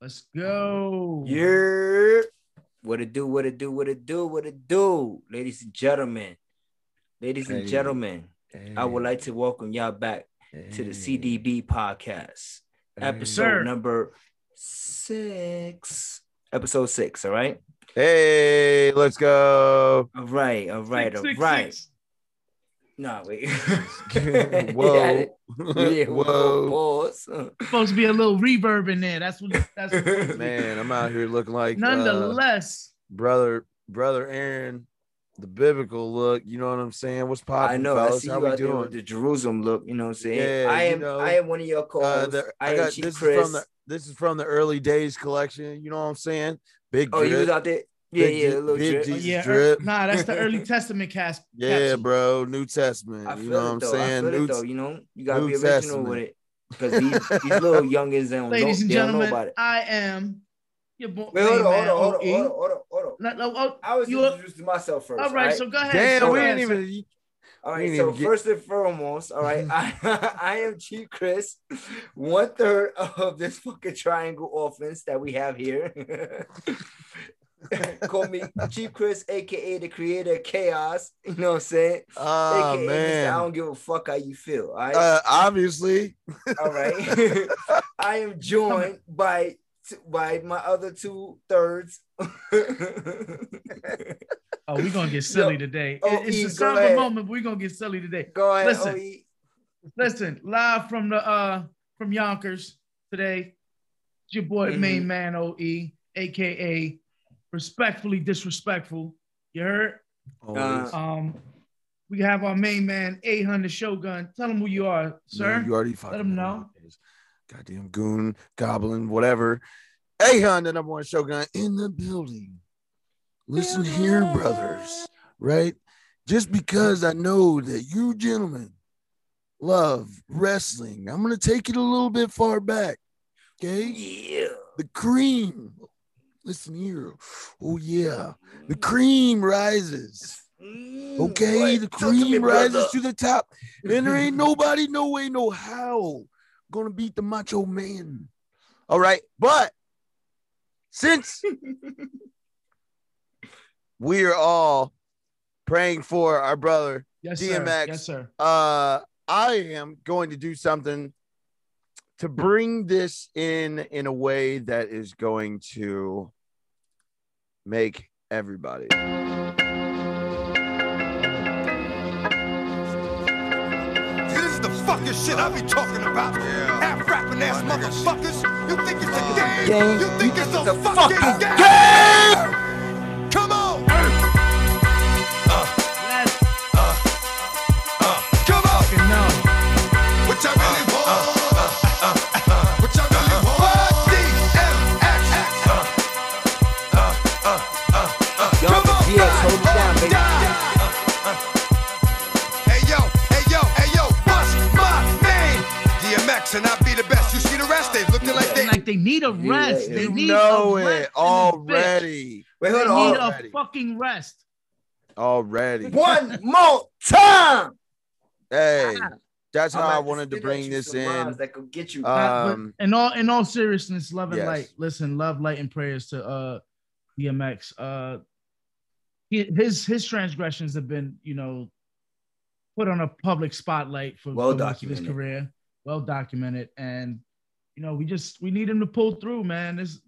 Let's um, go. Yeah. What it do, what it do, what it do, what it do, ladies and gentlemen. Ladies and Hey. gentlemen, I would like to welcome y'all back to the CDB podcast, episode Sir. number six. Episode six, all right? Hey, let's go. All right, all right, Six, all six, right. six. No, wait. Whoa. yeah, whoa. Whoa. Pause. Supposed to be a little reverb in there. That's what. That's what it's supposed to be. Man, I'm out here looking like uh, Nonetheless, brother, brother Aaron, the biblical look. You know what I'm saying? What's poppin', I know. I see How you we out there with doing? the Jerusalem look. You know what I'm saying? Yeah, I you am. know, I am one of your Uh, the- I, I got this Chris. is from the this is from the early days collection. You know what I'm saying? Big oh, you was drip. out there? Yeah, Big yeah, a little big drip. Jesus Oh, yeah, drip. er- nah, that's the early Testament cast. Yeah, capsule. bro. New Testament. I you feel know what I'm though. saying? I feel New it though. You know, you gotta New be original Testament. with it because these these little youngins they don't Ladies and They don't know about it. I am your boy. Wait, hold on, man, hold on, hold on, hold on, hold on, hold on. No, no, oh, I was you- introducing myself first. all right, so go ahead. Damn, so we go ain't ahead, so- even. All We right, didn't so even get- first and foremost, all right, I, I am Chief Chris, one third of this fucking triangle offense that we have here. Call me Chief Chris, aka the creator of chaos. You know what I'm saying? Oh AKA Mr. I don't give a fuck how you feel. All right. Uh, obviously. all right. I am joined by t- by my other two thirds. Oh, we're gonna get silly Yo, today. OE, it's a go somber moment, we're gonna get silly today. Go ahead. Listen. OE. Listen, live from the uh from Yonkers today. It's your boy Mhm. main man OE, aka respectfully disrespectful. You heard? Always. Um, we have our main man, 800 Shogun. Tell him who you are, sir. Man, you already fucking him know know. who it is. Goddamn goon, goblin, whatever. Ahun, the number one shogun in the building. Listen here, brothers, right? Just because I know that you gentlemen love wrestling, I'm gonna take it a little bit far back. Okay, Yeah. the cream. Listen here. Oh yeah, the cream rises. Mm, Okay, boy, the talk to cream rises brother. to the top, and there ain't nobody, no way, no how gonna beat the Macho Man. All right, but since we are all praying for our brother, Yes, DMX. sir. Yes, sir. uh, I am going to do something to bring this in in a way that is going to make everybody. This is the fucking shit I be talking about. Half rapping ass motherfuckers. You think it's a game? Game. You think it's a, It's a fucking, fucking game? Need a rest. They need know a rest it in this bitch. already. Wait, They hold need on. a fucking rest. Already. One more time. Hey, that's how I'm I about wanted to bring this in. That could get you. Nah, Um, in all in all seriousness, love and yes. light. Listen, love, light, and prayers to uh DMX. Uh his his transgressions have been, you know, put on a public spotlight for, Well for most of his documented. career. Well documented. And you know, we just we need him to pull through, man. This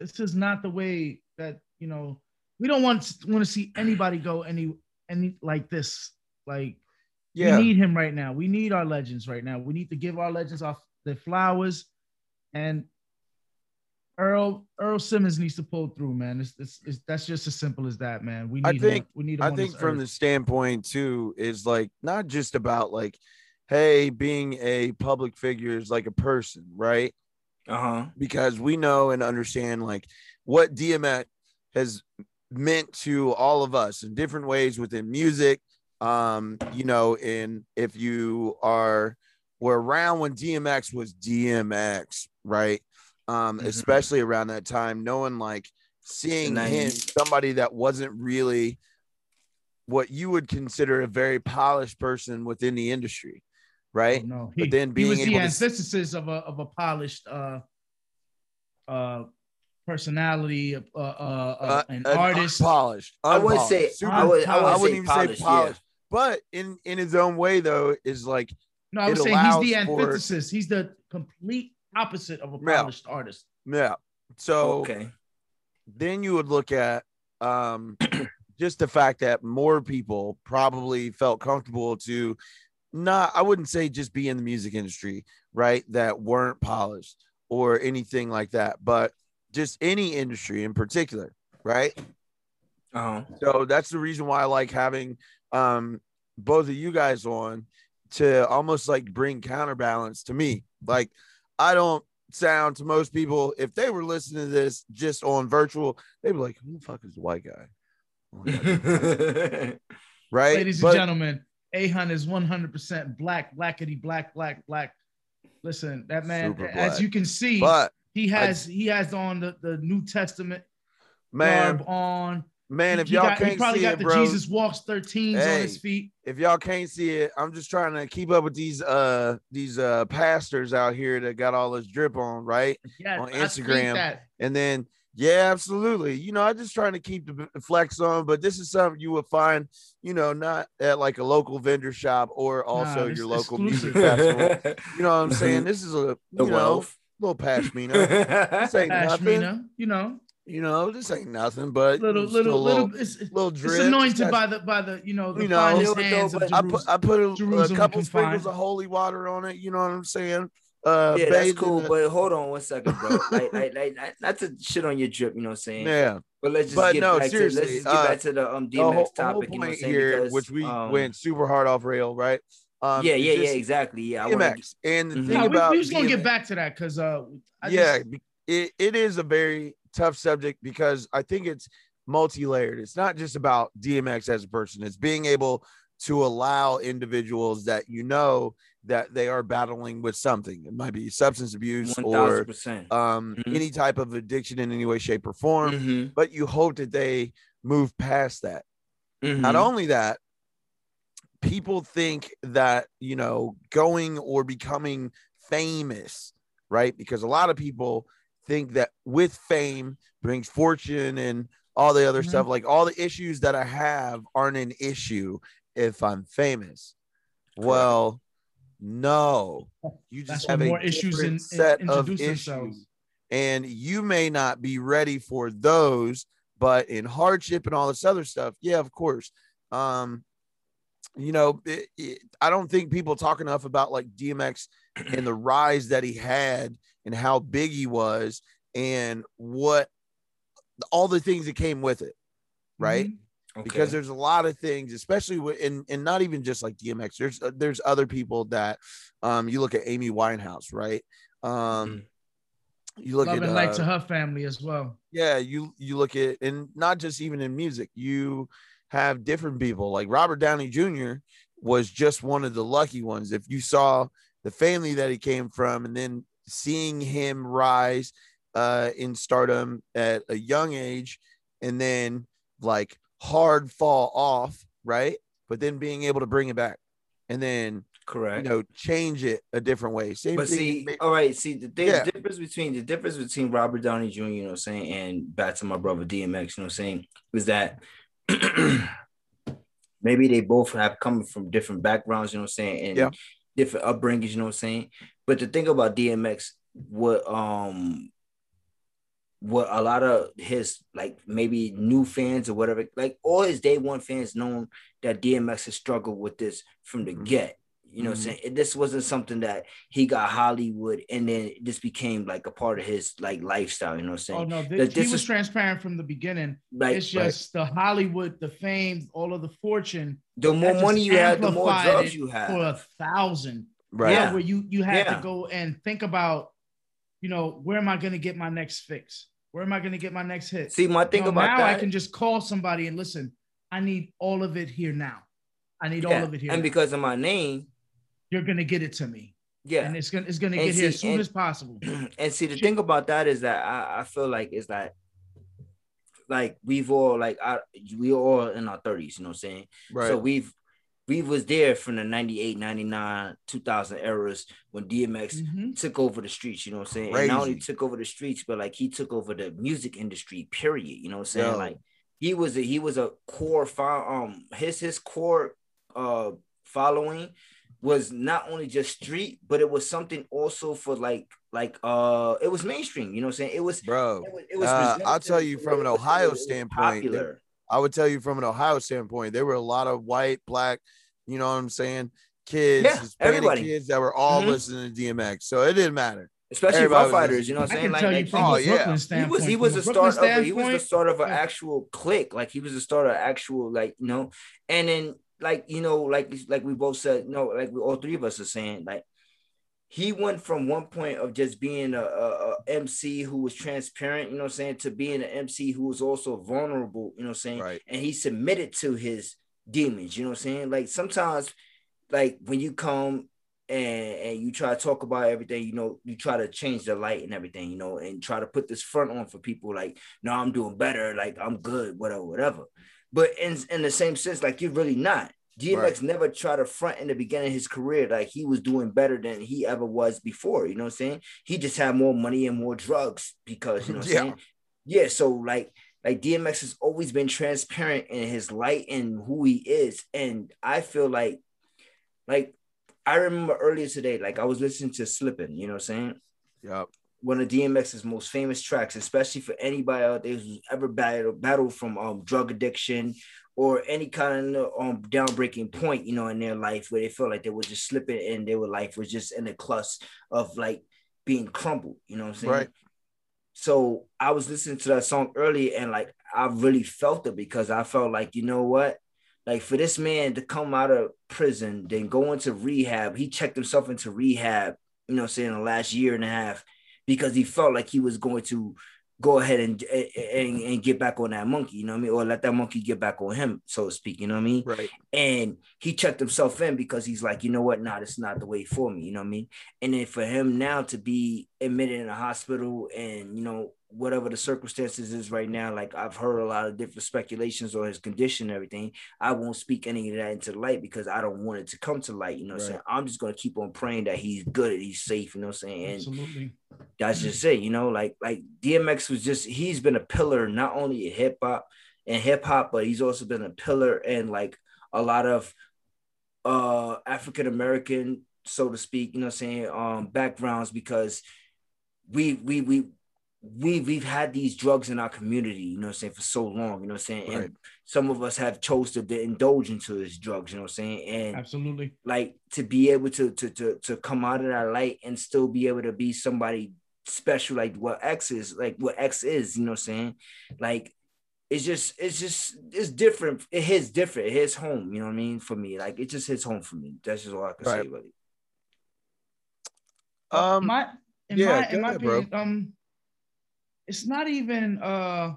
this is not the way that, you know, we don't want want to see anybody go any any like this. Like yeah. we need him right now. We need our legends right now. We need to give our legends off their flowers. And Earl Earl Simmons needs to pull through, man. It's, it's, it's that's just as simple as that, man. We need I him. think- we need him I think from earth. the standpoint too is like not just about like, hey, being a public figure is like a person, right? Uh huh. Because we know and understand like what DMX has meant to all of us in different ways within music. Um, you know, and if you are were around when DMX was DMX, right? Um, Mhm. especially around that time, knowing like seeing him somebody that wasn't really what you would consider a very polished person within the industry, right? no, but he, then he was being the able to antithesis of a of a polished uh uh, personality, uh, uh, uh, Uh, an an artist. polished. I would unpolished, say super I would I would I say wouldn't even polished, say yeah. polished, but in in his own way though is like No, I was it saying he's the allows for- antithesis. He's the complete opposite of a Yeah. polished artist. yeah. So Okay. then you would look at um just the fact that more people probably felt comfortable to not I wouldn't say just be in the music industry, right? That weren't polished or anything like that, but just any industry in particular, right? Uh-huh. So that's the reason why I like having um both of you guys on to almost like bring counterbalance to me. Like I don't sound to most people if they were listening to this just on virtual, they'd be like, "Who the fuck is the white guy?" Oh, right? Ladies But- and gentlemen, Ahun is 100% black, blackety, black, black, black. Listen, that man, Super as black. you can see, But he has he has on the, the New Testament man, garb on. man, He- if y'all got, he can't probably see got it, the bro, Jesus Walks 13s on his feet. if y'all can't see it, I'm just trying to keep up with these uh these uh pastors out here that got all this drip on, right? Yeah, on I Instagram. And then, yeah, absolutely. You know, I'm just trying to keep the flex on, but this is something you would find, you know, not at like a local vendor shop or also it's your local exclusive. music festival. You know what I'm saying? This is a the you know wealth. little pashmina. this ain't nothing. Pashmina, you know, You know, this ain't nothing, but little a little little, little. It's, it's little drip. anointed by the by the you know the You know, finest hands but of I put Jerusalem. I put a, a couple can sprinkles of holy water on it. You know what I'm saying? Uh, yeah, that's cool. the- But hold on one second, bro. like, like, like, not- not to shit on your drip, you know what I'm saying? yeah. But let's just But get no, back seriously, to let's just get uh, back to the um The whole, DMX whole topic, you know what I'm point saying? here, Because, which we um, went super hard off rail, right? Um, yeah, is yeah, yeah, exactly. Yeah, I wanna DMX. And the Mhm. thing No, we, about we just gonna DMX get back to that because uh, I yeah, just, it, it is a very tough subject because I think it's multi-layered. It's not just about DMX as a person. It's being able to allow individuals that you know that they are battling with something. It might be substance abuse or um, Mhm. any type of addiction in any way, shape, or form. Mhm, But you hope that they move past that. Not mhm. only that, people think that, you know, going or becoming famous, right? Because a lot of people think that with fame brings fortune and all the other stuff. Like all the issues that I have aren't an issue if I'm famous. Well, no, you just have a more issues in, different in, set of issues. themselves. and you may not be ready for those but in hardship and all this other stuff yeah of course. Um you know it, it- i don't think people talk enough about like dmx and the rise that he had and how big he was and what all the things that came with it right Mhm. because there's a lot of things, especially with, and and not even just like DMX. There's uh, there's other people that, um, you look at Amy Winehouse, right? Um, you look Love at and light uh, to her family as well. yeah, you you look at, and not just even in music, you have different people like Robert Downey Jr. was just one of the lucky ones. If you saw the family that he came from, and then seeing him rise uh, in stardom at a young age, and then like hard fall off, right? But then being able to bring it back, and then correct, you know change it a different way. Same But thing. see, all right, see the, thing, Yeah. the difference between the difference between Robert Downey Jr., you know what I'm saying, and back to my brother DMX, you know what I'm saying, is that maybe they both have come from different backgrounds, you know what I'm saying, and Yeah. different upbringings, you know what I'm saying. But the thing about DMX, what um what a lot of his like maybe new fans or whatever, like all his day one fans known that DMX has struggled with this from the Mhm. get. You know Mhm. Saying? This wasn't something that he got Hollywood and then this became like a part of his like lifestyle, you know what I'm Oh saying? no, That th- he this was is- transparent from the beginning. Like it's just the Hollywood, the fame, all of the fortune. the more money you have, the more drugs you for a thousand. right. Yeah. Where you you had Yeah. to go and think about, you know, where am I going to get my next fix? Where am I going to get my next hit? See, my thing You know, about now that, I can just call somebody and listen. I need all of it here now. I need yeah, all of it here. and now. because of my name, you're gonna get it to me, yeah. and it's gonna it's gonna And get here as soon and- as possible. and see the thing about that is that I, I feel like is that like we've all like I, we all in our 30s, you know what I'm saying? Right. So we've we was there from the 98, 99, 2000 eras when DMX Mhm. took over the streets, you know what I'm saying? And not only took over the streets, but like he took over the music industry, period. You know what I'm saying? Yo. Like he was a he was a core um his his core uh following was not only just street, but it was something also for like like uh it was mainstream, you know what I'm saying? It was bro. it was, it was Uh, I'll tell you from an Ohio standpoint, popular. I would tell you from an Ohio standpoint, there were a lot of white, black, you know what I'm saying, kids, Yeah, Hispanic everybody. kids that were all Mhm. listening to DMX. So it didn't matter. especially Everybody Rough was you know what I I'm saying? Like, like from oh, yeah. Brooklyn he was he was the a start of a, he was the start of an yeah. actual clique like he was the start of actual like you know and then like you know like like we both said no like we all three of us are saying like he went from one point of just being a, a, a MC who was transparent, you know what I'm saying, to being an MC who was also vulnerable, you know what I'm saying? Right. And he submitted to his demons, you know what I'm saying? Like sometimes, like when you come and and you try to talk about everything, you know, you try to change the light and everything, you know, and try to put this front on for people like, no, I'm doing better, like I'm good, whatever, whatever. But in in the same sense, like you're really not. DMX Right. never tried to front in the beginning of his career like he was doing better than he ever was before. You know what I'm saying? He just had more money and more drugs because you know what I'm Yeah. saying? Yeah. So like like DMX has always been transparent in his light and who he is. And I feel like like I remember earlier today, like I was listening to Slippin', you know what I'm saying? Yep. one of DMX's most famous tracks, especially for anybody out there who's ever battled battled from um drug addiction or any kind of um downbreaking point, you know, in their life where they felt like they were just slipping and their life was just in a clutch of like being crumbled, you know what I'm saying? Right. So I was listening to that song earlier and like I really felt it because I felt like, you know what? Like for this man to come out of prison, then go into rehab, he checked himself into rehab, you know, saying the last year and a half because he felt like he was going to go ahead and, and and get back on that monkey, you know what I mean? Or let that monkey get back on him, so to speak, you know what I mean? Right. And he checked himself in because he's like, you know what? Nah, that's not the way for me, you know what I mean? And then for him now to be admitted in a hospital and you know, whatever the circumstances is right now, like I've heard a lot of different speculations on his condition and everything. I won't speak any of that into light because I don't want it to come to light, you know what I'm saying? I'm just gonna keep on praying that he's good and he's safe, you know what I'm saying? And Absolutely. that's just it, you know. Like like DMX was just he's been a pillar not only in hip hop and hip hop, but he's also been a pillar in like a lot of uh African American, so to speak, you know, what I'm saying um backgrounds because we we we we we've had these drugs in our community, you know what I'm saying, for so long, you know what I'm saying? Right. And some of us have chose to indulge into these drugs, you know what I'm saying? And Absolutely. like to be able to to to to come out of that light and still be able to be somebody special like what X is like what X is you know what I'm saying like it's just it's just it's different it hits different it hits home you know what I mean for me like it just hits home for me that's just all I can say Right. really Um. my in yeah, my in my ahead, bro. opinion, um, it's not even uh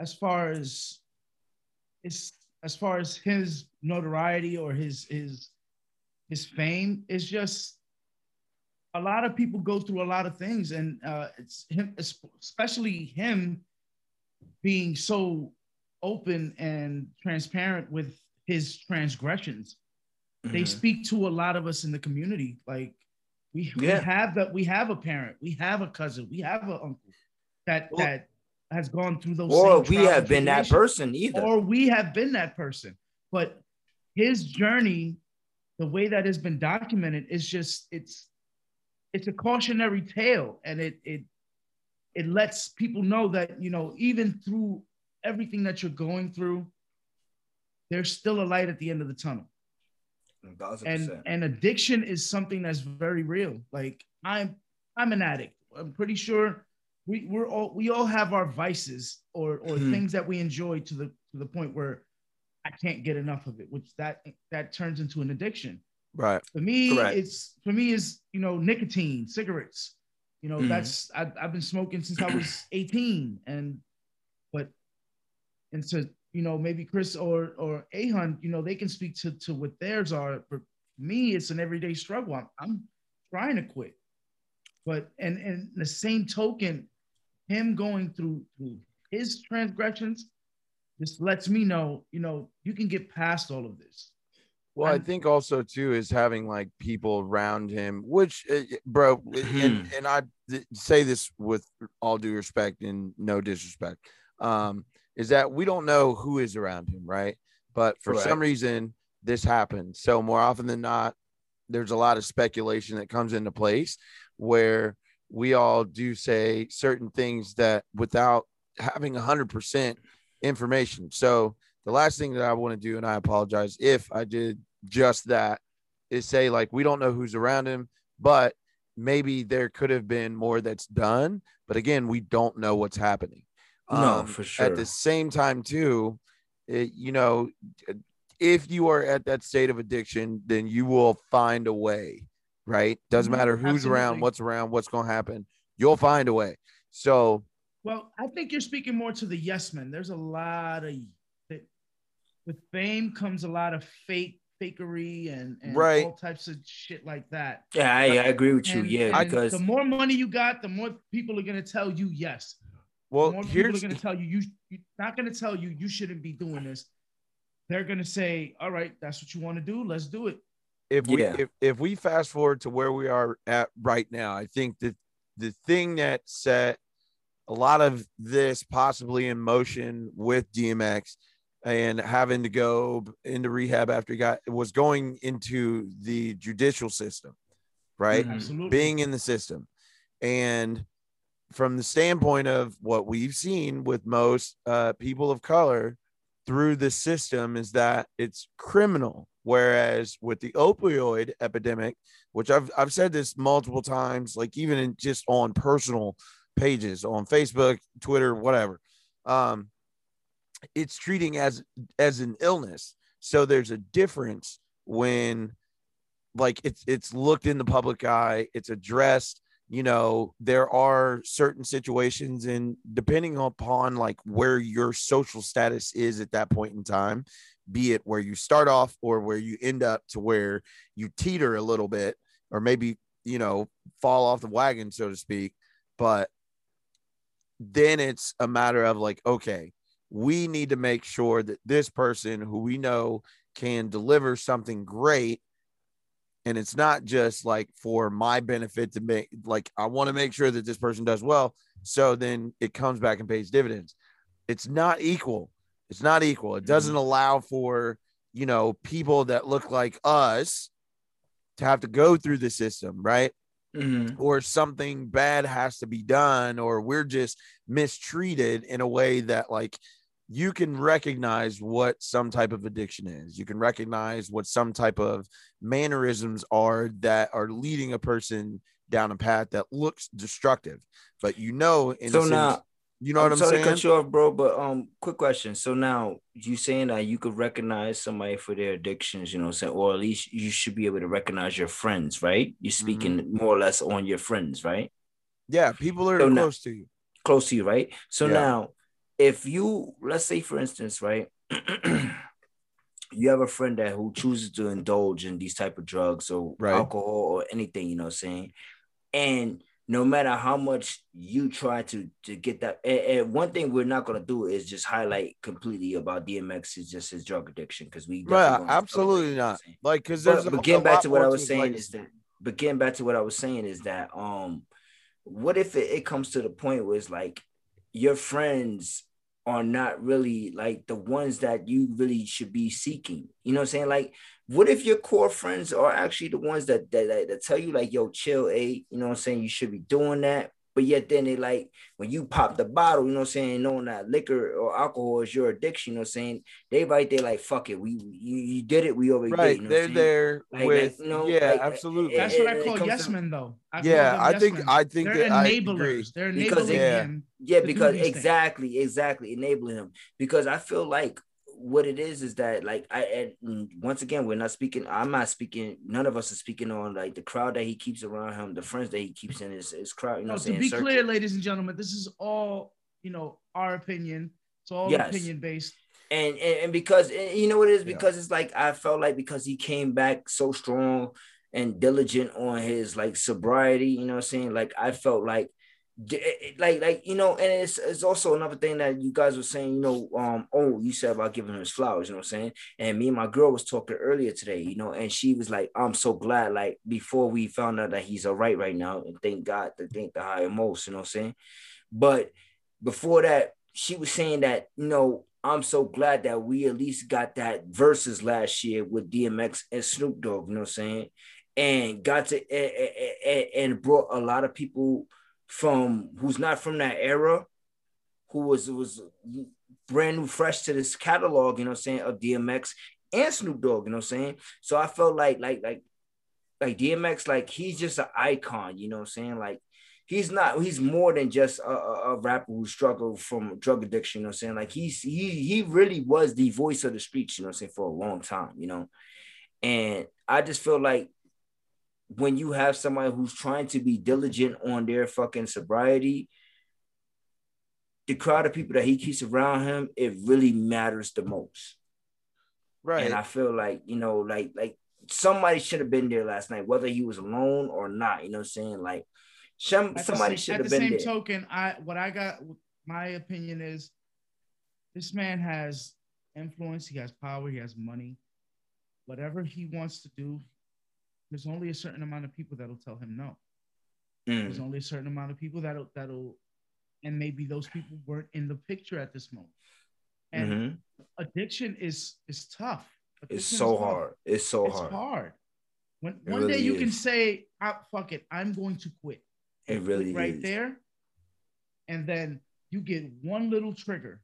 as far as it's as far as his notoriety or his his his fame. It's just a lot of people go through a lot of things, and uh, it's him, especially him being so open and transparent with his transgressions they Mhm. speak to a lot of us in the community. Like we, we have that we have a parent, we have a cousin, we have an uncle that Well- that has gone through those. or we have been that person either or we have been that person. But his journey, the way that has been documented, is just it's it's a cautionary tale, and it it it lets people know that you know even through everything that you're going through, there's still a light at the end of the tunnel and and addiction is something that's very real like i'm i'm an addict i'm pretty sure we we're all we all have our vices or or Mhm. things that we enjoy to the to the point where i can't get enough of it which that that turns into an addiction Right. for me Correct. it's for me is you know nicotine cigarettes you know Mhm. that's I, i've been smoking since i was 18 and but and so you know maybe chris or or ahun you know they can speak to to what theirs are. For me it's an everyday struggle. I'm, I'm trying to quit. But and and the same token him going through through his transgressions just lets me know, you know, you can get past all of this. Well, I I'm- think also too is having like people around him, which, uh, bro, and, and I th- say this with all due respect and no disrespect, um, is that we don't know who is around him, right? But for some reason, this happened. So more often than not, there's a lot of speculation that comes into place where we all do say certain things that without having 100% information. So the last thing that I want to do, and I apologize if I did just that, is say like we don't know who's around him, but maybe there could have been more that's done. But again, we don't know what's happening. No, Um, for sure. At the same time, too, it, you know, if you are at that state of addiction, then you will find a way, right? Doesn't Mhm, matter who's around, what's around, what's going to happen. You'll find a way. So, Well, I think you're speaking more to the yes men. There's a lot of with fame comes a lot of fake fakery and, and Right. all types of shit like that. Yeah, I, I agree with you. And- yeah, and because the more money you got, the more people are gonna tell you yes. Well, the more people here's are gonna tell you you you- not gonna tell you you shouldn't be doing this. They're gonna say, "All right, that's what you want to do. Let's do it." if we Yeah. if, if we fast forward to where we are at right now i think that the thing that set a lot of this possibly in motion with dmx and having to go into rehab after he got was going into the judicial system right Mhm. Absolutely. being in the system and from the standpoint of what we've seen with most uh, people of color through the system is that it's criminal. Whereas with the opioid epidemic which i've, I've said this multiple times like even in just on personal pages on facebook twitter whatever um, it's treating as as an illness. So there's a difference when like it's it's looked in the public eye it's addressed you know there are certain situations and depending upon like where your social status is at that point in time be it where you start off or where you end up to where you teeter a little bit or maybe you know fall off the wagon so to speak but then it's a matter of like okay we need to make sure that this person who we know can deliver something great and it's not just like for my benefit to make like i want to make sure that this person does well so then it comes back and pays dividends. It's not equal. It's not equal. It doesn't allow for you know people that look like us to have to go through the system right? Mhm. or something bad has to be done or we're just mistreated in a way that like you can recognize what some type of addiction is you can recognize what some type of mannerisms are that are leading a person down a path that looks destructive but you know in so a sense, now you know what i'm sorry saying to cut you off, bro. But um, quick question. So now you saying that you could recognize somebody for their addictions, you know, saying, or at least you should be able to recognize your friends, right? You're speaking Mm-hmm. more or less on your friends, right? yeah people are So now- close to you Close to you, right? So Yeah. now, if you let's say, for instance, right, you have a friend that who chooses to indulge in these type of drugs or Right. alcohol or anything, you know, what I'm saying, and no matter how much you try to to get that and, and one thing we're not going to do is just highlight completely about dmx is just his drug addiction because we right gonna talk about it, absolutely not like because there's but, a- but getting back to what i was saying legacy. is that but getting back to what i was saying is that um what if it, it comes to the point where it's like your friends are not really like the ones that you really should be seeking. You know what i'm saying? Like what if your core friends are actually the ones that that, that, that tell you like yo chill a you know what i'm saying? You should be doing that but yet then they like when you pop the bottle, you know what I'm saying, knowing that liquor or alcohol is your addiction, you know what I'm saying? They right there like fuck it. We you, you did it, we already right did. You know they're saying? there Like- like, with you know, yeah like, absolutely That's what I call comes yes to- men, though. I yeah them i yes think men. i think They're that I agree. enablers. They're Because enabling him. Yeah, because these things. exactly, exactly, enabling him. Because I feel like what it is is that like I and once again we're not speaking. I'm not speaking. None of us are speaking on like the crowd that he keeps around him, the friends that he keeps in his, his crowd. You know, No, what to saying? be Circle. clear, ladies and gentlemen, this is all you know our opinion. It's all Yes. opinion based. and and, and because and you know what it is Yeah. because it's like I felt like because he came back so strong and diligent on his like sobriety, you know what I'm saying? Like I felt like d- it- it- Eh, eh, like like you know, and it's it's also another thing that you guys were saying, you know, um, oh, you said about giving him his flowers, you know what I'm saying? And me and my girl was talking earlier today, you know, and she was like, I'm so glad, like before we found out that he's all right right now, and thank God, to thank the higher most, you know what I'm saying? But before that, she was saying that, you know, I'm so glad that we at least got that verses last year with DMX and Snoop Dogg, you know what I'm saying? And got to and, and, and brought a lot of people from who's not from that era, who was was brand new, fresh to this catalog, you know I'm saying, of DMX and Snoop Dogg, you know I'm saying? So I felt like like like like DMX, like he's just an icon, you know I'm saying? Like he's not he's more than just a, a, rapper who struggled from drug addiction, you know I'm saying? Like he's he he really was the voice of the streets, you know I'm saying, for a long time, you know. And I just feel like when you have somebody who's trying to be diligent on their fucking sobriety, the crowd of people that he keeps around him, it really matters the most. Right. And I feel like, you know, like like somebody should have been there last night, whether he was alone or not. You know what I'm saying? Like some, At the somebody sa- should At have the same token, I what I got, my opinion is, this man has influence. He has power. He has money. Whatever he wants to do, there's only a certain amount of people that'll tell him no. There's Mm, only a certain amount of people that'll that'll, and maybe those people weren't in the picture at this moment. And mhm. addiction is is tough. It's Addiction is so tough. hard. It's so it's hard. hard. When It one day really you can say, "Ah, "Fuck it, I'm going to quit." It really right is. there, and then you get one little trigger,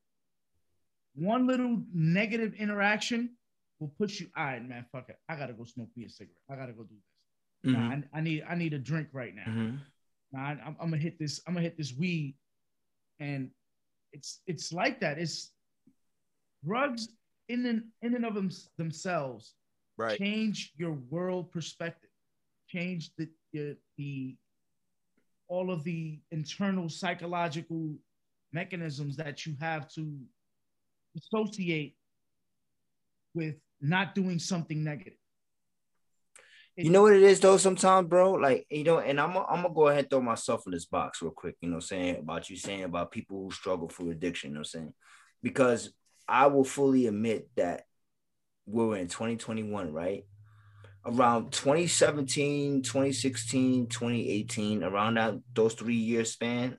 one little negative interaction will push you. All right, man, fuck it. I gotta go smoke me a cigarette. I gotta go do this. Nah, Mhm, I, I need I need a drink right now. mhm. Nah, I, I'm, I'm gonna hit this. I'm gonna hit this weed, and it's it's like that. It's drugs in and in and of them, themselves right. change your world perspective, change the, the the all of the internal psychological mechanisms that you have to associate with not doing something negative. You know what it is though, sometimes, bro. Like, you know, and I'm I'm gonna go ahead and throw myself in this box real quick, you know, saying about you saying about people who struggle through addiction, you know I'm saying? Because I will fully admit that we're in 2021, right? Around 2017, 2016, 2018, around that those three year span,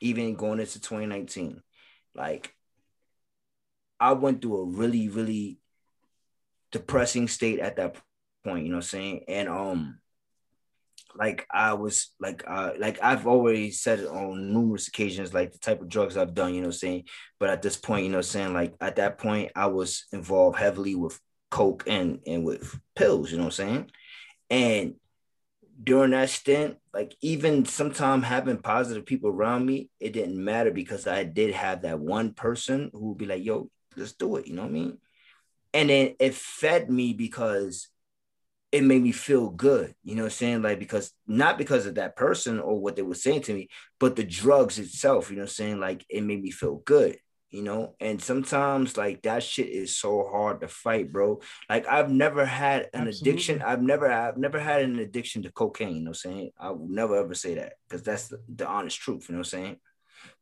even going into 2019, like I went through a really, really depressing state at that point, you know what I'm saying? And um like I was like uh like I've already said it on numerous occasions, like the type of drugs I've done, you know what I'm saying? But at this point, you know what I'm saying, like at that point, I was involved heavily with coke and and with pills, you know what I'm saying? And during that stint, like even sometimes having positive people around me, it didn't matter because I did have that one person who would be like, yo, let's do it, you know what I mean? And then it fed me because it made me feel good, you know what I'm saying? Like, because not because of that person or what they were saying to me, but the drugs itself, you know what I'm saying? Like, it made me feel good, you know? And sometimes, like, that shit is so hard to fight, bro. Like, I've never had an addiction. I've never, I've never had an addiction to cocaine, you know what I'm saying? I will never ever say that because that's the, the honest truth, you know what I'm saying?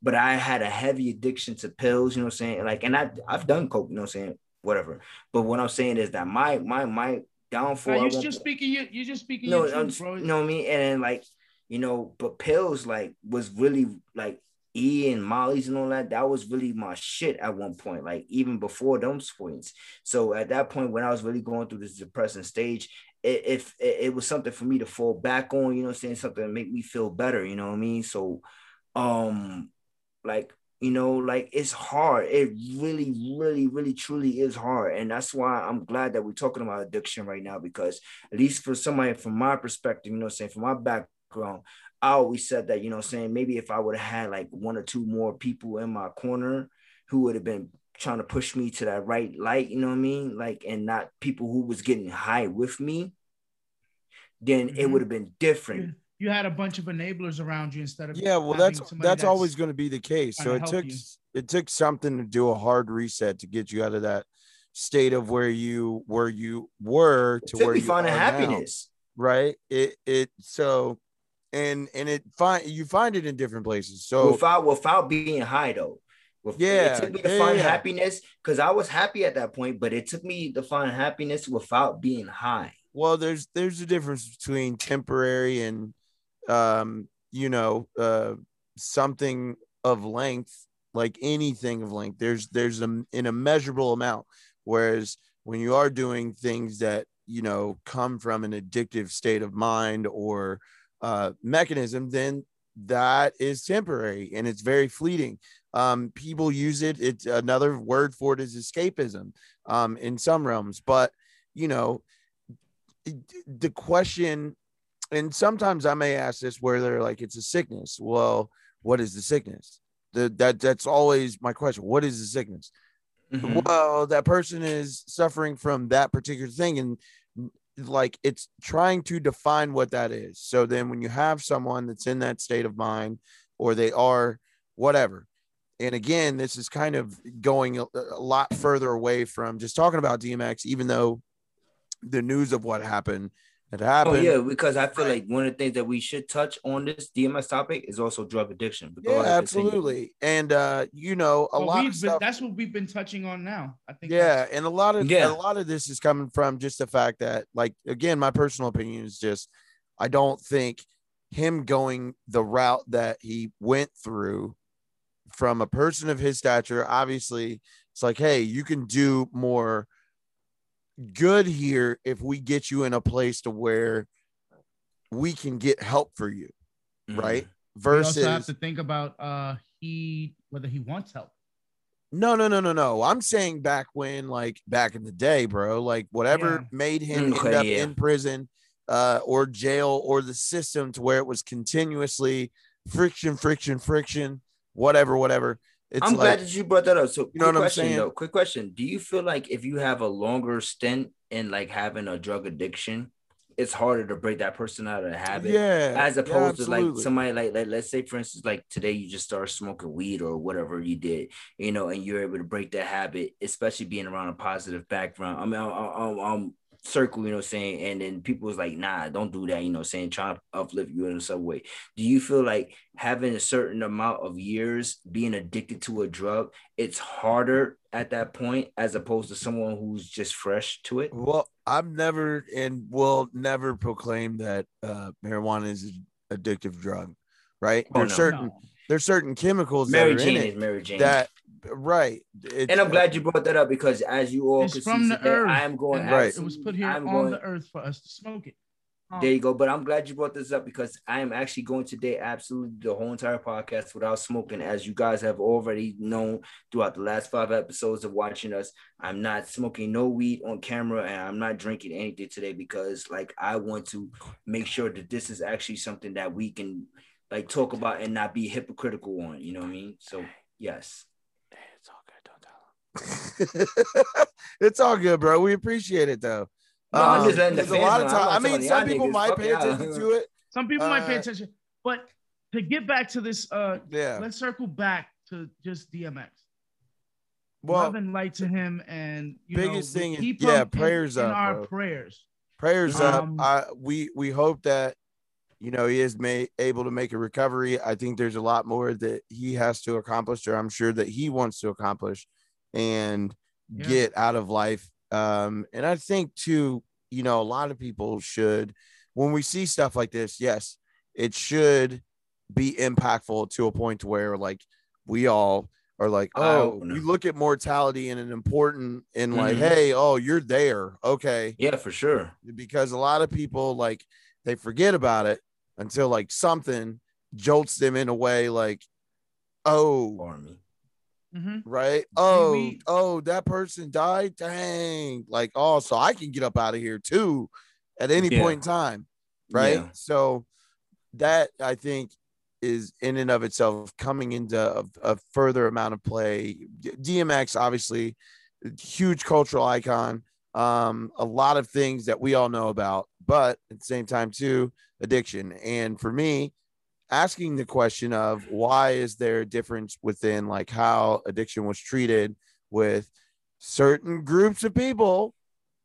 But I had a heavy addiction to pills, you know what I'm saying? Like, and I, I've done coke, you know what I'm saying? Whatever. But what I'm saying is that my, my, my, downfall. You're just speaking. You you're just speaking. no, your truth, bro. you know what I mean? And then like, you know, but pills like was really like E and Molly's and all that. That was really my shit at one point. Like even before those points. So at that point, when I was really going through this depressing stage, it, if it, it was something for me to fall back on, you know, saying something to make me feel better. You know what I mean? So, um, like you know like it's hard. It really really really truly is hard. And that's why i'm glad that we're talking about addiction right now because at least for somebody from my perspective you know saying? From my background i always said that you know saying? Maybe if i would have had like one or two more people in my corner who would have been trying to push me to that right light you know what i mean? Like and not people who was getting high with me then it Mhm. would have been different you had a bunch of enablers around you instead of Yeah, well, having that's that's always going to be the case. So to it took you. it took something to do a hard reset to get you out of that state of where you where you were to to where be you finding are now, happiness right? It it so and and it find you find it in different places. So without without being high though. With, Yeah, it took me to yeah, find yeah. happiness because I was happy at that point, but it took me to find happiness without being high. well there's there's a difference between temporary and um you know uh something of length like anything of length. There's there's a, an immeasurable amount. Whereas when you are doing things that you know come from an addictive state of mind or uh mechanism then that is temporary and it's very fleeting. Um people use it. It's another word for it is escapism um in some realms. But you know the question and sometimes i may ask this where they're like it's a sickness. Well what is the sickness? The, that that's always my question. What is the sickness? Mhm. well that person is suffering from that particular thing and like it's trying to define what that is. So then when you have someone that's in that state of mind or they are whatever and again this is kind of going a, a lot further away from just talking about dmx even though the news of what happened had Oh happened yeah, because I feel like one of the things that we should touch on this DMX topic is also drug addiction. But yeah absolutely and uh you know a Well, lot we've of been- that's what we've been touching on now. I think. yeah and a lot of Yeah. a lot of this is coming from just the fact that like again my personal opinion is just i don't think him going the route that he went through from a person of his stature obviously it's like hey you can do more good here if we get you in a place to where we can get help for you Mhm. right we also have to think about uh he whether he wants help. No, no, no, no, no. I'm saying back when, like back in the day, bro, like whatever Yeah. made him Okay, end up yeah. in prison uh, or jail or the system to where it was continuously friction, friction, friction, whatever, whatever. It's I'm like, glad that you brought that up. So, You know quick what I'm question saying? though. Quick question: Do you feel like if you have a longer stint in like having a drug addiction, it's harder to break that person out of the habit? yeah, As yeah, opposed to like somebody like, like let's say for instance like today you just start smoking weed or whatever you did you know and you're able to break that habit especially being around a positive background I mean I'm, I'm, I'm circle you know what I'm saying and then people was like nah don't do that you know what I'm saying trying to uplift you in some way do you feel like having a certain amount of years being addicted to a drug it's harder at that point as opposed to someone who's just fresh to it Well, I've never and will never proclaim that uh, marijuana is an addictive drug, right? Oh, there's no. certain No. there's certain chemicals Mary that are Jane in is Mary Jane that right. It's, And I'm glad you brought that up because as you all It's can from see the today, earth. I am going and Right. It was put here I'm on going, the earth for us to smoke it. Um, There you go. But I'm glad you brought this up because I am actually going today absolutely the whole entire podcast without smoking. As you guys have already known throughout the last five episodes of watching us, I'm not smoking no weed on camera and I'm not drinking anything today because like I want to make sure that this is actually something that we can like talk about and not be hypocritical on. You know what I mean? So yes. It's all good. Don't tell him. it's all good, bro. We appreciate it though. No, I'm just Um, letting the there's a lot of time. I mean, some people might pay y'all. attention to it. Some people might pay Uh, attention, but to get back to this, uh, Yeah. let's circle back to just DMX. Well, Love and light to him, and you biggest know, thing is- yeah, him in- prayers in, up, our bro. prayers. prayers Um, up. I we we hope that you know he is made able to make a recovery. I think there's a lot more that he has to accomplish, or I'm sure that he wants to accomplish, and Yeah. get out of life. Um, and I think too, you know, a lot of people should, when we see stuff like this, yes, it should be impactful to a point where like we all are like, oh, you look at mortality and an important and like, Mhm. hey, oh, you're there, okay Yeah, for sure. because a lot of people like they forget about it until like something jolts them in a way like oh Army. Mhm. right? Oh we- oh that person died? Dang. Like oh so i can get up out of here too at any Yeah. point in time right? Yeah. so that i think is in and of itself coming into a, a further amount of play. Dmx obviously huge cultural icon. Um a lot of things that we all know about but at the same time too addiction. And for me asking the question of why is there a difference within like how addiction was treated with certain groups of people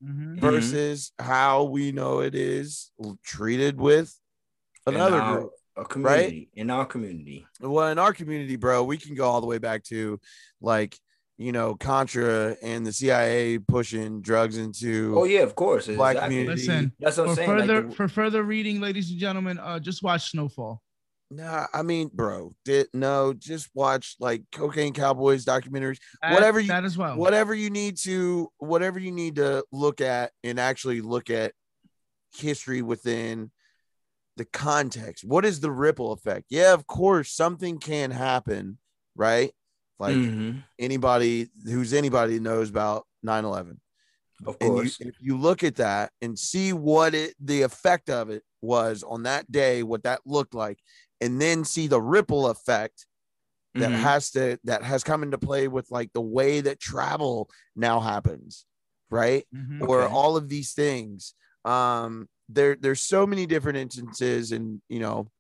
Mhm. Mhm. versus how we know it is treated with another our, group. a community in our community. Well, in our community, bro, we can go all the way back to like you know Contra and the CIA pushing drugs into Oh yeah, of course. Black exactly. community. Listen, That's what for I'm saying. like further the- for further reading, ladies and gentlemen, uh, just watch Snowfall. Nah, I mean, bro, did no, just watch like Cocaine Cowboys documentaries, Whatever you- that as well. whatever you need to, whatever you need to look at and actually look at history within the context. What is the ripple effect? Yeah, of course, something can happen, right? Like Mhm, anybody who's anybody knows about 9 11. of And you, course. if you look at that and see what it the effect of it was on that day, what that looked like, and then see the ripple effect that Mhm. has to that has come into play with like the way that travel now happens, right? Mhm. Or Okay. all of these things. Um, there there's so many different instances, and you know,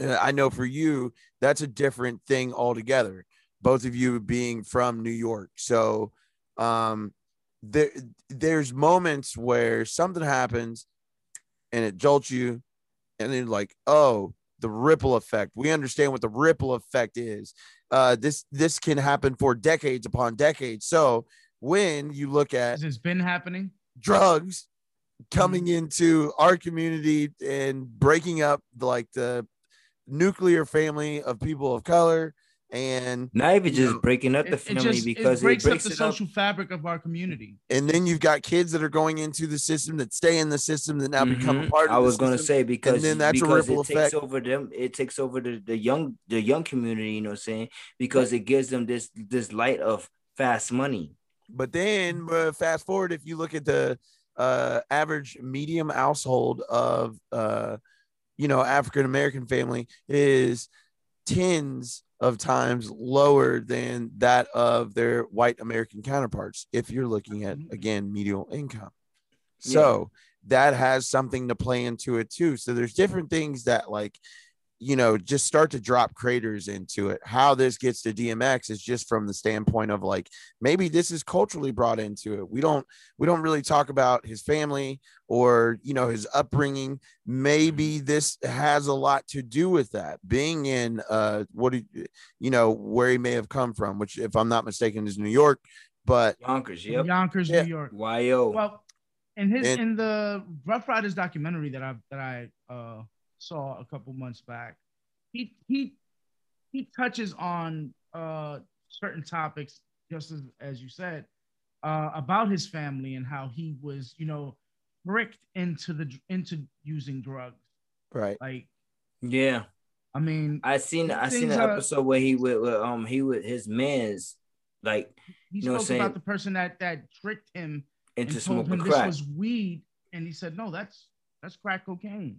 uh, I know for you that's a different thing altogether. Both of you being from New York, so um, there there's moments where something happens and it jolts you, and then like, oh, the ripple effect. We understand what the ripple effect is. Uh, this this can happen for decades upon decades. So when you look at Has been happening? drugs coming into our community and breaking up like the nuclear family of people of color and Not even just know, breaking up It, the it family just because it breaks, it breaks up the it up. social fabric of our community. and then you've got kids that are going into the system that stay in the system that now become a Mhm. part of I the was gonna say because and then that's a because ripple it takes effect. over them. It takes over the, the young the young community. You know, what I'm saying because it gives them this this light of fast money. But then uh, fast forward, if you look at the uh, average medium household of, uh, you know, African American family is tens of times lower than that of their white American counterparts. If you're looking at mm-hmm. again medial income, so that has something to play into it too. So there's different things that like you know just start to drop craters into it how this gets to dmx is just from the standpoint of like maybe this is culturally brought into it we don't we don't really talk about his family or you know his upbringing maybe this has a lot to do with that being in uh what do you, you know where he may have come from which if i'm not mistaken is new york but Yonkers, yep. Yonkers, Yeah. New York. Yo. Well, in his And- in the Ruff Ryders documentary that I that I uh, saw a couple months back, he he he touches on uh, certain topics, just as as you said, uh, about his family and how he was, you know, bricked into the into using drugs. right Like, yeah. I mean, I seen I seen Things an are- episode where he would with, um he would his man's like he you know spoke saying? about the person that that tricked him into and told smoking him crack. this was weed, and he said, "No, that's that's crack cocaine."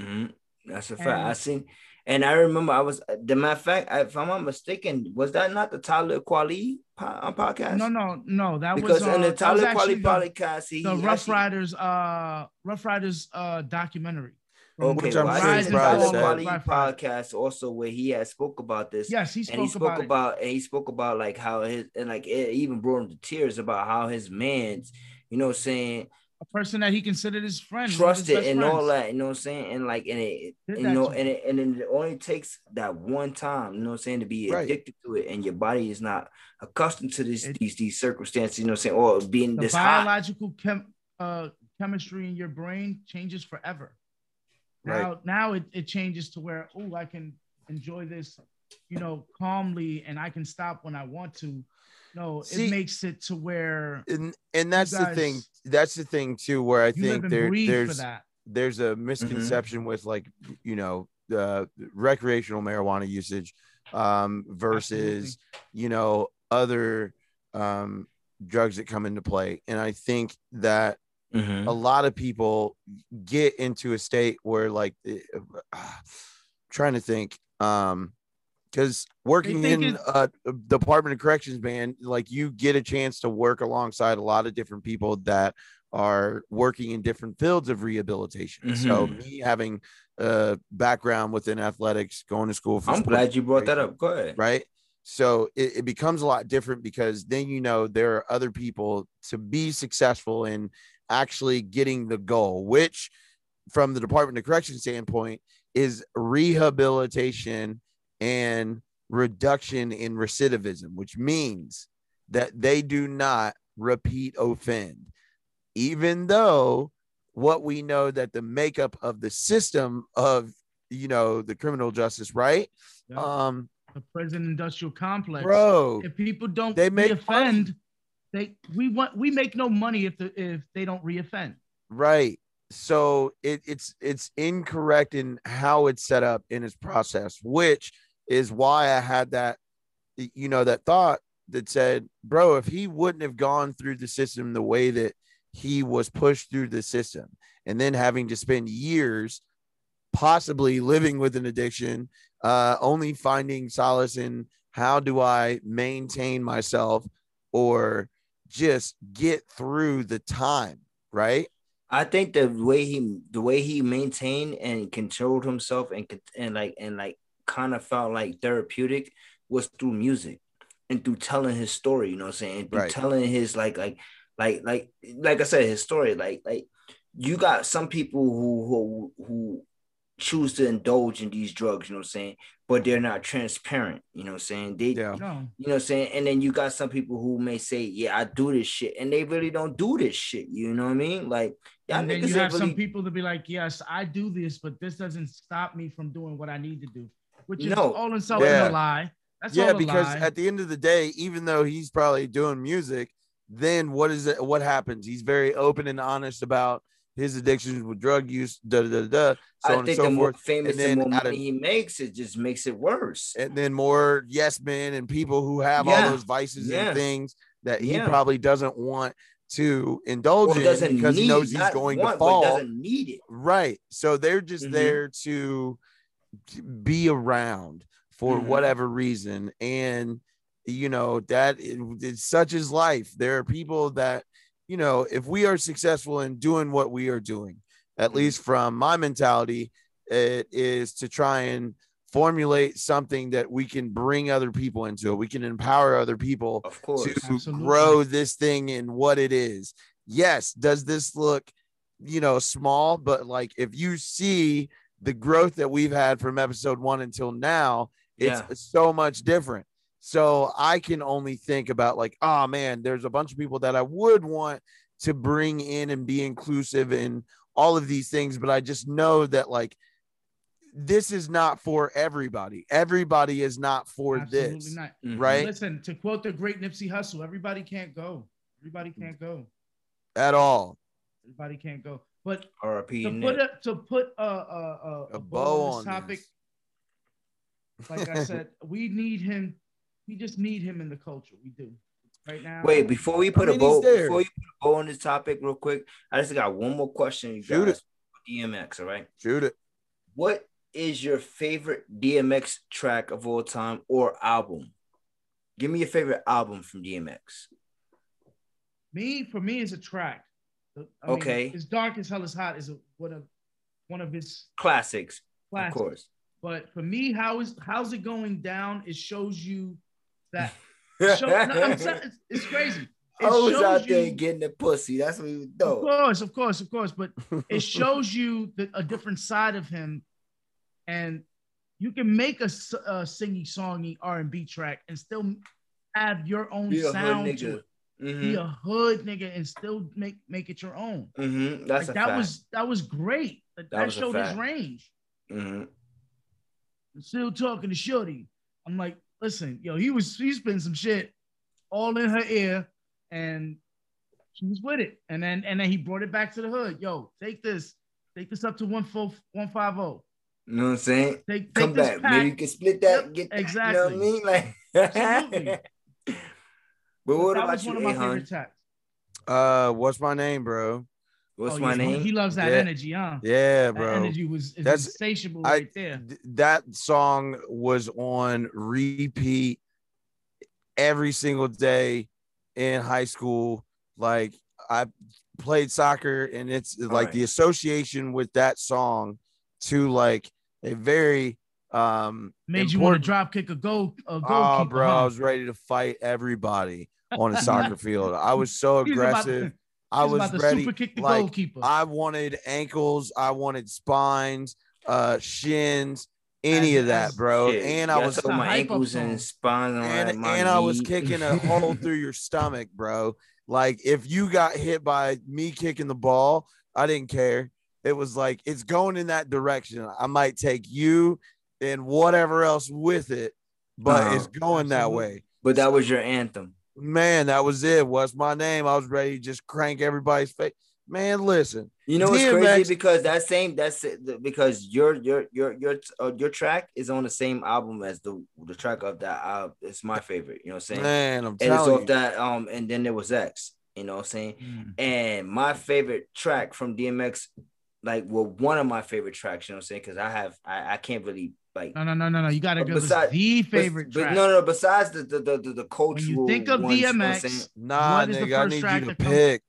Hmm That's a fact. And- I seen, and I remember I was the matter of fact, if I'm not mistaken, was that not the Tyler Quali po- uh, podcast? No, no, no. That because was uh, in the that was Tyler actually Quali the, podcast, he the Rough actually- Riders, uh, Ruff Ryders, uh, documentary. Okay, Which I'm well, I he's seen the Tyler. Quali podcast also where he had spoke about this. Yes, he spoke, and he spoke about, about, it. and he spoke about like how his and like it even brought him to tears about how his man's, you know, what I'm saying a person that he considered his friend, one of his trusted best and all that, you know what I'm saying? And like and it Did and, you know, and it and then it only takes that one time, you know what I'm saying, to be Right. addicted to it, and your body is not accustomed to this It- these these circumstances, you know what I'm saying, or being The this hot. biological chem, uh, chemistry in your brain changes forever. Right. Now, now it, it changes to where oh, I can enjoy this, you know, calmly, and I can stop when I want to. No, See- it makes it to where and and that's the thing that's the thing too where i think and there there's there's a misconception with like you know uh, recreational marijuana usage um versus you know other um drugs that come into play. And i think that Mhm. a lot of people get into a state where like uh, trying to think um because working in uh department of corrections man like you get a chance to work alongside a lot of different people that are working in different fields of rehabilitation so Mhm. me having a background within athletics going to school for I'm glad you brought that up. Go ahead. right so it, it becomes a lot different because then you know there are other people to be successful in actually getting the goal which from the department of correction standpoint is rehabilitation and reduction in recidivism, which means that they do not repeat offend, even though what we know that the makeup of the system of you know the criminal justice, right? Yeah. Um, the prison industrial complex. bro, if people don't They make reoffend, they we want we make no money if the if they don't reoffend. right. So it, it's it's incorrect in how it's set up in its process, which is why I had that, you know, that thought that said, bro, if he wouldn't have gone through the system the way that he was pushed through the system, and then having to spend years possibly living with an addiction, uh, only finding solace in how do I maintain myself or just get through the time, right? I think the way he the way he maintained and controlled himself and and like and like kind of felt like therapeutic was through music and through telling his story, you know what I'm saying? And through Right. telling his like like like like like I said, his story, like like you got some people who who who choose to indulge in these drugs, you know what I'm saying? But they're not transparent, you know what I'm saying? They Yeah. No, you know what I'm saying? And then you got some people who may say, Yeah, I do this shit, and they really don't do this shit. You know what I mean? Like, y'all and then you ain't have some people to be like, yes, I do this, but this doesn't stop me from doing what I need to do, which is No. all itself Yeah. a lie. That's yeah, all because lie. at the end of the day, even though he's probably doing music, then what is it? What happens? He's very open and honest about his addictions with drug use, da da da, da so I on and think so the more forth. famous and and, then more out of- he makes, it just makes it worse. And then more yes men and people who have all those vices Yeah. and things that he Yeah. probably doesn't want to indulge Or in because need, he knows he's going want, to but fall. doesn't need it. Right. So they're just Mhm. there to to be around for Mhm. whatever reason. And, you know, that it, it's such is life. There are people that, you know, if we are successful in doing what we are doing, at Mhm. least from my mentality, it is to try and formulate something that we can bring other people into it. We can empower other people Of course. to Absolutely. grow this thing in what it is. Yes, does this look, you know, small? But like if you see the growth that we've had from episode one until now, it's Yeah. so much different. So I can only think about like, oh man, there's a bunch of people that I would want to bring in and be inclusive in all of these things, but I just know that like this is not for everybody. Everybody is not for Absolutely this, not. Mhm. right? Listen, to quote the great Nipsey Hussle, everybody can't go. Everybody can't go. At all. Everybody can't go. But R.I.P. to Nip. put a to put a a, a, A a bow bow on on this topic, this. like I said, we need him. We just need him in the culture. We do. Right now. Wait, before we put mean, a bow, before you put a bow on this topic, real quick, I just got one more question. You Shoot guys. DMX, all right. Shoot it. What is your favorite DMX track of all time or album? Give me your favorite album from DMX. me for me is a track. I mean, Okay. It's Dark and Hell Is Hot is a, one of one of his Classics, classics. of course. But for me, how is how's it going down? It shows you that. Show, no, it's, it's crazy. It I was shows out there you- getting the pussy. That's what we Of course, of course, of course. But it shows you the, a different side of him, and you can make a singy songy R and B track and still have your own Be sound to nigga. It. Be Mm-hmm. a hood nigga and still make make it your own. Mm-hmm. That's Like, that fact. was that was great. That, that, was showed his range. Mhm. Still talking to Shorty. I'm like, listen, yo, he was he's been some shit all in her ear, and she was with it. And then and then he brought it back to the hood. Yo, take this, take this up to one four one five zero. You know what I'm saying? Take, take Come this back. pack. Maybe you can split that. Yep, get that, exactly. You know what I mean? Like, Absolutely. But But what that about was you, one of my Ahun? favorite tracks. Uh, what's my name, bro? What's Oh, my yeah, name? He loves that Yeah. energy, huh? Yeah, bro. That bro. energy was is That's- insatiable I- right there. Th- that song was on repeat every single day in high school. Like I played soccer, and it's like Alright. the association with that song to like a very um Made you want to drop kick a goal a Oh, goalkeeper. bro, huh? I was ready to fight everybody on a soccer field. I was so He was about to- aggressive. I was was about ready. super kick the like, goalkeeper. I wanted ankles. I wanted spines. uh shins, any As- of that, bro. Shit, and I yeah, was so my ankles and spine and, my and I was kicking a hole through your stomach, bro. Like if you got hit by me kicking the ball, I didn't care. It was like it's going in that direction. I might take you and whatever else with it, but it's going that way. But that was your anthem. Man, that was it. What's my name? I was ready to just crank everybody's face. Man, listen. You know what's DMX crazy because that same that's it, because your your your your uh, your track is on the same album as the the track of that. Uh, it's my favorite. You know what I'm saying? Man, I'm and it's telling off you. that. Um, and then there was X. You know what I'm saying? Mm. And my favorite track from DMX, like well, one of my favorite tracks. You know what I'm saying? Because I have I I can't really like. No, no, no, no, no. You gotta go. This beside- the But, favorite but track. no, no. Besides the the the, the, the cultural. think of ones, you know what I'm DMX, saying? Nah, What is the nigga, I first need you to that comes- pick.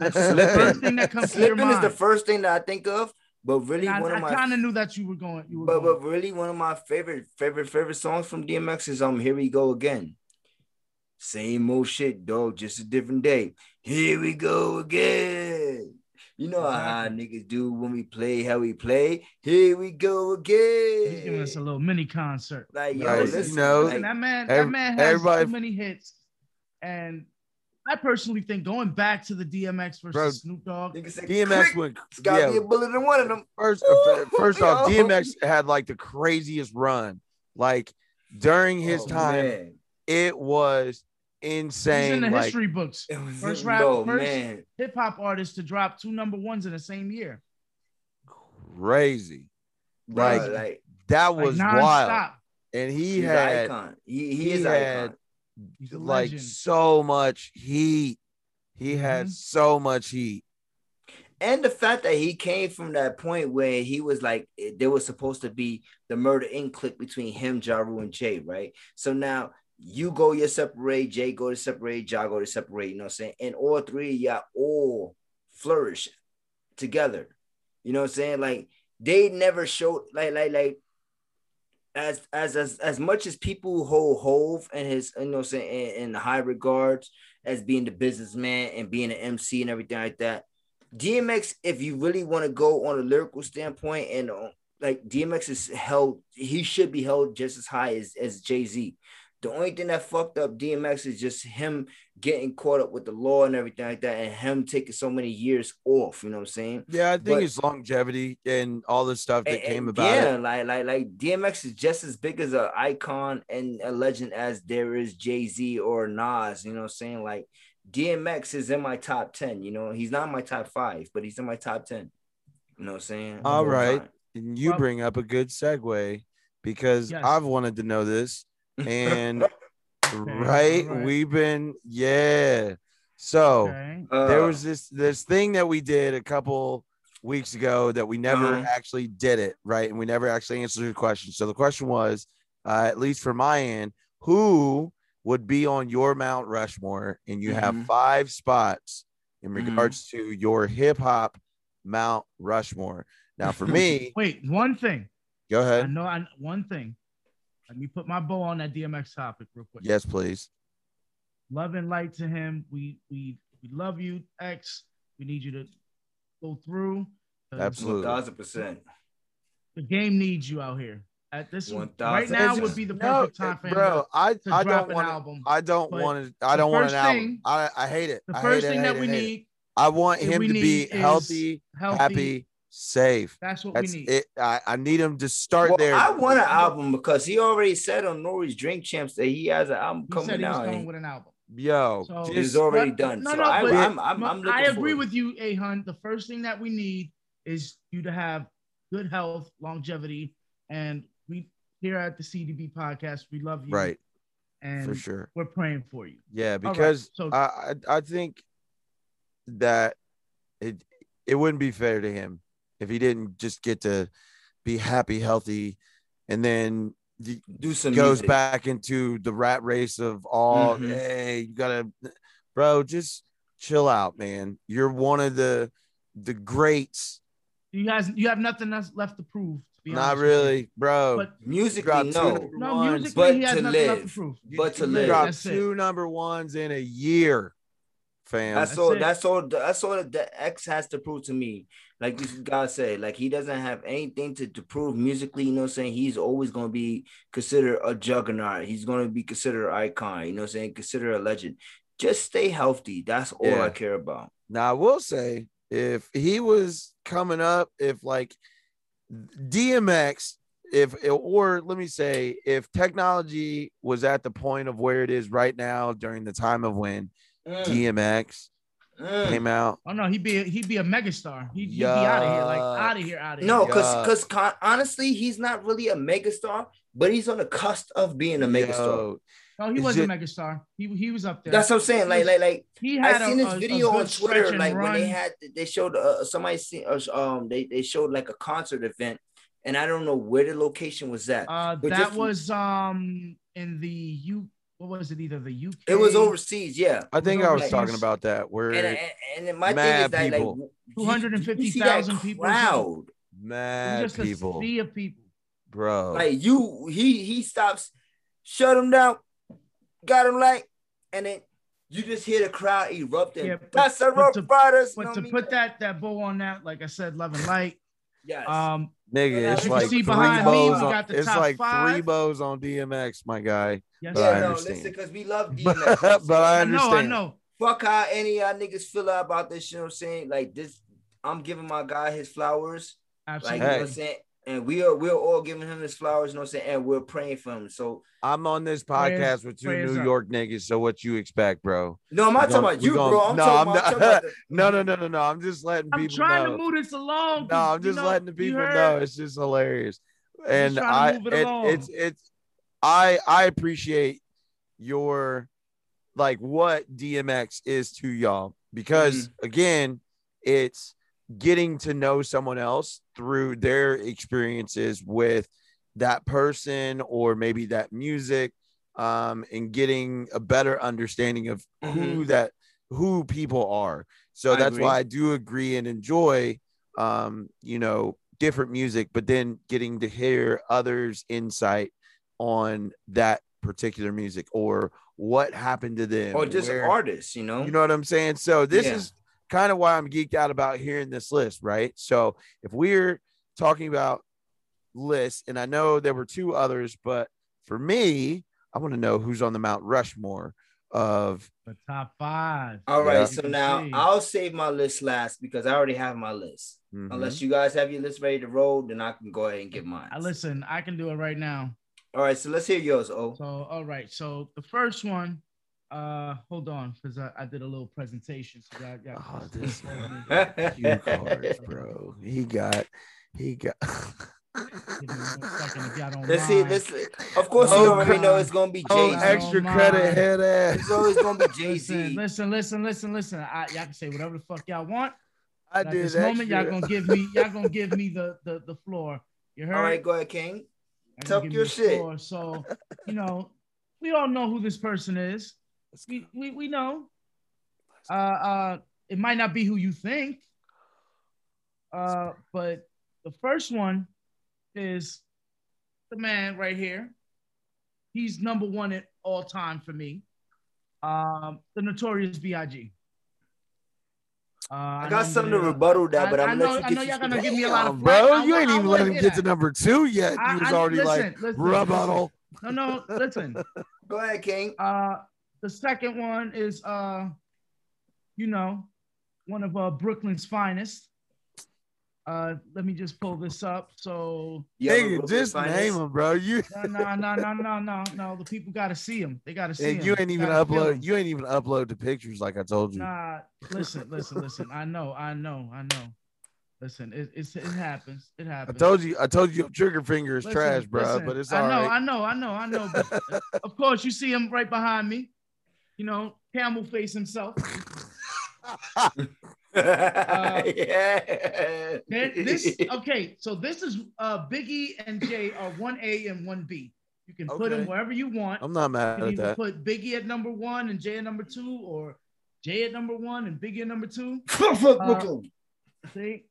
That's the first thing that comes to your Slipping is the first thing that I think of, but really And one of my I kind of knew that you were going. You were But going. but really one of my favorite favorite favorite songs from DMX is um Here We Go Again. Same old shit, dog, just a different day. Here we go again. You know how niggas do when we play, how we play. Here we go again. He's giving us a little mini concert. like yo, Right, you listen, know, like, and that man, ev- that man has everybody- too many hits. And I personally think going back to the DMX versus Bro, Snoop Dogg, niggas DMX went It's gotta yeah, be a bullet in one of them. First, uh, first off. DMX had like the craziest run. Like during his Oh, time, man. it was he's in the Like history books. It was First rap, no, first- Hip hop artist to drop two number ones in the same year. crazy. Bro, Like, like That was nonstop. wild. And he he's had icon. He, he, he is had- icon. He's a like legend. so much heat. He had Mhm. so much heat. and the fact that he came from that point where he was like there was supposed to be the murder in click between him, Ja Rule, and Jay, right? So now you go your separate, Jay go to separate, Ja go to separate, you know what I'm saying? And all three of y'all all flourish together. You know what I'm saying? Like they never showed like like like as as as as much as people hold Hove and his you know what I'm saying in, in high regards as being the businessman and being an MC and everything like that. DMX, if you really want to go on a lyrical standpoint, and uh, like DMX is held, he should be held just as high as, as Jay Z. The only thing that fucked up DMX is just him getting caught up with the law and everything like that, and him taking so many years off. You know what I'm saying? Yeah, I think But- it's longevity and all the stuff that And- came and about yeah, it. like like like DMX is just as big as an icon and a legend as there is Jay Z or Nas. You know what I'm saying? Like DMX is in my top ten. You know, he's not in my top five, but he's in my top ten. You know what I'm saying? All Of right. time. And you Well- bring up a good segue because Yes. I've wanted to know this. And Okay, right, we've been yeah. So Okay. there Uh, was this this thing that we did a couple weeks ago that we never Uh-huh. actually did it right and we never actually answered the question so the question was uh, at least from my end who would be on your mount rushmore and you have Mhm. five spots in Mhm. regards to your hip-hop mount rushmore now for me Wait, one thing. go I ahead know I, one thing. Let me put my bow on that DMX topic real quick. yes please Love and light to him. We we we love you, X. We need you to go through. Absolutely. one thousand percent. The game needs you out here. At this 1, right now would be the no, perfect time for him bro i to, to i drop don't an want album. i don't want to i don't want an first album thing- i i hate it the I first hate it, thing I that hate we it, hate it. need, I want him to be healthy, healthy. happy, safe. That's what That's we need. it. I, I need him to start Well, there. I want an album because he already said on N.O.R.E.'s Drink Champs that he has an album He said coming he was out. coming and with an album. Yo, So- just- It's already But- done. no, so no, I, but- I'm, I'm, I'm I agree with you, Ahun. The first thing that we need is you to have good health, longevity, and we here at the CDB podcast, we love you, right And for sure. we're praying for you. Yeah, right, because so- I, I I think that it it wouldn't be fair to him if he didn't just get to be happy, healthy, and then Do some goes music. back into the rat race of all. Mhm. Hey, you gotta, bro, just chill out, man. You're one of the the greats. You guys, you have nothing else left to prove. To be Not honest you. really, bro. But Musically, dropped two no. number no, ones, musically, but he has to nothing left to live. prove. But to You live. dropped That's it. two number ones in a year, fam. That's, That's all. it. That's all. That's all that the X has to prove to me. like this guy said, like he doesn't have anything to, to prove musically, you know what I'm saying? He's always gonna be considered a juggernaut. He's gonna be considered an icon, you know what I'm saying? Considered a legend. Just stay healthy. That's all Yeah. I care about. Now I will say, if he was coming up, if like DMX, if or let me say, if technology was at the point of where it is right now during the time of when Mm, DMX mm. came out, Oh no, he'd be he'd be a megastar. He'd, he'd be out of here, like out of here, out of here. No, because because con- honestly, he's not really a megastar, but he's on the cusp of being a megastar. yo, no, he Is was it- a megastar. He he was up there. That's what I'm saying. Like, like, like he had I seen a, this a- a video on Twitter, and like when they had they showed uh, somebody seen uh, um they they showed like a concert event, and I don't know where the location was at. Uh, But that just- was um in the U. What was it? Either the UK. it was overseas, yeah. I think I was Like- talking about that. Where And and, and my Mad thing is that people. like you- you 250,000 people. crowd. mad just people, a sea of people. bro. Like you, he he stops, shut him down, got him like, and then you just hear the crowd erupting. Yeah, but- That's the but rope to- riders. But to put that that bow on that, like I said, love and light. yes. Um, Nigga, it's you can like see three behind me, we bows. on- got the it's top like three bows on DMX, my guy. yes, but I yeah, no, understand. listen, because we love DMX. but I I know, I understand. know. Fuck how any of y'all niggas feel about this. You know what I'm saying? Like this, I'm giving my guy his flowers. Like Absolutely. you know what I'm saying. And we are we're all giving him his flowers. You know what I'm saying? And we're praying for him. So I'm on this Prayers- podcast with two New up. York niggas. So what you expect, bro? no, I'm not talking about we you, gon- bro. I'm no, talking I'm about, I'm not- talking about the- No, no, no, no, no. I'm just letting people. I'm people trying know. to move this along. no, I'm just know, letting the people know. It's just hilarious. And I, it it, it's, it's, I, I appreciate your, like, what DMX is to y'all because mm-hmm. again, it's getting to know someone else through their experiences with that person or maybe that music um, and getting a better understanding of who that who people are so I that's agree. why i do agree and enjoy um, you know different music but then getting to hear others insight on that particular music or what happened to them or just where- artists, you know. you know what I'm saying? So this Yeah. is kind of why I'm geeked out about hearing this list, right? So if we're talking about lists, and I know there were two others, but for me, I want to know who's on the Mount Rushmore of The top five. All right, Yeah. so now I'll save my list last because I already have my list. Mhm. Unless you guys have your list ready to roll, then I can go ahead and get mine. I listen. I can do it right now. All right, so let's hear yours. Oh, So, all right. So the first one, uh, hold on, because I, I did a little presentation. So y'all, y'all Oh, this yeah, cue cards, bro. He got, he got. Give me one second if y'all don't let's see. mind. Let's. Of course, you Oh, already crap. know it's gonna be Jay oh, extra don't credit, head ass. It's always gonna be Jay Listen, Z. listen, listen, listen, listen. I, y'all can say whatever the fuck y'all want. I But at did this moment, y'all gonna give me, y'all gonna give me the the, the floor. You heard? All right, go ahead, King. Y'all gonna talk give me your shit. floor. So, you know, we all know who this person is. We we, we know. Uh, uh, it might not be who you think. Uh, but the first one is the man right here. He's number one at all time for me. Um, the Notorious B.I.G. Uh, I got something to rebuttal that, but I'm I gonna know, let I know get y'all gonna give me a lot of flack. bro, I you wa- ain't I even wanna let him hear get to number two yet. I- You was I- already listen, like listen, rebuttal. No, no, listen. Go ahead, King. Uh, the second one is, uh, you know, one of uh, Brooklyn's finest. Uh, let me just pull this up. So, yeah, Nigga, just Finest. name him, bro. You no, no, no, no, no, no, no. The people got to see him. They got to see and him. you ain't even Gotta upload. You ain't even upload the pictures like I told you. Nah, listen, listen, listen. I know, I know, I know. Listen, it, it's, it happens. It happens. I told you. I told you your trigger finger is Listen, trash, bro. listen, But it's I know, right. I know, I know, I know. But of course, you see him right behind me. You know, camel face himself. yeah. This okay, so this is uh Biggie and Jay are one A and one B. You can put them wherever you want. I'm not You mad can at that. put Biggie at number one and Jay at number two, or Jay at number one and Biggie at number two. Fuck Brooklyn. See,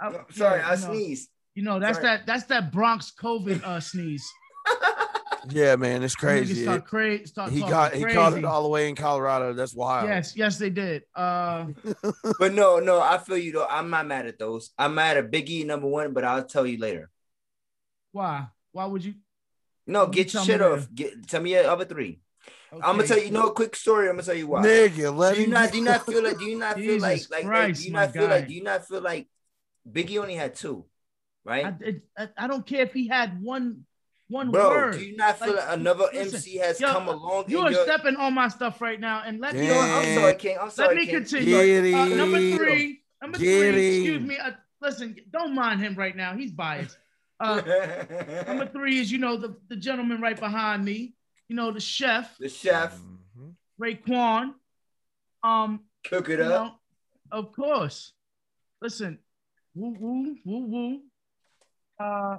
I- Sorry, yeah, I you know, sneezed. You know that's Sorry. that that's that Bronx COVID uh sneeze. Yeah, man, it's Niggas crazy. Start cra- start he talking got he caught it all the way in Colorado. That's wild. Yes, yes, they did. Uh, But no, no, I feel you though. I'm not mad at those. I'm mad at Biggie number one, but I'll tell you later. why? Why would you? No, You get your shit me off. Get tell me your other three. I'm gonna tell you. You know a quick story. I'm gonna tell you why. Nigga, let do you him not do you not feel like do you not feel like Jesus like, like Christ, do you not feel like do you not feel like Biggie only had two, right? I, it- I, I don't care if he had one one Bro, word. do you not feel Like, another listen, MC has yo, come along? You are you're- stepping on my stuff right now, and let me. I'm sorry, King. I'm sorry, Let me King. continue. Uh, number three. Number three. Excuse me. Uh, listen, don't mind him right now. He's biased. Uh, number three is you know the, the gentleman right behind me. You know the chef the chef, Mhm. Raekwon. Um, cook it up. know, of course. Listen, woo woo woo woo. Uh,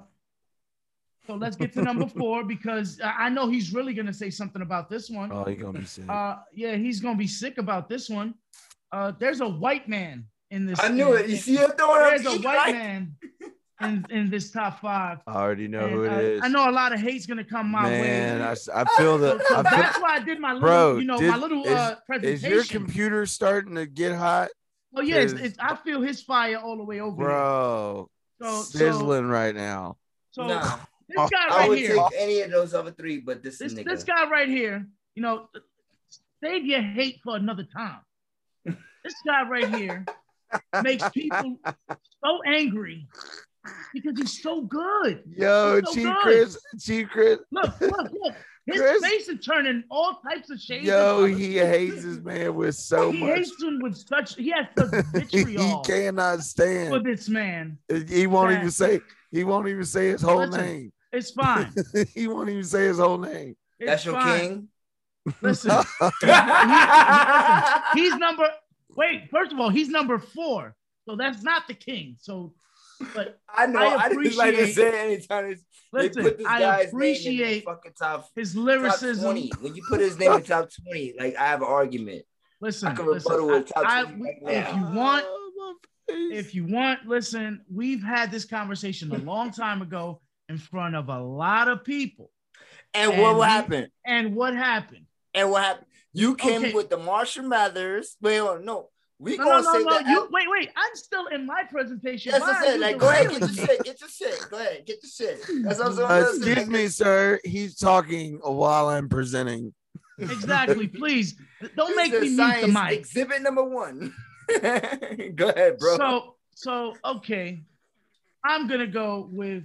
so let's get to number four because I I know he's really gonna say something about this one. Oh, he gonna be sick. Uh, yeah, he's gonna be sick about this one. Uh, there's a white man in this. I knew in- it. You see it throwing There's a white like- man in in this top five. I already know And, who it uh, is. I know a lot of hate's gonna come my Man, way. I, s- I feel the. so I feel, that's why I did my little, Bro, you know, did- my little is- uh, is your computer starting to get hot, oh yeah, it's, it's, I feel his fire all the way over bro? So, so, Sizzling right now. so Nah, this guy I right would here, take any of those other three, but this, this nigga. this guy right here, you know, save your hate for another time. this guy right here makes people so angry because he's so good. Yo, so Chief good. Chris, Chief Chris. Look, look, look. His Chris- face is turning all types of shades. Yo, he hates this man with so he much. hates him with such. He has such vitriol. he cannot for stand. this man. He won't even say. He won't even say his whole Listen, name. It's fine. he won't even say his whole name. It's That's your fine. king. Listen, he's number. Wait, first of all, he's number four, so that's not the king. So, but I know. I I, didn't like to appreciate- say anytime it's- they listen, put this I guy's name in appreciate the fucking top, his top lyricism. 20. When you put his name in top 20, like I have an argument. Listen, I can listen. rebuttal with top I- 20 we- right if you want, Oh, if you want, listen. We've had this conversation a long time ago in front of a lot of people. And, And what will we- happen? And what happened? And what happened? You came Okay. with the Marshall Mathers. Wait, hold no. We No, gonna no, no, say no. that. You wait, wait. I'm still in my presentation. That's what I said. Like, go ahead, get your shit. Get your shit. Go ahead, get your shit. That's what I'm Uh, excuse me, sir. He's talking while I'm presenting. Exactly. Please don't make me mute the mic. Exhibit number one. go ahead, bro. So, so okay. I'm gonna go with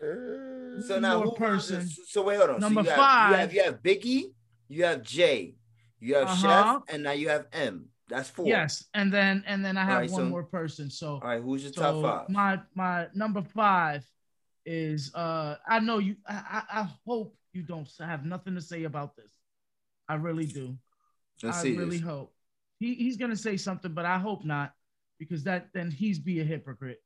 So now who person. So, wait, hold on. Number so you five. Have, you, have, you have Biggie, you have Jay, you have Uh-huh. Chef, and now you have M. That's four. yes, and then and then I have Alright, one so- more person. So, All right, who's your so top five? my my number five is uh I know you. I, I I hope you don't have nothing to say about this. I really do. Let's I really this. hope he, he's gonna say something, but I hope not, because that then he's be a hypocrite.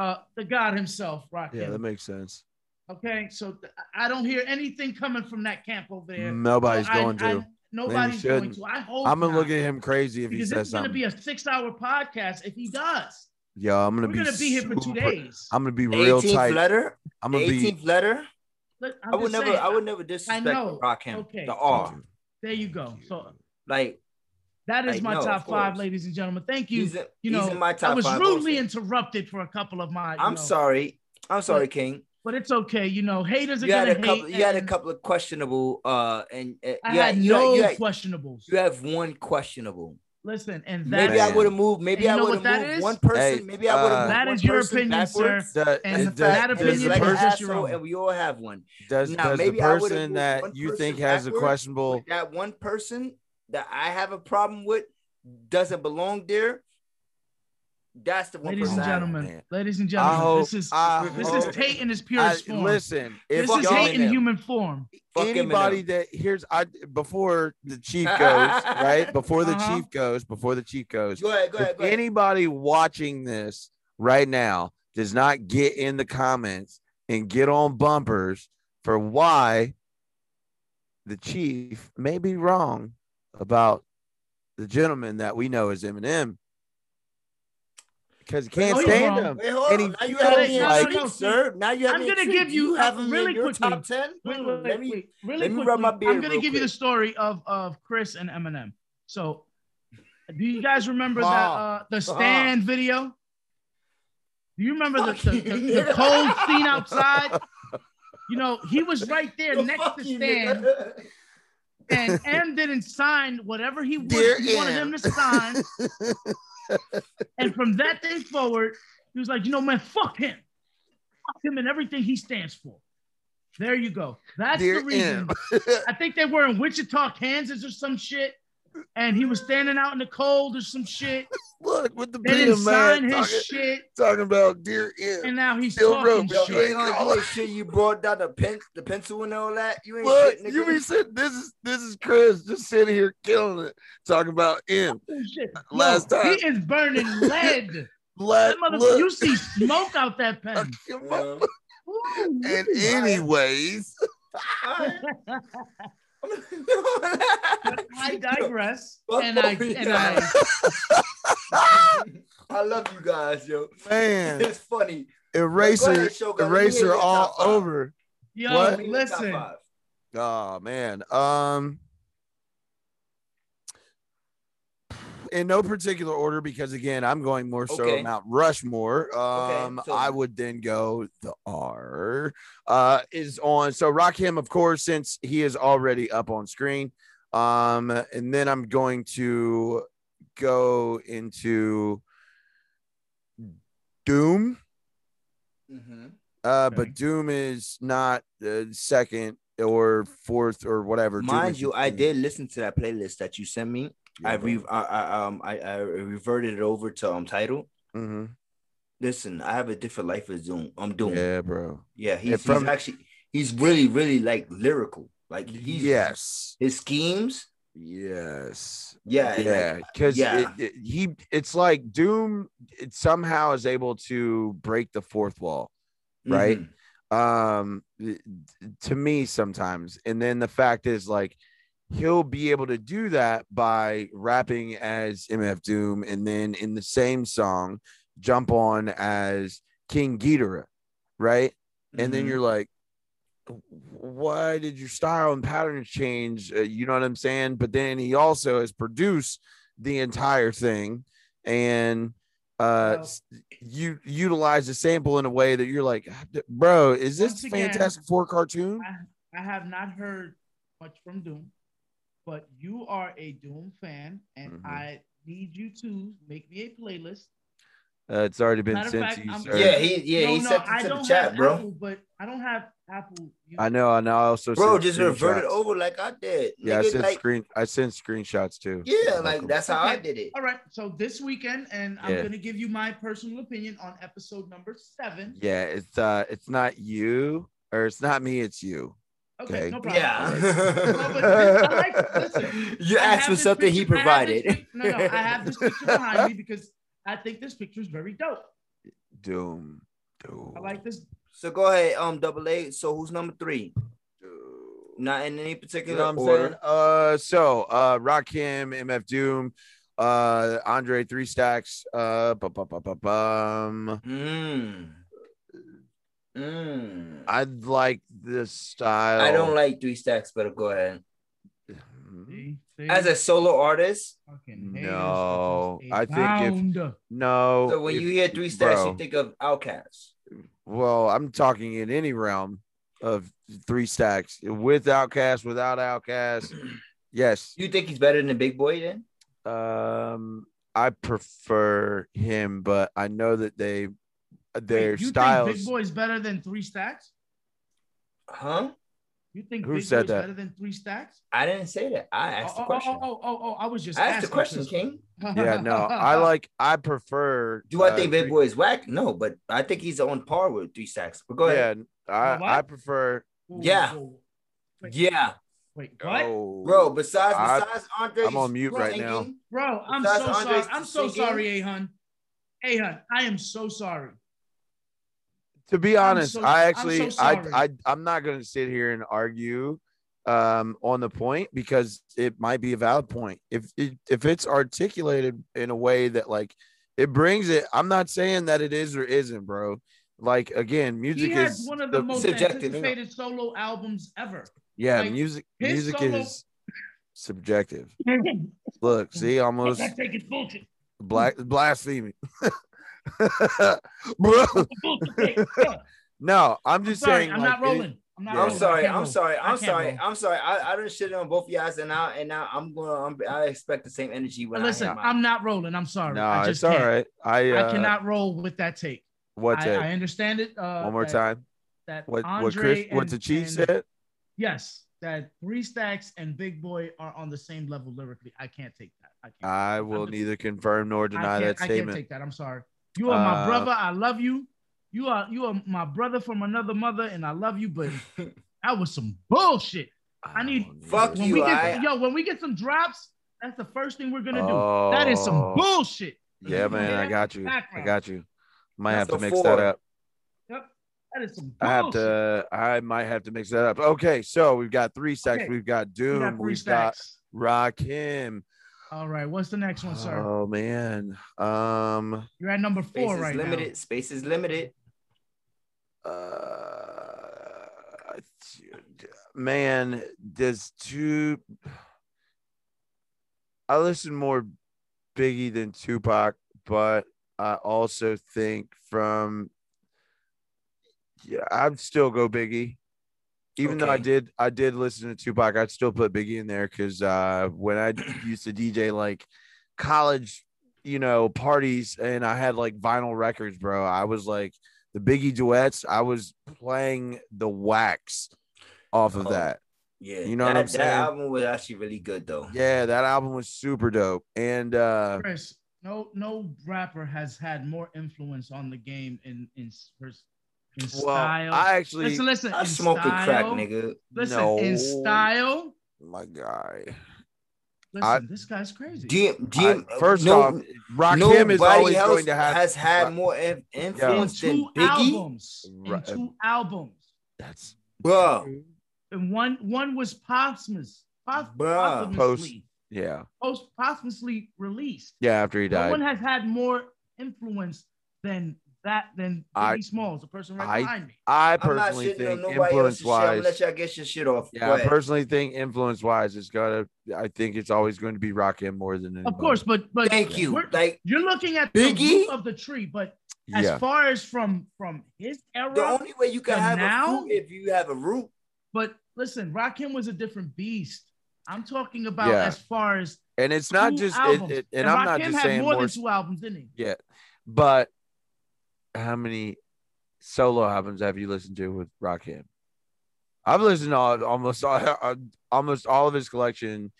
Uh, the God himself, Rakim. Yeah, that makes sense. okay, so th- I don't hear anything coming from that camp over there. Nobody's So I- going to. I- nobody's going to. I hope. I'm gonna not, look at him crazy if he because this says is gonna be a six-hour podcast if he does. Yo, I'm gonna We're be. gonna be here for two days. I'm gonna be The real 18th tight. letter. I'm gonna be. 18th letter. Look, I'm I would never. saying, I would never disrespect know. rock. Okay. The R. There you go. So Like that is Like, my no, top five, ladies and gentlemen. Thank you. he's, in, you he's know, in my top I was five. rudely also. interrupted for a couple of my. I'm know, sorry. I'm sorry, But- King. but it's okay. You know, haters are You had gonna a couple. hate. You had a couple of questionable. Uh, and uh, I you had you no you had, questionables. you have one questionable. Listen, and that Maybe that I would have moved. Maybe I would have moved one person. Hey, maybe I would uh, have moved That one is your person opinion, sir. backwards. Does, And is- that does, opinion does the like is person your asshole, own. and we all have one. does, Now, does the maybe I person moved that one you think has a questionable that one person that I have a problem with doesn't belong there. That's the one ladies and person. I have. gentlemen, man. ladies and gentlemen, hope, this is I this hope- is Tate in his I- purest form. listen, if this is y'all- hate in human form. Anybody that here's I before the chief goes right before the Uh-huh. chief goes before the chief goes. Go ahead, go ahead, go ahead. anybody watching this right now does not get in the comments and get on bumpers for why the chief may be wrong about the gentleman that we know as Eminem, because he can't Oh, Stan him. Wait, And he Now you have me like- intrigued, sir. Now you have I'm me gonna give you- you have him really in your quickly. top ten. Wait, wait, let me. Really let me rub my beard I'm gonna real give you the story of of Chris and Eminem. So, do you guys remember that Ah. uh the stand video? Do you remember the, Fuck the, you, the, the nigga. cold scene outside? You know, he was right there Yo, next to you, Stan, nigga. And M didn't sign whatever he, would, he wanted him to sign. and from that day forward, he was like, you know, man, fuck him. Fuck him and everything he stands for. There you go. That's Dear the reason. I think they were in Wichita, Kansas or some shit. And he was standing out in the cold or some shit. Look with the They didn't beard, sign man. his shit. talking about dear M. And now he's Still talking rope, shit. you ain't gonna do that shit. You brought down the pen, the pencil and all that. You ain't Look, shit, nigga. you be saying this is this is Chris just sitting here killing it, talking about M. Oh, shit. Last Yo, time. He is burning lead. Let that mother, look. you see smoke out that pen. Yeah. Ooh, and anyways, Alright. I digress. Fuck and I both and I. I love you guys, yo. man, It's funny. eraser, ahead, Shogun. Let me hear eraser all over. yo, What? Give me the top listen. Oh man. Um in no particular order because again I'm going more so Okay. Mount Rushmore. Okay, Um so- I would then go the R uh is on so Rakim, of course since he is already up on screen. Um and then I'm going to go into Doom. Mm-hmm. Uh Okay. but Doom is not uh, second or fourth or whatever. Mind you, I did listen to that playlist that you sent me. I re I, I um I, I reverted it over to um title. hmm Listen, I have a different life as Doom. I'm Doom. Yeah, bro. Yeah, he's, from- he's actually he's really really like lyrical. Like he's Yes. his schemes. Yes. Yeah, Yeah, because yeah. it, it- he it's like Doom it somehow is able to break the fourth wall, right? mhm. Um to me sometimes. And then the fact is like he'll be able to do that by rapping as MF Doom and then in the same song jump on as King Ghidorah, right? and then Mhm. you're like why did your style and patterns change? Uh, you know what i'm saying? But then he also has produced the entire thing and uh you utilize the sample in a way that you're like bro is this again, fantastic four cartoon? I, I have not heard much from Doom, but you are a Doom fan, and Mhm. I need you to make me a playlist. uh, it's already been Matter sent fact, to you I'm- sir. Yeah, he yeah no, he no, sent it to the chat, bro. Apple, but I don't have Apple. i know and i also Bro, just revert it over like I did. yeah i sent like, screen i sent screenshots too yeah, You're like that's how I did it. All right, so this weekend, and I'm gonna give you my personal opinion on episode number seven. yeah it's uh it's not you or it's not me it's you Okay, Okay. no problem. Yeah. No, but this- I like- listen, you asked for something he picture- I provided. pic- no, no, I have this picture behind me because I think this picture is very dope. doom doom I like this. So go ahead, um, double A. So who's number three? Not in any You particular know what I'm order. saying? Uh, so uh, Rakim, MF Doom, uh, Andre Three Stacks, uh, bu- bu- bu- bu- bum. Mm. Mm. I like this style. I don't like three stacks, but go ahead. See, see? As a solo artist, No, which is a I think if- No. so when if- you hear three stacks, bro. you think of OutKast. well, I'm talking in any realm of Three Stacks with OutKast, without OutKast. Yes. You think he's better than the Big Boi then? Um, I prefer him, but I know that they their Wait, you styles. think Big Boi's better than Three Stacks? Huh? You think Who Big said Boy's that? better than Three Stacks? I didn't say that. I asked oh, the question. Oh, oh, oh, oh, I was just I asked the question, King. yeah, no, I like I prefer. Do I uh, think Big Three- Boy is whack? No, but I think he's on par with three stacks. But go ahead. Yeah, I What? I prefer. Whoa, Yeah. whoa. Wait, Yeah, Wait, what? Oh, bro. Besides, I- besides Andre, I'm on mute right now. Bro, I'm Besides so Andre's sorry. I'm so singing- sorry, Ahun. Ahun, I am so sorry. To be honest, so- I actually so I. I I'm not gonna sit here and argue um on the point because it might be a valid point if it, if it's articulated in a way that like it brings it. I'm not saying that it is or isn't, bro. Like again, music is one of the, most subjective, anticipated solo albums ever. yeah, like, music music solo- is subjective. Look, see, almost That take bullshit. black blasphemy. bro, no, I'm I'm just sorry, saying I'm like, not it- rolling. I'm not Yeah. I'm rolling. I sorry. I'm roll. sorry. I I'm sorry. roll. I'm sorry. I, I done shit on both of y'all, and now and now I'm gonna. I'm, I expect the same energy when listen, I I'm not rolling. I'm sorry. No, I it's just all can't. right. I uh, I cannot roll with that take. What's I. I understand it. Uh, One more that- time. That What Andre what Chris? What and- the chief and- said? Yes, that Three Stacks and Big Boi are on the same level lyrically. I can't take that. I can't. I I'm will just- neither confirm nor I deny can't, that I can't take that. I'm sorry. You are my Uh, brother. I love you. You are you are my brother from another mother, and I love you. But that was some bullshit. I need- Fuck When you, we get I- yo, when we get some drops, that's the first thing we're gonna do. That is some Oh. bullshit. Yeah, man, I got you. I got you. Might That's have to a mix that up. Yep. That is some bullshit. I have to. I might have to mix that up. Okay, so we've got three stacks. Okay. We've got We Doom. three We've got stacks. Rakim. All right. What's the next one, sir? Oh man. Um. You're at number Space four is right limited. Space is limited. Uh. Man, there's two. I listen more Biggie than Tupac, but I also think from yeah, I'd still go Biggie. Even though I did I did listen to Tupac, I'd still put Biggie in there because uh when I used to DJ like college, you know, parties and I had like vinyl records, bro. I was like the Biggie duets, I was playing the wax off of Oh. that. Yeah, You know what I'm saying? That album was actually really good though. Yeah, that album was super dope. And uh. Chris, no, no rapper has had more influence on the game in in, s- pers- in well, style. I actually listen, listen. I in smoking crack, style- nigga. Listen, No. in style. my guy. Listen, I- this guy's crazy. DM, I- uh, first no, off, Rakim nobody is always else going to have has had Ra- more in- in influence than two Biggie. albums. In two albums. that's Bro, And one one was posthumous. Pos- Bruh. posthumously. yeah. Post posthumously released. Yeah, after he died. No one has had more influence than that than I- Biggie Smalls, the person right I- behind me. I I'm not personally on think influence else's. I'm gonna wise. let y'all get your shit off. Yeah, I personally think influence wise, it's gotta. I think it's always going to be Rakim more than anybody. Of course, but but Thank you. we're- Like You're looking at the Biggie? root of the tree, but as Yeah, far as from from his era, the only way you can have now? a fruit if you have a root. but listen, Rakim was a different beast. I'm talking about Yeah. as far as and it's not just. It, it, and, I'm not just had saying more more. than two albums, didn't he? Yeah, but how many solo albums have you listened to with Rakim? I've listened to all, almost all, uh, almost all of his collection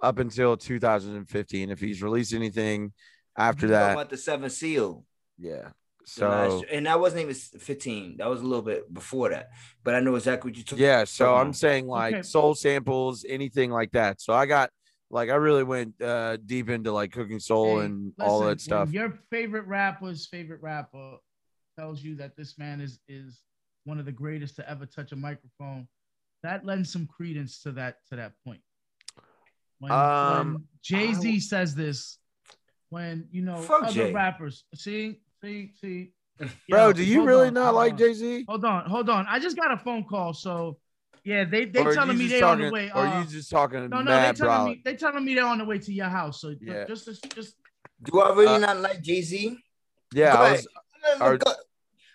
up until 2015. If he's released anything after Talking that, about the Seventh Seal. yeah. the last So and that wasn't even 15. That was a little bit before that. But I know exactly what you're talking. yeah, so Talking I'm saying like Okay. soul samples, anything like that. So I got like I really went uh deep into like cooking soul Hey, and all that stuff. Your favorite rapper's favorite rapper tells you that this man is is one of the greatest to ever touch a microphone. That lends some credence to that to that point. When, Um, Jay Z I- says this, when you know other Jay. rappers, see, see, see, Bro, Yo, do you really on, not like on. Jay Z? Hold on, hold on. I just got a phone call, so yeah, they they Or telling you me just they on the talking- way. Or uh, you just talking no, no, they mad telling broad? me they telling me they're on the way to your house. So Yeah. just just just Do I really Uh, not like Jay Z? Yeah, I was Are-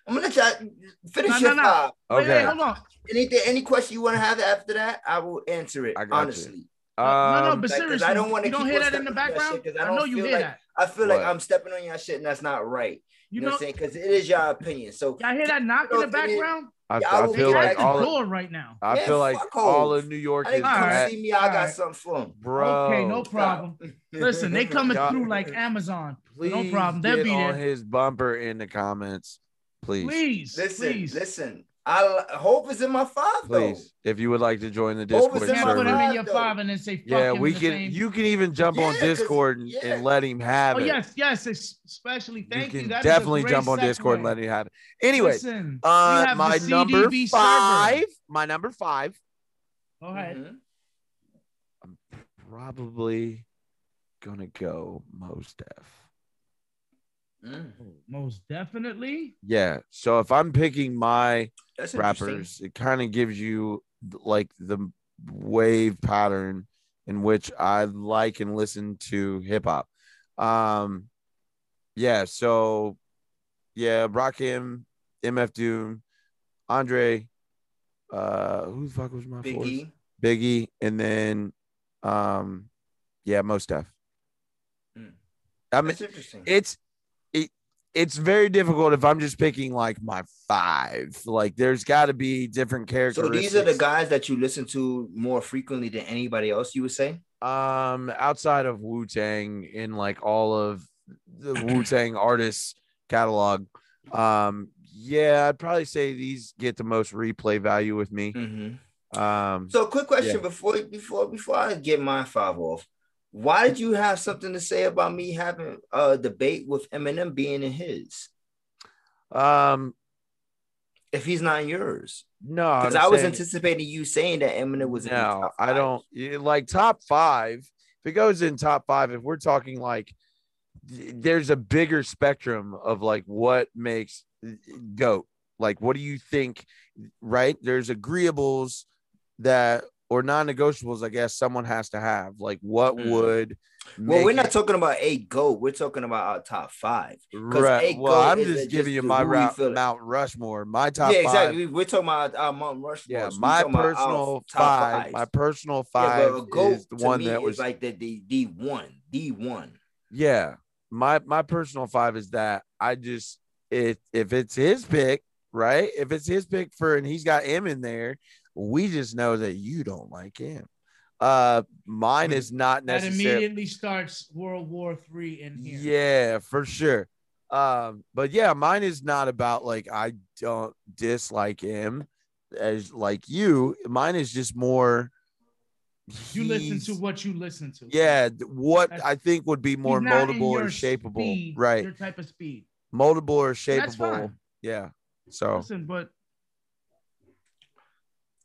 I'm gonna let y'all finish No, your no, no. five. okay. wait, hold on. Anything, any question you want to have after that, I will answer it I got you. honestly. no, no, Um, but like, 'cause seriously, I don't wanna you don't keep hear that in the stepping on that background. shit, 'cause I I know don't know. you feel hear like- that. I feel like What? I'm stepping on your shit, and that's not right. You You, know, know, what I'm saying? Because it is your opinion. So y'all hear that knock in the know, to me, background? I, Yeah, I I feel like at the all of, door right now. I Man, feel like all of New York I is think come Alright, at, see me. I got alright. something for him. bro. okay, no problem. Listen, they coming through like Amazon. Please no problem. They'll get be on there. his bumper in the comments, please. Please, Listen, please. listen. I hope is in my five Please, if you would like to join the Discord to You can't my put him in your though. five and then say fuck yeah, him we can. same- You can even jump on Discord and, yeah. and let him have Oh it. yes, yes, especially thank you you. can That is a definitely jump on Discord and let him have it. Anyway, Listen, uh, my number CDB server. five, my number five, Go ahead. Mhm. I'm probably gonna go Mos Def. Mm, Most definitely. Yeah. So if I'm picking my that's rappers, it kind of gives you like the wave pattern in which I like and listen to hip hop. Um, yeah. So, yeah, Rakim, MF Doom, Andre, uh, who the fuck was my fourth? Biggie. Biggie, and then, um, yeah, Mos Def. Mm. I mean, That's interesting. it's it it's very difficult if I'm just picking like my five. Like there's got to be different characters. so these are the guys that you listen to more frequently than anybody else. You would say? um outside of Wu Tang in like all of the Wu Tang artists catalog. Um yeah, I'd probably say these get the most replay value with me. Mm-hmm. Um So, quick question Yeah. before before before I get my five off. Why did you have something to say about me having a debate with Eminem being in his um if he's not in yours? no, Because I'm was saying- anticipating you saying that Eminem was No, I don't like top five. If it goes in top five, if we're talking like there's a bigger spectrum of like what makes goat. Like, what do you think? Right? There's agreeables that or non-negotiables. I guess someone has to have. Like, what Mm. would? Well, we're not it- talking about a goat. We're talking about our top five. right. Well, I'm is just just giving you my route, Mount Rushmore. My top yeah, five. exactly. We're talking about our Mount Rushmore. Yeah, We're my talking about personal top five. My personal five but a goat is the one me that is was like the the D one, D one. Yeah. My my personal five is that I just if if it's his pick, right? If it's his pick for and he's got M in there, we just know that you don't like him. Uh mine is not necessarily. That immediately starts World War Three in here. yeah, for sure. Um, but yeah, mine is not about like I don't dislike him as like you. Mine is just more You listen to what you listen to. yeah, what That's- I think would be more moldable or shapeable. speed, right. Your type of speed. moldable or shapeable. Yeah. So Listen, but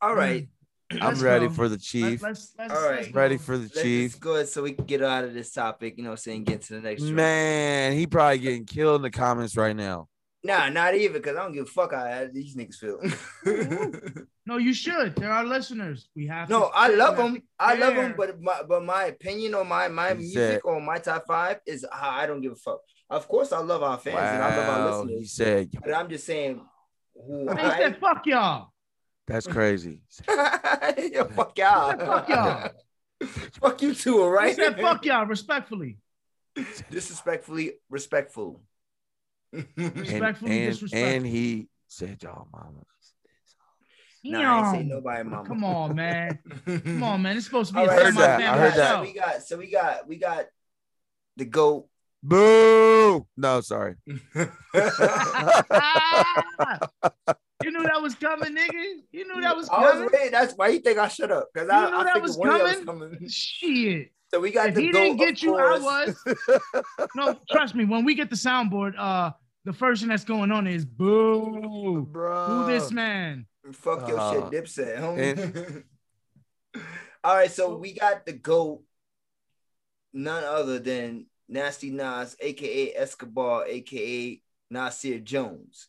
All right. Mm. I'm ready go. for the Let, chief. let's, let's, All right. let's ready for the Let's chief. just go ahead so we can get out of this topic, you know saying? Get to the next one. Man, he probably getting killed in the comments right now. Nah, not even because I don't give a fuck how these niggas feel. No, you should. They're our listeners. We have. no, to I love them. to I love them, but my but my opinion on my my He music said- or my top five is how I don't give a fuck. Of course, I love our fans and I love our Wow, he said but I'm just saying who They said, "Fuck y'all." That's crazy. Yo, fuck y'all. Fuck y'all. fuck you too, all They right? said, "Fuck y'all." Respectfully. Disrespectfully respectful. And, Respectfully and, disrespectful. and he said, y'all mamas. Nah, I ain't say Damn. nobody, mama. Come on, man. Come on, man. It's supposed to be All a right, heard that. I semi-family heard so that. we got so we got we got the goat. Boo! No, sorry. you knew that was coming, nigga. You knew that was I was coming. waiting. That's why you think I shut up because I, knew I that was one of y'all was coming? coming. Shit. So we got If the he goat. didn't get you, I was. No, trust me. When we get the soundboard, uh, the first thing that's going on is boo. Bro. Who this man? Fuck your Uh, shit, Dipset. homie. All right, so we got the goat, none other than Nasty Nas, aka Escobar, aka Nasir Jones.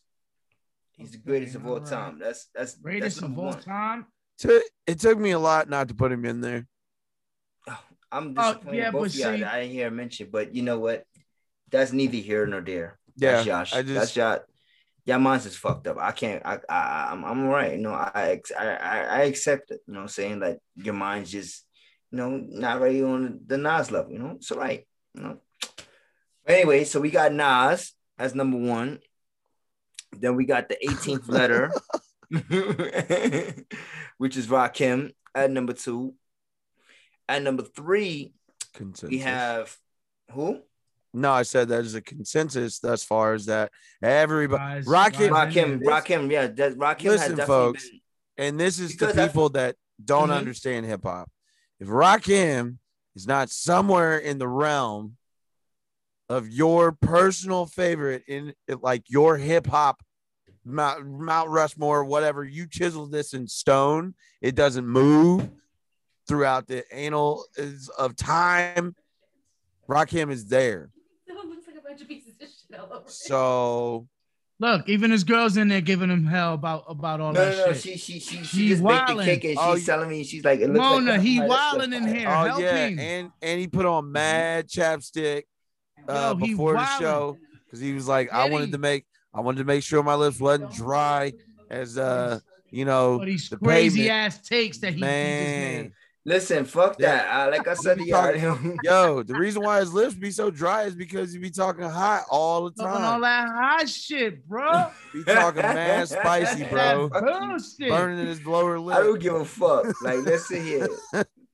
He's the greatest of all all right. time. That's that's Greatest that's of all one. time. Took- It took me a lot not to put him in there. Oh, I'm Oh, disappointed yeah, both but of y'all I didn't hear mention, but you know what? That's neither here nor there. Yeah, That's Josh. I just That's y'all. Y'all minds is fucked up. I can't. I. I. I'm. I'm all right. You know. I. I. I, I accept it. You know. what I'm saying like your mind's just. You know, not ready on the Nas level. You know. It's all right. You know. Anyway, so we got Nas as number one. Then we got the 18th letter, which is Rakim at number two. At number three, consensus. we have who? no, I said that is a consensus as far as that everybody Guys, Rocket- guys, Rakim. this- Rakim. Yeah, that Rakim has Listen, definitely folks. been. and this is Because the people that don't Mhm. understand hip hop. If Rakim is not somewhere in the realm of your personal favorite in like your hip hop Mount, Mount Rushmore, whatever, you chiseled this in stone, it doesn't move throughout the annal is- of time. Rakim is there. bunch of pieces of shit all over. it. So Look, even his girls in there giving him hell about about all No, that no, no. shit. She, she, she, she She just baked the cake and she's Oh, you- telling me she's like, it looks Mona, like he that's wildin' in here. oh yeah, helping. and and he put on mm-hmm. mad chapstick uh, Yo, he before the show because he was like, I Did wanted to make I wanted to make sure my lips wasn't dry as uh you know But these the crazy pavement. ass takes that he, he man. Listen, fuck Yeah. that. Uh, like I said to be y'all, talking- Yo, the reason why his lips be so dry is because he be talking hot all the time. Talking all that hot shit, bro. Be talking mad spicy, bro. Burning in his lower I lip. don't give a fuck. Like, listen here.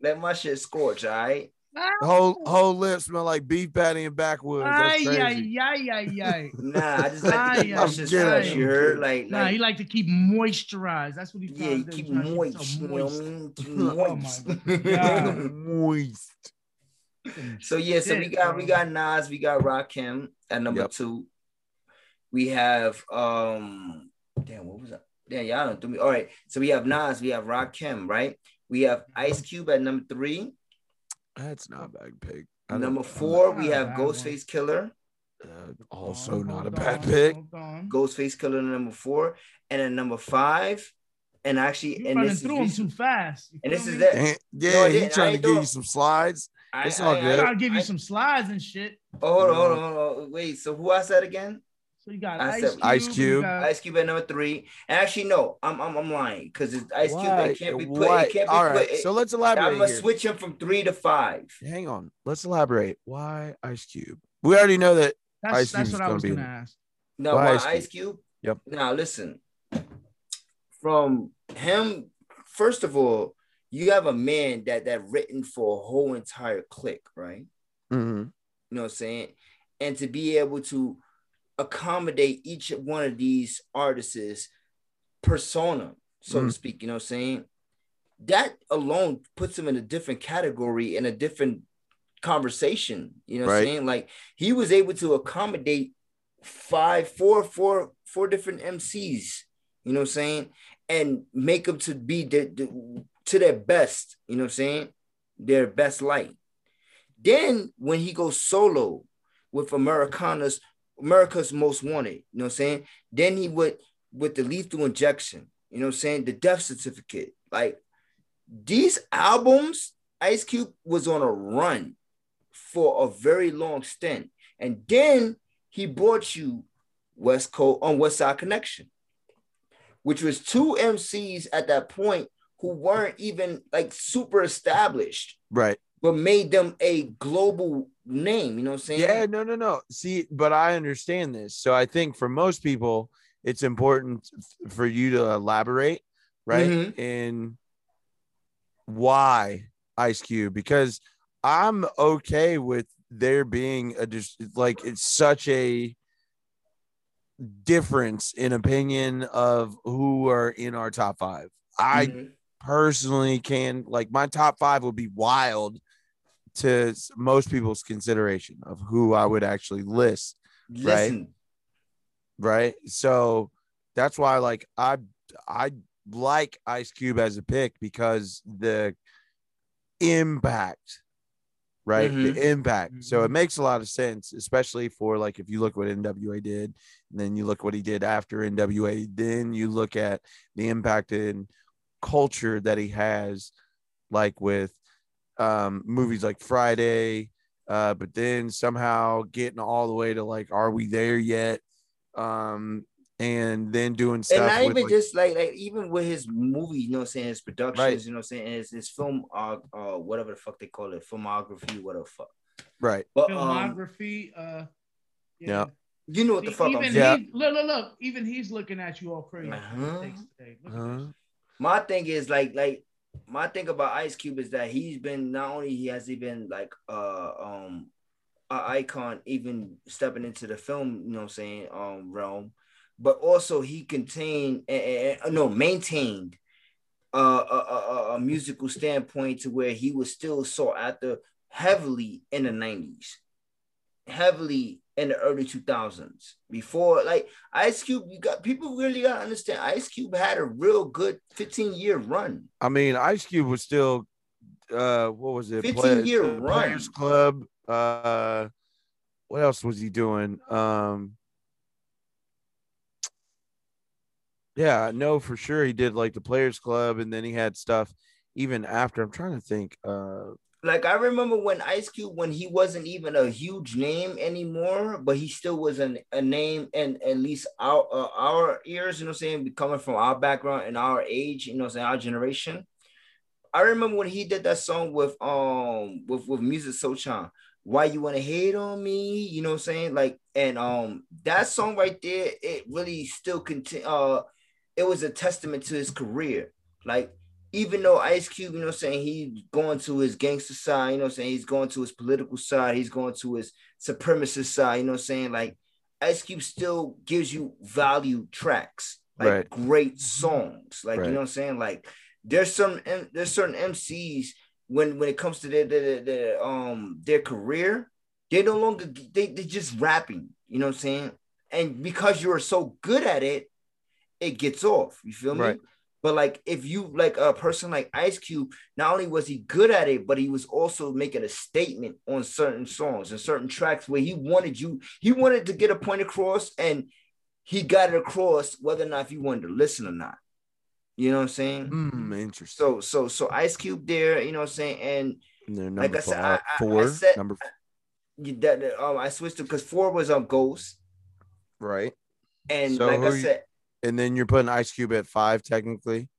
Let my shit scorch, all right? The whole whole lip smell like beef patty and backwoods. Ay, That's ay, crazy. ay, ay, ay. Nah, I just like to keep my shit fresh. You heard? Like, Nah, like he like to keep moisturized. That's what he yeah, trying to do. keep He trying to moist. himself You know what I mean? Keep Oh moist. Moist. So yeah, so we got we got Nas, we got Rakim at number Yep. two. We have um damn, what was that? Damn, y'all don't do me. All right, so we have Nas, we have Rakim, right? We have Ice Cube at number three. That's not a bad pick. I Number four, we have bad one. Ghostface Killah. Uh, also Hold not a bad hold pick. on. Ghostface Killah number four, and then number five, and actually, You and running this is through him too fast. You and this feel is that. Damn, No, yeah, he trying to give you some slides. I, It's all I- good. I- I'll give you I- some slides and shit. oh, hold on, hold on, hold on. Wait, so who I said again? So you got I Ice said Cube. Ice Cube. got- Ice Cube at number three. And actually, no, I'm I'm, I'm lying because it's Ice Cube. Why? It can't be put. Why? It can't be All put. right, it- so let's elaborate. I'm gonna here. switch him from three to five. Hang on, let's elaborate. Why Ice Cube? We already know that. That's, Ice that's Cube's what I gonna was be gonna in- ask. No, Why why Ice Ice, Cube? Cube? Yep. Now listen, from him, first of all, you have a man that that written for a whole entire clique, right? Mhm. You know what I'm saying? And to be able to accommodate each one of these artists' persona, so to Mhm. speak, you know what I'm saying? That alone puts him in a different category in a different conversation. You know what I'm saying? Like he was able to accommodate five, four, four, four different MCs, you know what I'm saying? And make them to be the, the to their best, you know what I'm saying? Their best light. Then when he goes solo with Americana's America's Most Wanted, you know what I'm saying? Then he went with the lethal injection, you know what I'm saying? The death certificate. Like these albums, Ice Cube was on a run for a very long stint. And then he brought you West Coast on West Side Connection, which was two MCs at that point who weren't even like super established, Right. but made them a global name. You know what I'm saying? Yeah, no, no, no. See, but I understand this. So I think for most people, it's important for you to elaborate, right? Mhm. In why Ice Cube, because I'm okay with there being a just like it's such a difference in opinion of who are in our top five. I Mhm. personally can like my top five would be wild to most people's consideration of who I would actually list, listen. right? So that's why like I I like Ice Cube as a pick because the impact, right? Mhm. The impact. So it Mhm. makes a lot of sense, especially for like if you look what NWA did, and then you look what he did after NWA, then you look at the impact in culture that he has, like with um movies like Friday, uh, but then somehow getting all the way to like, are we there yet? Um, and then doing stuff and not with, even like- just like like even with his movie, you know what I'm saying, his productions, Right. you know what I'm saying, his, his film uh, uh whatever the fuck they call it, filmography, whatever the fuck. right. But um, Filmography. uh, Yeah. you know what the See, fuck I'm saying. Yeah. look, look, look. Even he's looking at you all crazy. Uh-huh. Mistakes today. Look at Uh-huh. my thing is like like my thing about Ice Cube is that he's been not only he has he been like uh um icon even stepping into the film, you know what I'm saying, um realm, but also he contained and no maintained uh, a, a- a musical standpoint to where he was still sought after heavily in the 90s, heavily in the early 2000s. Before, like Ice Cube, you got people really got to understand Ice Cube had a real good 15 year run. I mean, Ice Cube was still, uh, what was it? 15 year run. Players Club, uh, what else was he doing? Um, yeah, I know for sure he did like the Players Club, and then he had stuff even after. I'm trying to think. Uh, like I remember when Ice Cube, when he wasn't even a huge name anymore, but he still was an, a name and at least our uh, our ears, you know, what I'm saying, coming from our background and our age, you know, saying our generation. I remember when he did that song with um with with Musiq Soulchild. Why you want to hate on me? You know what I'm saying? Like, and um that song right there, it really still continue. Uh, it was a testament to his career. Like even though Ice Cube, you know what I'm saying, he's going to his gangster side, you know what I'm saying, he's going to his political side, he's going to his supremacist side, you know what I'm saying, like Ice Cube still gives you value tracks, like Right. great songs, like Right. you know what I'm saying, like there's some there's certain MCs when when it comes to their their, their um their career, they no longer they they just rapping, you know what I'm saying, and because you're so good at it, it gets off. You feel me? Right. But like if you like a person like Ice Cube, not only was he good at it, but he was also making a statement on certain songs and certain tracks where he wanted you, he wanted to get a point across and he got it across whether or not if you wanted to listen or not. You know what I'm saying? hmm, interesting. So so so Ice Cube there, you know what I'm saying? And like I said, I- I- I four, said- number you, that um I switched to because four was on Ghost. right. And So like I said, And then you're putting Ice Cube at five, technically.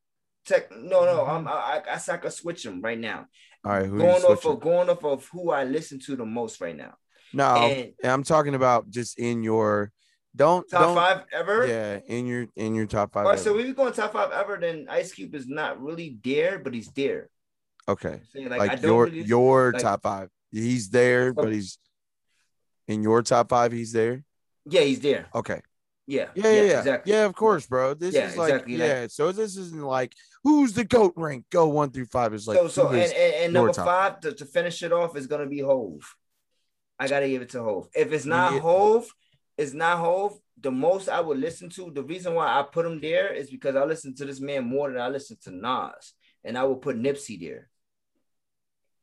tech no, no, I'm I I, I, I could switch them right now. All right, who going you off of going off of who I listen to the most right now. No, and I'm talking about just in your don't top don't five ever. yeah in your in your top five. All right, so ever. if we going top five ever, then Ice Cube is not really there, but he's there. okay, I'm like, like, I don't your really, your like- top five. He's there, but he's in your top five. He's there. yeah, he's there. Okay. Yeah, Yeah, yeah, yeah. exactly. Yeah, of course, bro. This Yeah, is like, exactly, yeah. so this isn't like who's the goat rank? Go one through five. is like so so and, and, and number top five to, to finish it off is gonna be Hov. I gotta give it to Hov. If it's not Yeah. Hov, it's not Hov. The most I would listen to, the reason why I put him there is because I listen to this man more than I listen to Nas, and I would put Nipsey there.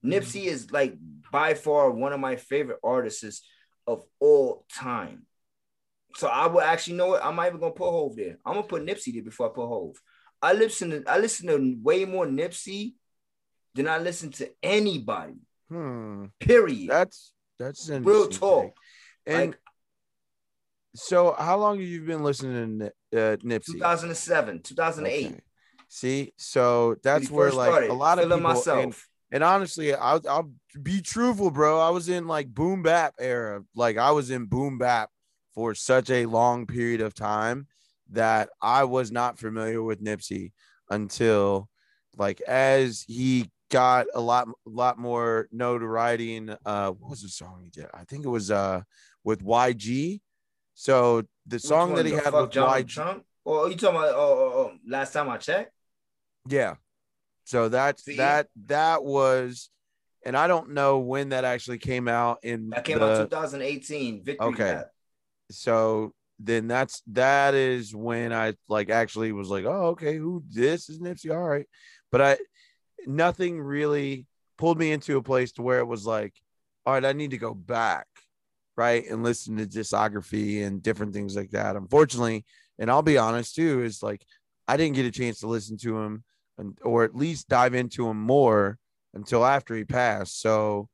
Nipsey mm. is like by far one of my favorite artists of all time. So I would actually know what I'm not even gonna put Hov there. I'm gonna put Nipsey there before I put Hov. I listen to I listen to way more Nipsey than I listen to anybody. hmm, Period. that's that's Real talk. And like so, how long have you been listening to uh, Nipsey? 2007, 2008. Okay. See, so that's where like started, a lot of people myself. and, and honestly, I'll I'll be truthful, bro. I was in like boom bap era. Like I was in boom bap for such a long period of time that I was not familiar with Nipsey until like as he got a lot lot more notoriety in uh what was the song he did? I think it was uh with YG. So the Which song that he had with Donald YG. Trump? Or are you talking about oh, oh, oh, last time I checked? Yeah. So that's See? that that was, and I don't know when that actually came out in That came the, out 2018. Victory Okay. Lap. So then that's that is when I like actually was like, oh okay, who this is Nipsey, all right, but I nothing really pulled me into a place to where it was like, all right, I need to go back, right, and listen to discography and different things like that. Unfortunately, and I'll be honest too, is like I didn't get a chance to listen to him and, or at least dive into him more until after he passed. So,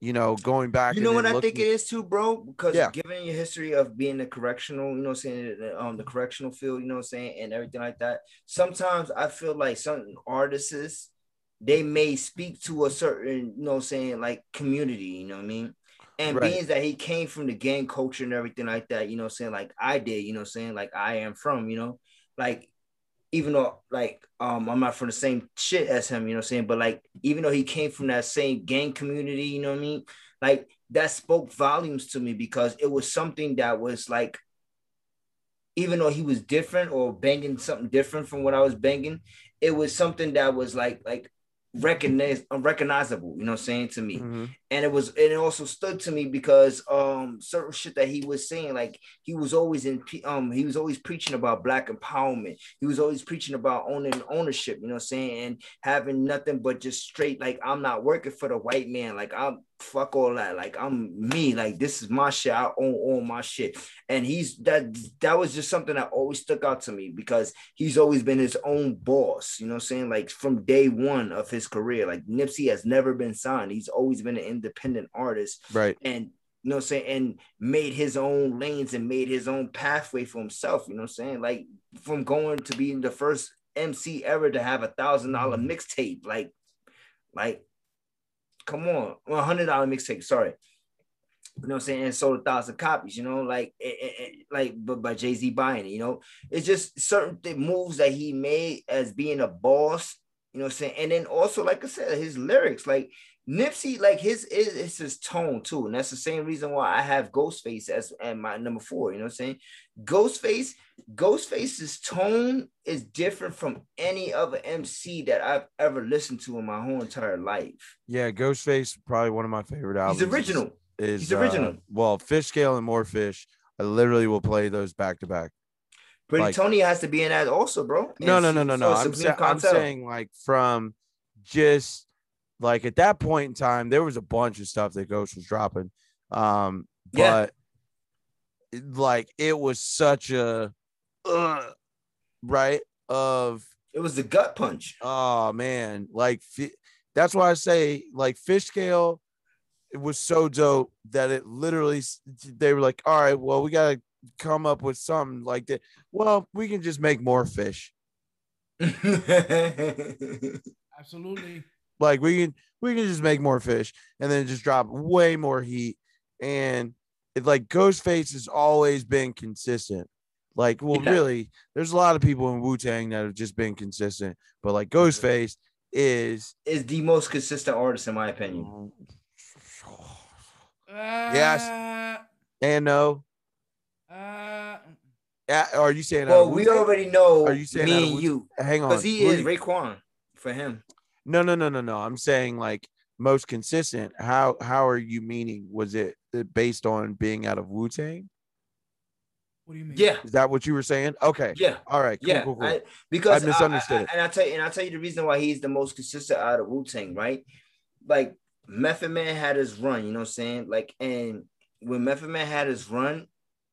you know, going back, You know what I think it is too, bro? Because Yeah. given your history of being a correctional, you know I'm saying, um, the correctional field, you know I'm saying, and everything like that. Sometimes I feel like certain artists, they may speak to a certain, you know I'm saying, like community, you know what I mean? And Right. being that he came from the gang culture and everything like that, you know I'm saying, like I did, you know I'm saying, like I am from, you know, like even though like um I'm not from the same shit as him, you know what I'm saying? But like even though he came from that same gang community, you know what I mean? Like that spoke volumes to me because it was something that was like even though he was different or banging something different from what I was banging, it was something that was like like recognized unrecognizable, you know what I'm saying to me. Mhm. and it was and it also stood to me because um certain shit that he was saying like he was always in um he was always preaching about black empowerment. He was always preaching about owning ownership you know what i'm saying and having nothing but just straight like i'm not working for the white man. Like i'm fuck all that. Like I'm me. Like this is my shit. I own all my shit. And he's that that was just something that always stuck out to me because he's always been his own boss. You know what I'm saying? Like from day one of his career. Like Nipsey has never been signed. He's always been an independent artist. Right. And you know what I'm saying, and made his own lanes and made his own pathway for himself. You know what I'm saying? Like from going to being the first MC ever to have a thousand dollar mm-hmm. mixtape. Like, like, come on, hundred dollar mixtape. Sorry. You know what I'm saying? And sold a thousand copies, you know, like, it, it, it- like, but by Jay Z buying it, you know, it's just certain th- moves that he made as being a boss, you know what I'm saying? And then also, like I said, his lyrics, like Nipsey, like his is it's his tone too, and that's the same reason why I have Ghostface as and my number four. You know what I'm saying? Ghostface, Ghostface's tone is different from any other MC that I've ever listened to in my whole entire life. Yeah, Ghostface, probably one of my favorite albums. He's original. Is, He's uh, original. well, Fish Scale and More Fish. I literally will play those back to back. Pretty like- Tony has to be in that also, bro. No, no, no, no, no. so I'm, sa- I'm saying like from just like at that point in time, there was a bunch of stuff that Ghost was dropping. Um, but it- like it was such a uh, right of it was the gut punch. oh man, like fi- that's why I say like fish scale. It was so dope that it literally they were like, all right, well, we gotta come up with something like that. Well, we can just make more fish. Absolutely. Like we can we can just make more fish and then just drop way more heat. And it like Ghostface has always been consistent. Like, well, Yeah. really, there's a lot of people in Wu Tang that have just been consistent, but like Ghostface is is the most consistent artist in my opinion. Mm. Yes. and no. Uh, Yeah, are you saying? out Well, we already know Are you saying me and you Hang on, because he is you- Raekwon for him. No, no, no, no, no. I'm saying like most consistent. How how are you meaning? Was it based on being out of Wu Tang? what do you mean? Yeah, Is that what you were saying? Okay. yeah. All right. Cool, Yeah, cool, cool. I, because I misunderstood I- it. and I tell you, and I tell you the reason why he's the most consistent out of Wu Tang, right? Like Method Man had his run, you know what I'm saying? Like, and when Method Man had his run,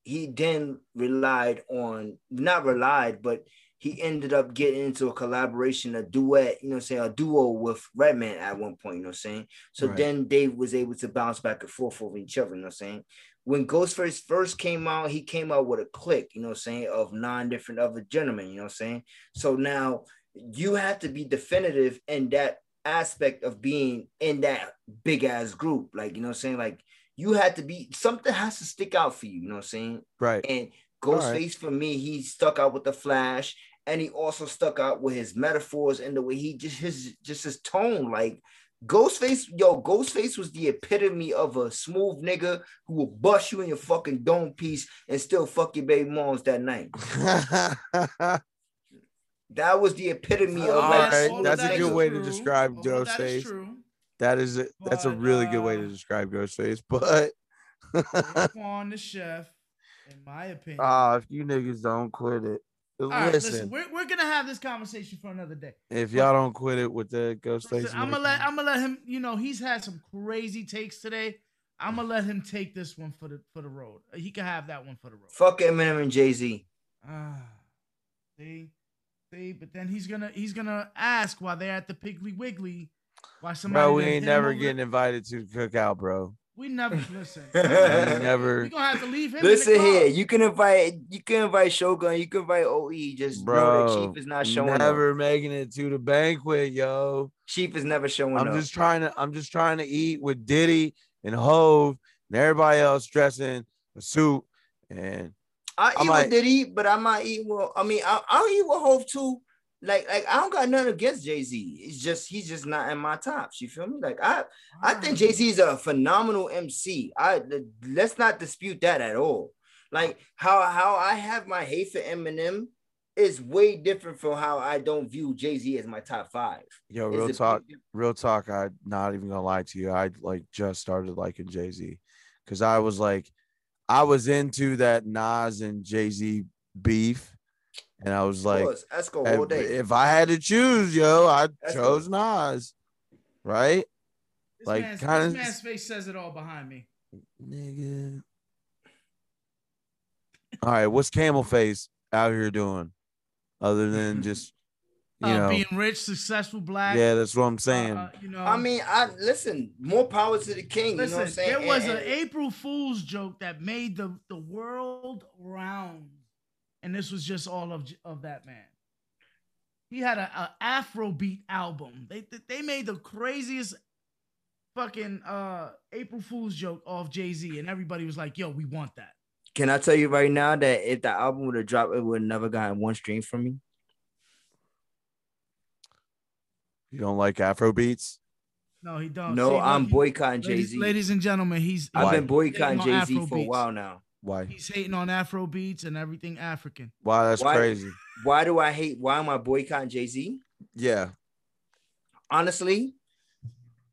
he then relied on not relied, but he ended up getting into a collaboration, a duet, you know what I'm saying, a duo with Redman at one point, you know what I'm saying? So Right. then Dave was able to bounce back and forth over each other, you know what I'm saying? When Ghostface first came out, he came out with a clique, you know what I'm saying, of nine different other gentlemen, you know what I'm saying? So now you have to be definitive in that aspect of being in that big ass group. Like, you know what I'm saying? Like you had to be something has to stick out for you, you know what I'm saying? Right. And Ghostface right. for me, he stuck out with the flash, and he also stuck out with his metaphors and the way he just his just his tone. Like Ghostface, yo, Ghostface was the epitome of a smooth nigga who will bust you in your fucking dome piece and still fuck your baby moms that night. That was the epitome of All like right, all smooth of that's a that good is nigga. way to describe All of that is Ghostface. true. that is a, that's a But, really good way to uh, describe Ghostface. But on the chef, in my opinion. ah, if you niggas don't quit it, All right, listen, listen, we're, we're gonna have this conversation for another day. if y'all don't quit it with the Ghostface, Listen, I'm gonna let I'm gonna let him. You know, he's had some crazy takes today. I'm gonna let him take this one for the for the road. He can have that one for the road. Fuck Eminem and Jay Z. Ah, see, see, but then he's gonna he's gonna ask why they're at the Piggly Wiggly. Why somebody? bro, we ain't never over the- getting invited to the cookout, bro. We never listen. We we never, gonna have to leave him. Listen in the here, you can invite you can invite Shogun, you can invite OE. Just know bro. that Chief is not showing up. never making it to the banquet, yo. Chief is never showing up. I'm up. just trying to I'm just trying to eat with Diddy and Hov and everybody else dressing a suit and I I eat might- with Diddy, but I might eat with. I mean, I, I'll eat with Hov too. Like, like I don't got nothing against Jay Z. It's just he's just not in my tops. You feel me? Like I, I think Jay Z is a phenomenal MC. I let's not dispute that at all. Like how how I have my hate for Eminem is way different from how I don't view Jay Z as my top five. yo, real talk, real talk. I'm not even gonna lie to you. I like just started liking Jay Z because I was like, I was into that Nas and Jay Z beef, and I was like, course, let's if, all day. if I had to choose, yo, I That's chose Nas, right? This Like, kinda this man's face says it all behind me. Nigga. All right, what's Camel Face out here doing, other than just you uh, know? being rich, successful, black. yeah, that's what I'm uh, saying. uh, you know. I mean, I listen. More power to the king. listen, you know what I'm saying? there was And- an and- April Fool's joke that made the the world round, and this was just all of of that man. He had a, a Afrobeat album. They they made the craziest fucking uh April Fool's joke off Jay Z, and everybody was like, "Yo, we want that." Can I tell you right now that if the album would have dropped, it would have never gotten one stream from me. you don't like Afro beats? No, he don't. no, See, I'm look, boycotting Jay Z. ladies and gentlemen, he's I've been boycotting Jay Z for a while now. Why? he's hating on Afro beats and everything African. Why? That's Why- crazy. Why do I hate? Why am I boycotting Jay Z? Yeah. honestly,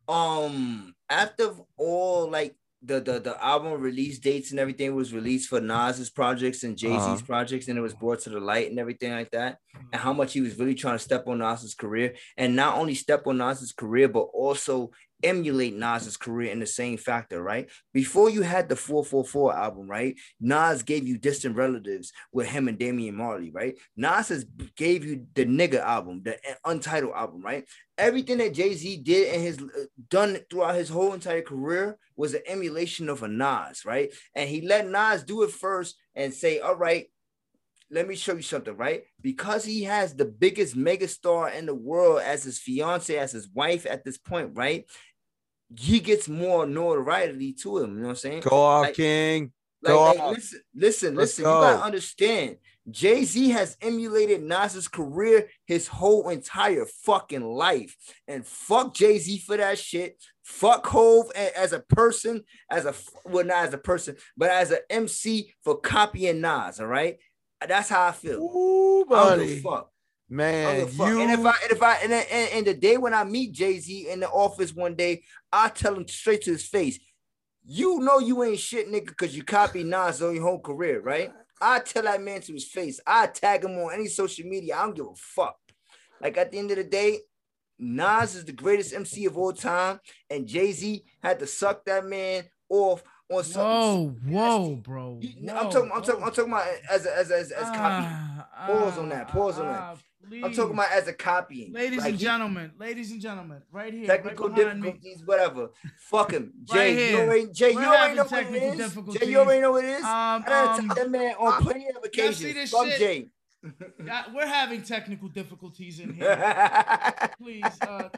um, after all like the the the album release dates and everything was released for Nas's projects and Jay Z's Uh-huh. projects, and it was brought to the light and everything like that, and how much he was really trying to step on Nas's career, and not only step on Nas's career, but also emulate Nas's career in the same factor, right? Before you had the 444 album, right? Nas gave you distant relatives with him and Damian Marley, right? Nas has gave you the nigga album, the untitled album, right? Everything that Jay-Z did and his uh, done throughout his whole entire career was an emulation of a Nas, right? And he let Nas do it first and say, all right, let me show you something, right? Because he has the biggest megastar in the world as his fiance, as his wife at this point, right? He gets more notoriety to him. You know what I'm saying? Go off, Like- King. Like, Go like, off. listen, listen, Let's listen. You gotta understand. Jay Z has emulated Nas's career his whole entire fucking life, and fuck Jay Z for that shit. Fuck Hov as a person, as a well, not as a person, but as an MC for copying Nas. All right, that's how I feel. Ooh, I buddy. a fuck. I don't Man, give a fuck. you And if I and if I and, and, and the day when I meet Jay Z in the office one day, I tell him straight to his face, "You know you ain't shit, nigga, because you copied Nas on your whole career, right?" I tell that man to his face. I tag him on any social media. I don't give a fuck. Like at the end of the day, Nas is the greatest MC of all time, and Jay Z had to suck that man off on something. Whoa, whoa, bro. You- whoa, I'm talking. I'm talking. I'm talking about as a, as a, as, as copy. Ah, Pause on that, pause on that. Ah, I'm talking about as a copying. Ladies Like, and gentlemen, ladies and gentlemen, right here, technical right behind me. difficulties, whatever. Fuck him, Right Jay. you already, Jay, We're you already having know what it technical is. Jay, you already know what it is. Um, I um, that man on plenty of occasions. Fuck shit? Jay. we're having technical difficulties in here. Please, uh,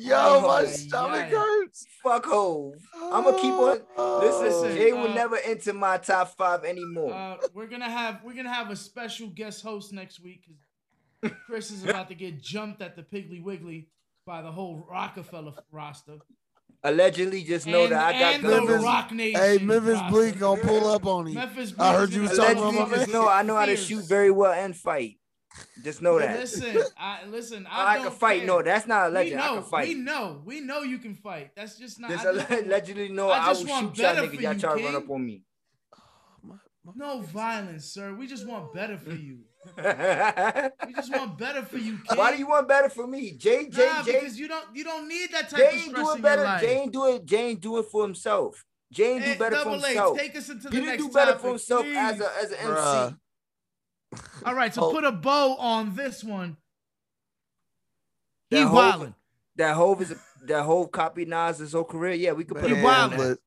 Yo, Oh, my yeah, stomach yeah. hurts. Fuck Hov. I'ma keep on- Listen, Listen, Jay will uh, never enter my top five anymore. uh, we're gonna have we're gonna have a special guest host next week because Chris is about to get jumped at the Piggly Wiggly by the whole Roc-A-Fella roster. Allegedly, just know and, that I got and good the Memphis- Roc Nation. Hey, Memphis roster. Bleek gonna pull up on him. Memphis I heard you was talking be about my Allegedly, man. just know I know how to shoot very well and fight. Just know that. Listen, I listen. I, I, don't can fight. care. No, that's not we alleged. know, I can fight. we know, we know you can fight. That's just not. Just I just- allegedly know I I, just will want shoot y'all better niggas. for Y'all you, try to run up on me. no violence, sir. We just want better for you. We just want better for you, King. do you want better for me? Jay, Jay, Nah, Jay, because you don't you don't need that type Jay of ain't stress do in it your better. life. Jay ain't do it. Jay ain't do it for himself. Jay ain't Hey, do eh, better for Double H, himself. take us into the He didn't next do better topic, for himself as a as an Bruh. MC. All right, so Oh. put a bow on this one. He That whole- wildin'. That Hov is a, that Hov copied Nas his whole career. Yeah, we could put He a bow on wildin'. that.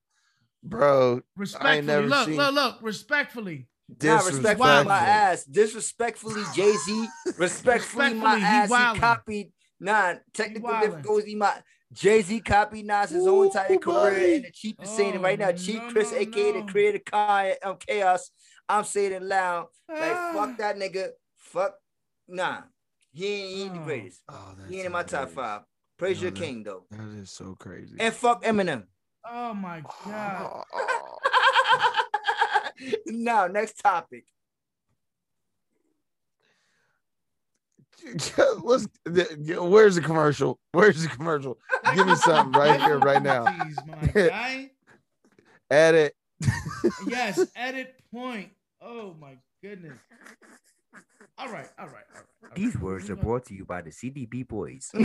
bro, Respectfully, never look, seen- look, look, respectfully. Nah, my ass. Disrespectfully, Jay Z. Respectfully, my he ass. He copied. Nah, technical wildin'. difficulties. My Jay Z copied Nas his whole entire Ooh, career, and the chief is saying it Oh, right now. Chief no, Chris, no, aka no. the creator of um, chaos. I'm saying it loud. Like Ah. fuck that nigga. Fuck. Nah, he ain't, he ain't the Oh. greatest. Oh, He ain't in my top five. Praise No, your that- king though. That is so crazy. And fuck Eminem. Oh my god. now, next topic. Let's. Where's the commercial? Where's the commercial? Give me something right here, right now. Guy. Edit. Yes, edit point. Oh my goodness. All right, all right, all right. all These words are brought to you by the CDB boys.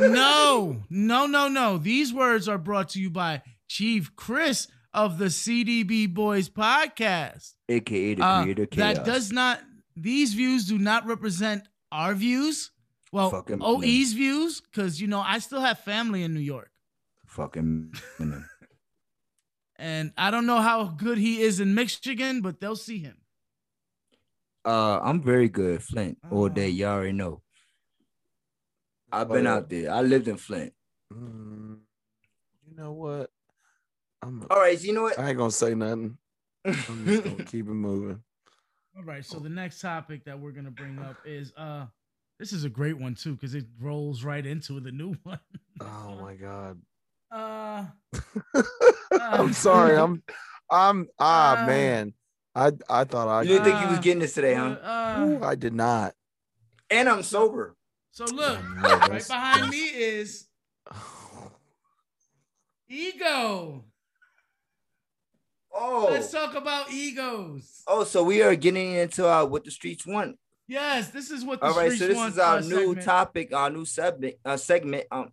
No, no, no, no. These words are brought to you by Chief Chris of the CDB Boys podcast. AKA the Uh, creator chaos. that does not. These views do not represent our views. Well, Fucking- OE's views, because you know I still have family in New York, fucking. And I don't know how good he is in Michigan, but they'll see him. Uh, I'm very good at Flint all Oh. day. Y'all already know. I've been Oh, yeah. out there. I lived in Flint. Mm, you know what? I'm. All right, so you know what? I ain't gonna say nothing. I'm just gonna keep it moving. All right, so the next topic that we're gonna bring up is uh, this is a great one too because it rolls right into the new one. Oh my god. Uh, I'm sorry. I'm. I'm. Ah Uh, man. I I thought I. you didn't think you was Uh, getting this today, uh, huh? uh, Ooh, I did not. And I'm sober. so look, right behind me is ego. Oh, Let's talk about egos. oh, so we are getting into uh, what the streets want. Yes, this is what the All right, streets so this want, is our uh, new segment. topic, our new segment, uh, segment, um,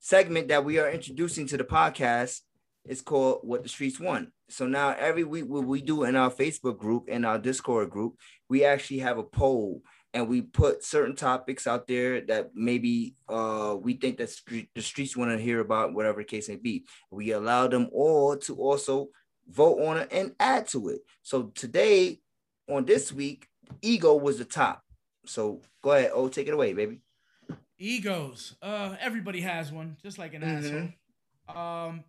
segment that we are introducing to the podcast. is called "What the Streets Want." So now every week, what we do in our Facebook group and our Discord group, we actually have a poll, and we put certain topics out there that maybe uh we think that street, the streets want to hear about, whatever case may be. We allow them all to also vote on it and add to it. So today, on this week, ego was the top. So go ahead, oh, take it away, baby. Egos. Uh, everybody has one, just like an Mhm. asshole. Um,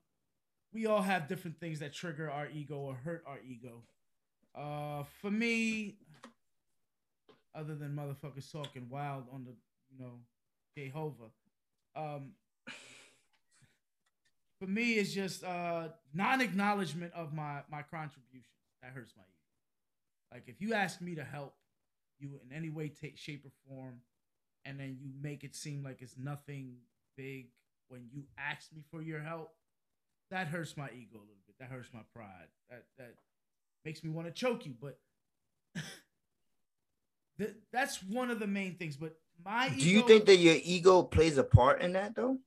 we all have different things that trigger our ego or hurt our ego. Uh, for me, other than motherfuckers talking wild on the, you know, Jehovah, um, for me, it's just uh non-acknowledgement of my my contribution that hurts my ego. Like if you ask me to help you in any way, take shape or form, and then you make it seem like it's nothing big when you ask me for your help, that hurts my ego a little bit. That hurts my pride. That that makes me want to choke you. But th- that's one of the main things. But my Do you think that your ego plays a part in that though?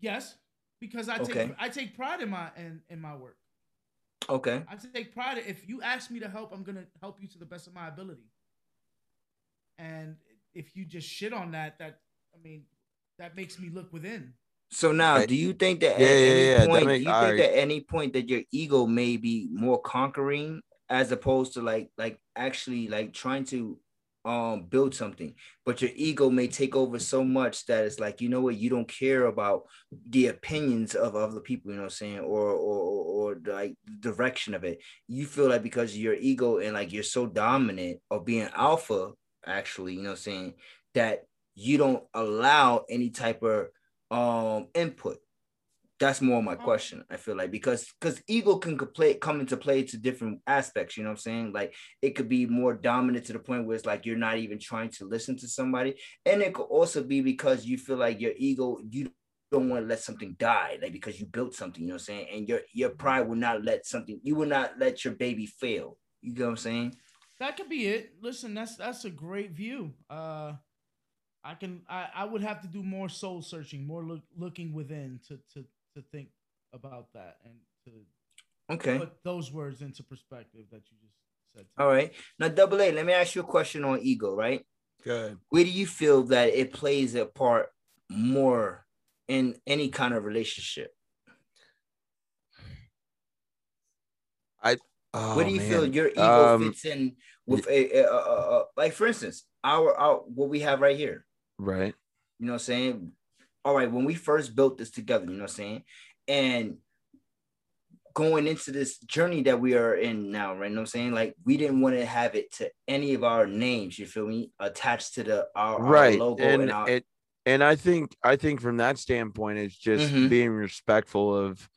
yes? Because I Okay. take I take pride in my in, in my work. Okay. I take pride. If you ask me to help, I'm gonna help you to the best of my ability. And if you just shit on that, that I mean, that makes me look within. So now, Right. do you think that Yeah, at yeah, any yeah, that point, make- do you I- think that at any point that your ego may be more conquering as opposed to like like actually like trying to um build something, but your ego may take over so much that it's like you know what you don't care about the opinions of other people, you know what I'm saying, or or or, or the, like direction of it. You feel like because your ego and like you're so dominant or being alpha, actually, you know saying, that you don't allow any type of um input. That's more my Um, question i feel like because because ego can play come into play to different aspects you know what i'm saying? Like it could be more dominant to the point where it's like you're not even trying to listen to somebody. And it could also be because you feel like your ego you don't want to let something die like because you built something you know what i'm saying? And your your pride will not let something you will not let your baby fail you get what i'm saying That could be it. Listen, that's that's a great view. Uh, I can I, I would have to do more soul searching, more look, looking within to to to think about that and to okay put those words into perspective that you just said. to all me. right now double a let me ask you a question on ego right Good. where do you feel that it plays a part more in any kind of relationship? Oh, where do you feel your ego Um, fits in with a, a, a, a- like for instance, our, our what we have right here. Right. You know what I'm saying? All right, when we first built this together, you know what I'm saying? And going into this journey that we are in now, right? You know what I'm saying? Like we didn't want to have it to any of our names, you feel me? Attached to the our, our right logo and and, our it and i think i think from that standpoint it's just Mhm. being respectful of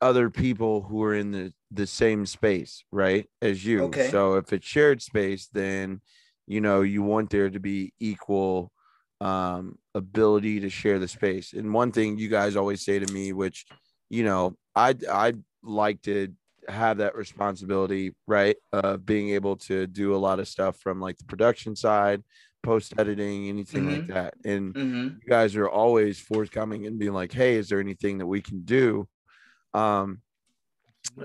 other people who are in the the same space right as you Okay. so if it's shared space then you know you want there to be equal um ability to share the space and one thing you guys always say to me which you know i i like to have that responsibility, right? Of being able to do a lot of stuff from like the production side, post editing, anything like that. And Mm-hmm. you guys are always forthcoming and being like, hey, is there anything that we can do um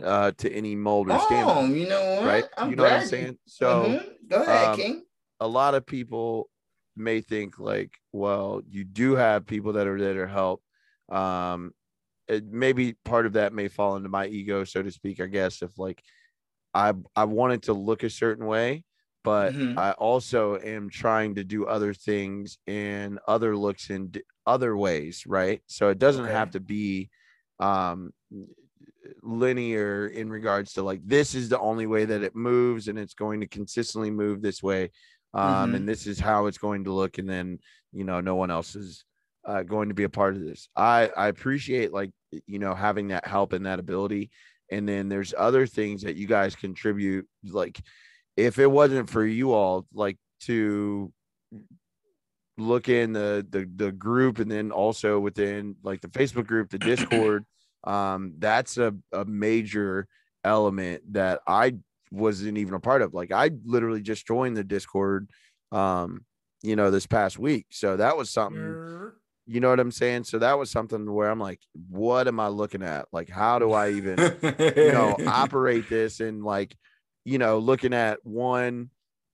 uh to any mold or Oh, you know what? Right? I'm you know what I'm saying? So Mhm. Go ahead, um, King. a lot of people may think like, well, you do have people that are there to help. Um, it, maybe part of that may fall into my ego, so to speak. I guess if like I I wanted to look a certain way, but Mhm. I also am trying to do other things and other looks in d- other ways, right? So it doesn't Okay. have to be um linear in regards to like this is the only way that it moves and it's going to consistently move this way um Mhm. and this is how it's going to look and then you know no one else is uh, going to be a part of this i i appreciate like you know having that help and that ability and then there's other things that you guys contribute like if it wasn't for you all like to look in the the, the group and then also within like the facebook group the discord um that's a, a major element that i wasn't even a part of. Like i literally just joined the discord um you know this past week. So that was something you know what i'm saying? So that was something where i'm like what am i looking at? Like how do i even you know operate this? And like you know looking at one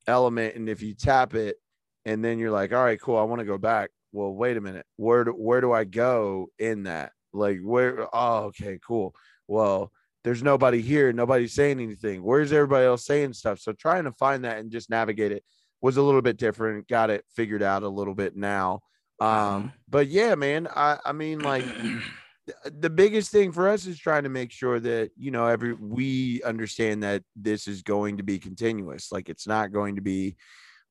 element and if you tap it and then you're like all right cool i want to go back. Well wait a minute. Where do, where do i go in that like where oh okay cool. Well there's nobody here nobody's saying anything. Where's everybody else saying stuff? So trying to find that and just navigate it was a little bit different got it figured out a little bit now. Um but yeah man i i mean like the biggest thing for us is trying to make sure that you know every we understand that this is going to be continuous. Like it's not going to be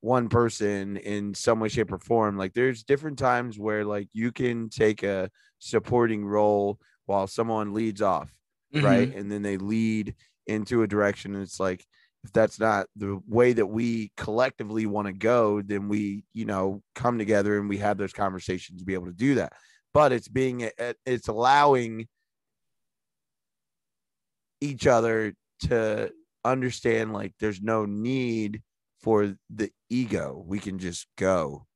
one person in some way shape or form like there's different times where like you can take a supporting role while someone leads off Mm-hmm. right and then they lead into a direction and it's like if that's not the way that we collectively want to go then we you know come together and we have those conversations to be able to do that but it's being it's allowing each other to understand like there's no need for the ego we can just go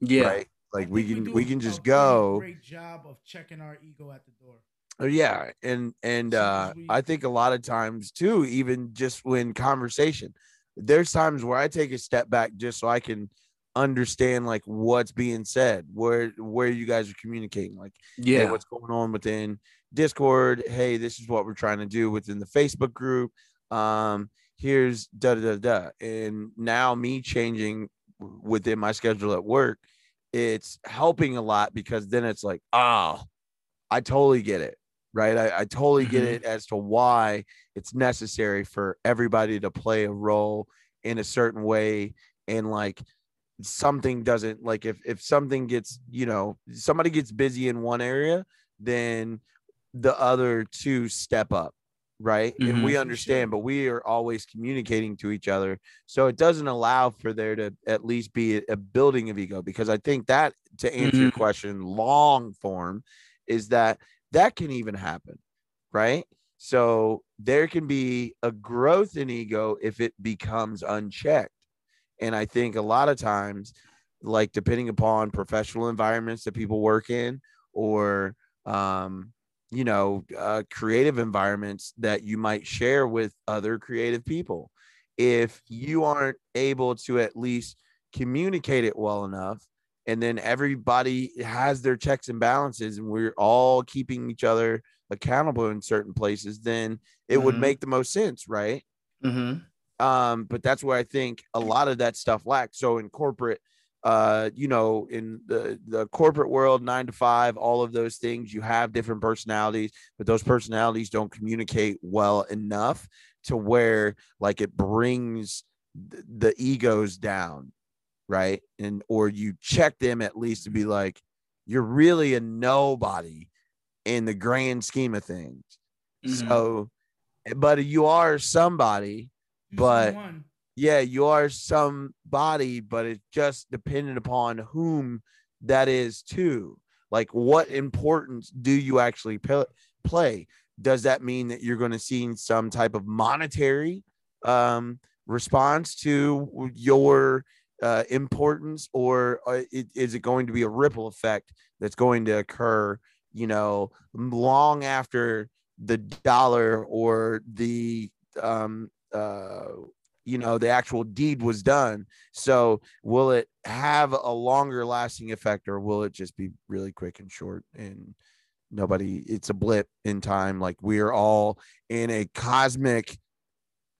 Yeah. right like we can do we can just pretty go Great job of checking our ego at the door. Oh, yeah, and and uh, I think a lot of times too, even just when conversation, there's times where I take a step back just so I can understand like what's being said, where where you guys are communicating, like hey, Yeah. what's going on within Discord. Hey, this is what we're trying to do within the Facebook group. Um, here's da da da da, and now me changing within my schedule at work, it's helping a lot because then it's like, ah, I totally get it right? I, I totally get Mhm. it as to why it's necessary for everybody to play a role in a certain way. And like something doesn't like if if something gets, you know, somebody gets busy in one area, then the other two step up. Right. And Mhm. we understand, but we are always communicating to each other. So it doesn't allow for there to at least be a, a building of ego because I think that to answer your Mhm. question long form is that that can even happen, right? So there can be a growth in ego if it becomes unchecked. And I think a lot of times, like depending upon professional environments that people work in, or um, you know, uh, creative environments that you might share with other creative people, if you aren't able to at least communicate it well enough, and then everybody has their checks and balances, and we're all keeping each other accountable in certain places, then it would Mhm. make the most sense, right? Mm-hmm. um but that's where i think a lot of that stuff lacks so in corporate uh you know in the the corporate world 9 to 5 all of those things you have different personalities but those personalities don't communicate well enough to where like it brings th- the egos down right and or you check them at least to be like you're really a nobody in the grand scheme of things Mhm. so but you are somebody But- someone. Yeah, you are somebody, but it's just dependent upon whom that is too. Like, what importance do you actually play? does that mean that you're going to see some type of monetary um, response to your uh, importance, or uh, is it going to be a ripple effect that's going to occur, you know, long after the dollar or the um, uh, you know the actual deed was done. So will it have a longer lasting effect or will it just be really quick and short and nobody it's a blip in time? Like we are all in a cosmic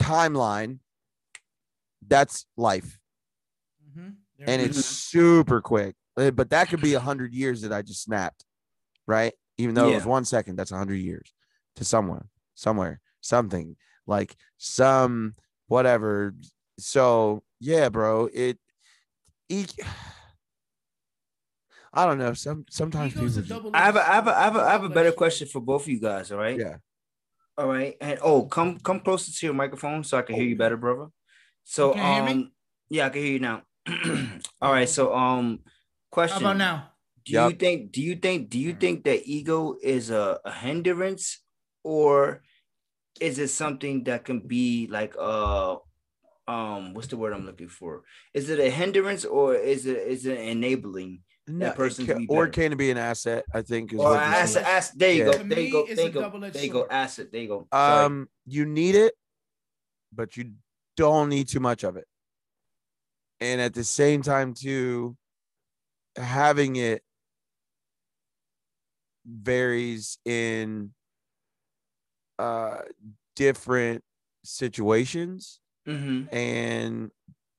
timeline. That's life. Mm-hmm. and it's super quick. Uh, but that could be a hundred years that i just snapped right? Even though it was one second that's a hundred years to someone somewhere something. Like some whatever so yeah bro it each i don't know some sometimes people just- I have a, I have a, I have a, I have a better question for both of you guys. All right. yeah All right. And oh, come come closer to your microphone so I can hear you better, brother. So You can hear me? um, yeah, I can hear you now. All right. So um, How question. about now? Do you think? Do you think? Do you think that ego is a, a hindrance, or is it something that can be like uh um what's the word I'm looking for? Is it a hindrance or is it is it enabling? No, it person ca- can be or can it be an asset i think is Or what you're asset, asset, there you Yeah. go, To there you go, it's there you go, double-edged there you go, asset, there you go. Sorry. um you need it but you don't need too much of it and at the same time too having it varies in uh different situations Mhm. and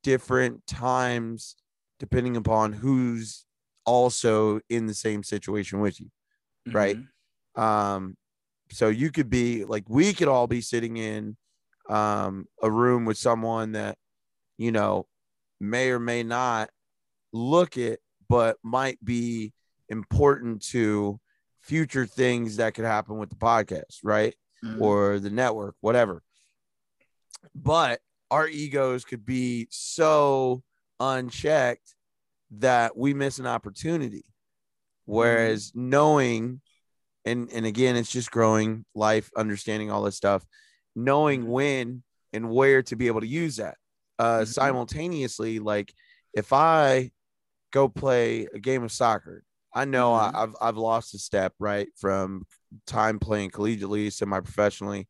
different times depending upon who's also in the same situation with you Right. Mhm. um so you could be like we could all be sitting in um a room with someone that you know may or may not look it but might be important to future things that could happen with the podcast right Mhm. or the network whatever but our egos could be so unchecked that we miss an opportunity whereas knowing and and again it's just growing life understanding all this stuff knowing when and where to be able to use that uh Mhm. simultaneously like if i go play a game of soccer i know Mhm. I, i've i've lost a step right from time playing collegiately semi-professionally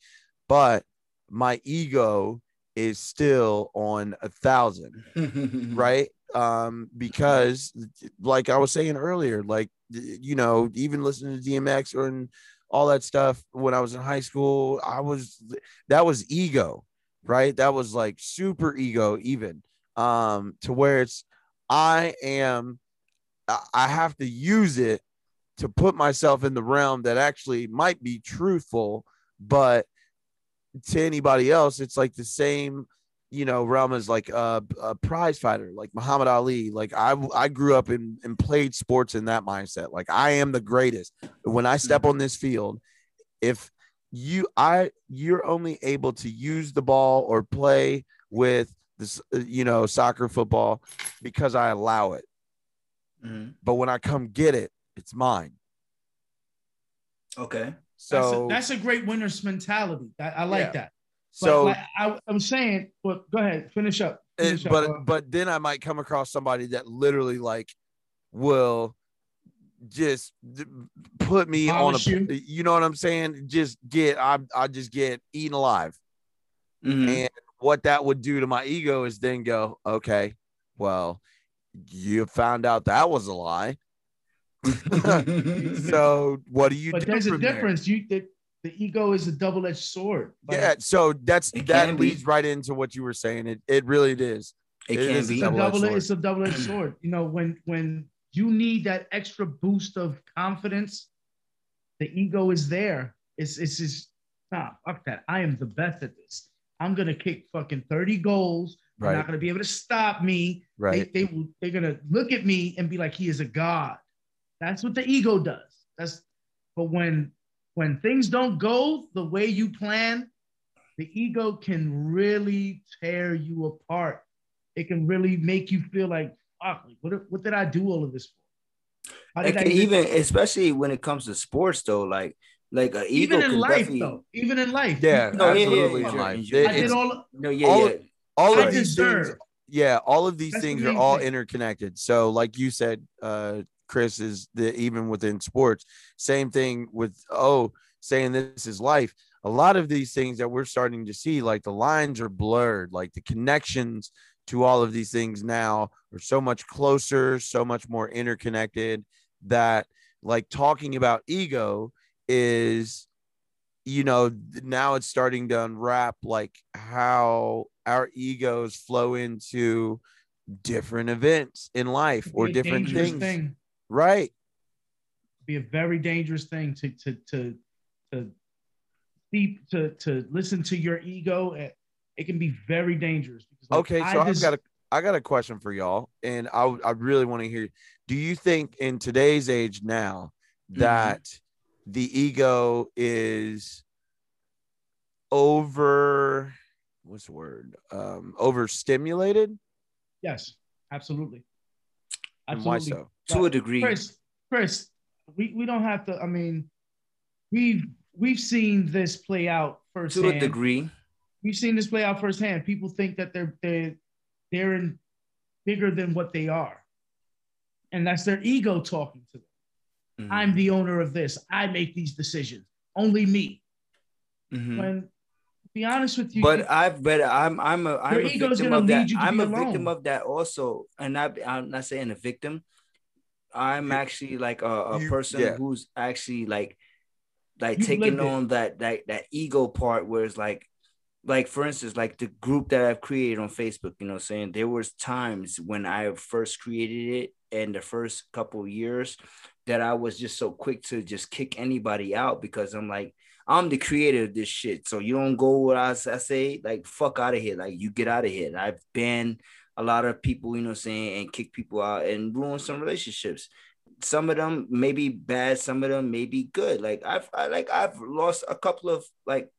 but my ego is still on a thousand right? Um because like i was saying earlier like you know even listening to dmx or and all that stuff when i was in high school i was that was ego right? That was like super ego even um to where it's i am i have to use it to put myself in the realm that actually might be truthful but to anybody else it's like the same you know realm as like a, a prize fighter like muhammad ali. Like i i grew up in and played sports in that mindset. Like i am the greatest. When i step on this field if you i you're only able to use the ball or play with this you know soccer football because i allow it. Mhm. but when i come get it it's mine Okay. so that's, a, that's a great winner's mentality. That, I like Yeah. that. But so like, I, I'm saying, but go ahead, finish up. it- Finish up, but uh, but then I might come across somebody that literally like will just put me Polish on a you? you know what I'm saying? Just get I I just get eaten alive. Mhm. And what that would do to my ego is then go, okay, well, you found out that was a lie. So what do you but do? there's a from there? difference. You the, the ego is a double-edged sword. Like, Yeah, so that's that can be. leads right into what you were saying. It it really is. it it can is be. it's a double-edged double sword. it's a double-edged sword you know when when you need that extra boost of confidence the ego is there it's it's just nah fuck that i am the best at this i'm gonna kick fucking 30 goals they're Right. not gonna be able to stop me Right. they, they will they're gonna look at me and be like he is a god that's what the ego does that's but when when things don't go the way you plan the ego can really tear you apart it can really make you feel like, fuck, what, what did I do all of this for? How It did I can even, especially when it comes to sports, though, like Like an ego even in can life, definitely. though. Even in life. Yeah, No, yeah, yeah, yeah, in life. I did all. No, yeah, all- yeah. all I of these deserve. things yeah all of these That's the things are all interconnected so like you said uh chris is the even within sports same thing with oh saying this is life a lot of these things that we're starting to see like the lines are blurred like the connections to all of these things now are so much closer so much more interconnected that like talking about ego is you know now it's starting to unwrap like how our egos flow into different events in life or different things Thing. Right Be a very dangerous thing to to to to deep to to listen to your ego. It, can be very dangerous. Because like, okay I so i've got a i got a question for y'all and i i really want to hear do you think in today's age now Mm-hmm. that the ego is over what's the word um overstimulated yes, absolutely. And why Absolutely. so To a degree. Chris, Chris, we, we don't have to. I mean, we've we've seen this play out firsthand. To a degree. We've seen this play out firsthand. People think that they're they're they're in bigger than what they are, and that's their ego talking to them. Mhm. I'm the owner of this. I make these decisions. Only me. Mhm. When to be honest with you, But I've but I'm I'm a I'm a victim of that. lead you to I'm be a victim of that also, and I, I'm not saying a victim. I'm actually like a, a You- person yeah. who's actually like like You've taking lived it. on that that that ego part where it's like like for instance like the group that I've created on Facebook, you know, saying there was times when I first created it and the first couple of years that I was just so quick to just kick anybody out because I'm like I'm the creator of this shit. So you don't go what I say, like fuck out of here. Like you get out of here. And I've banned a lot of people, you know what I'm saying, and kick people out and ruin some relationships. Some of them may be bad, some of them may be good. Like I've I, like I've lost a couple of like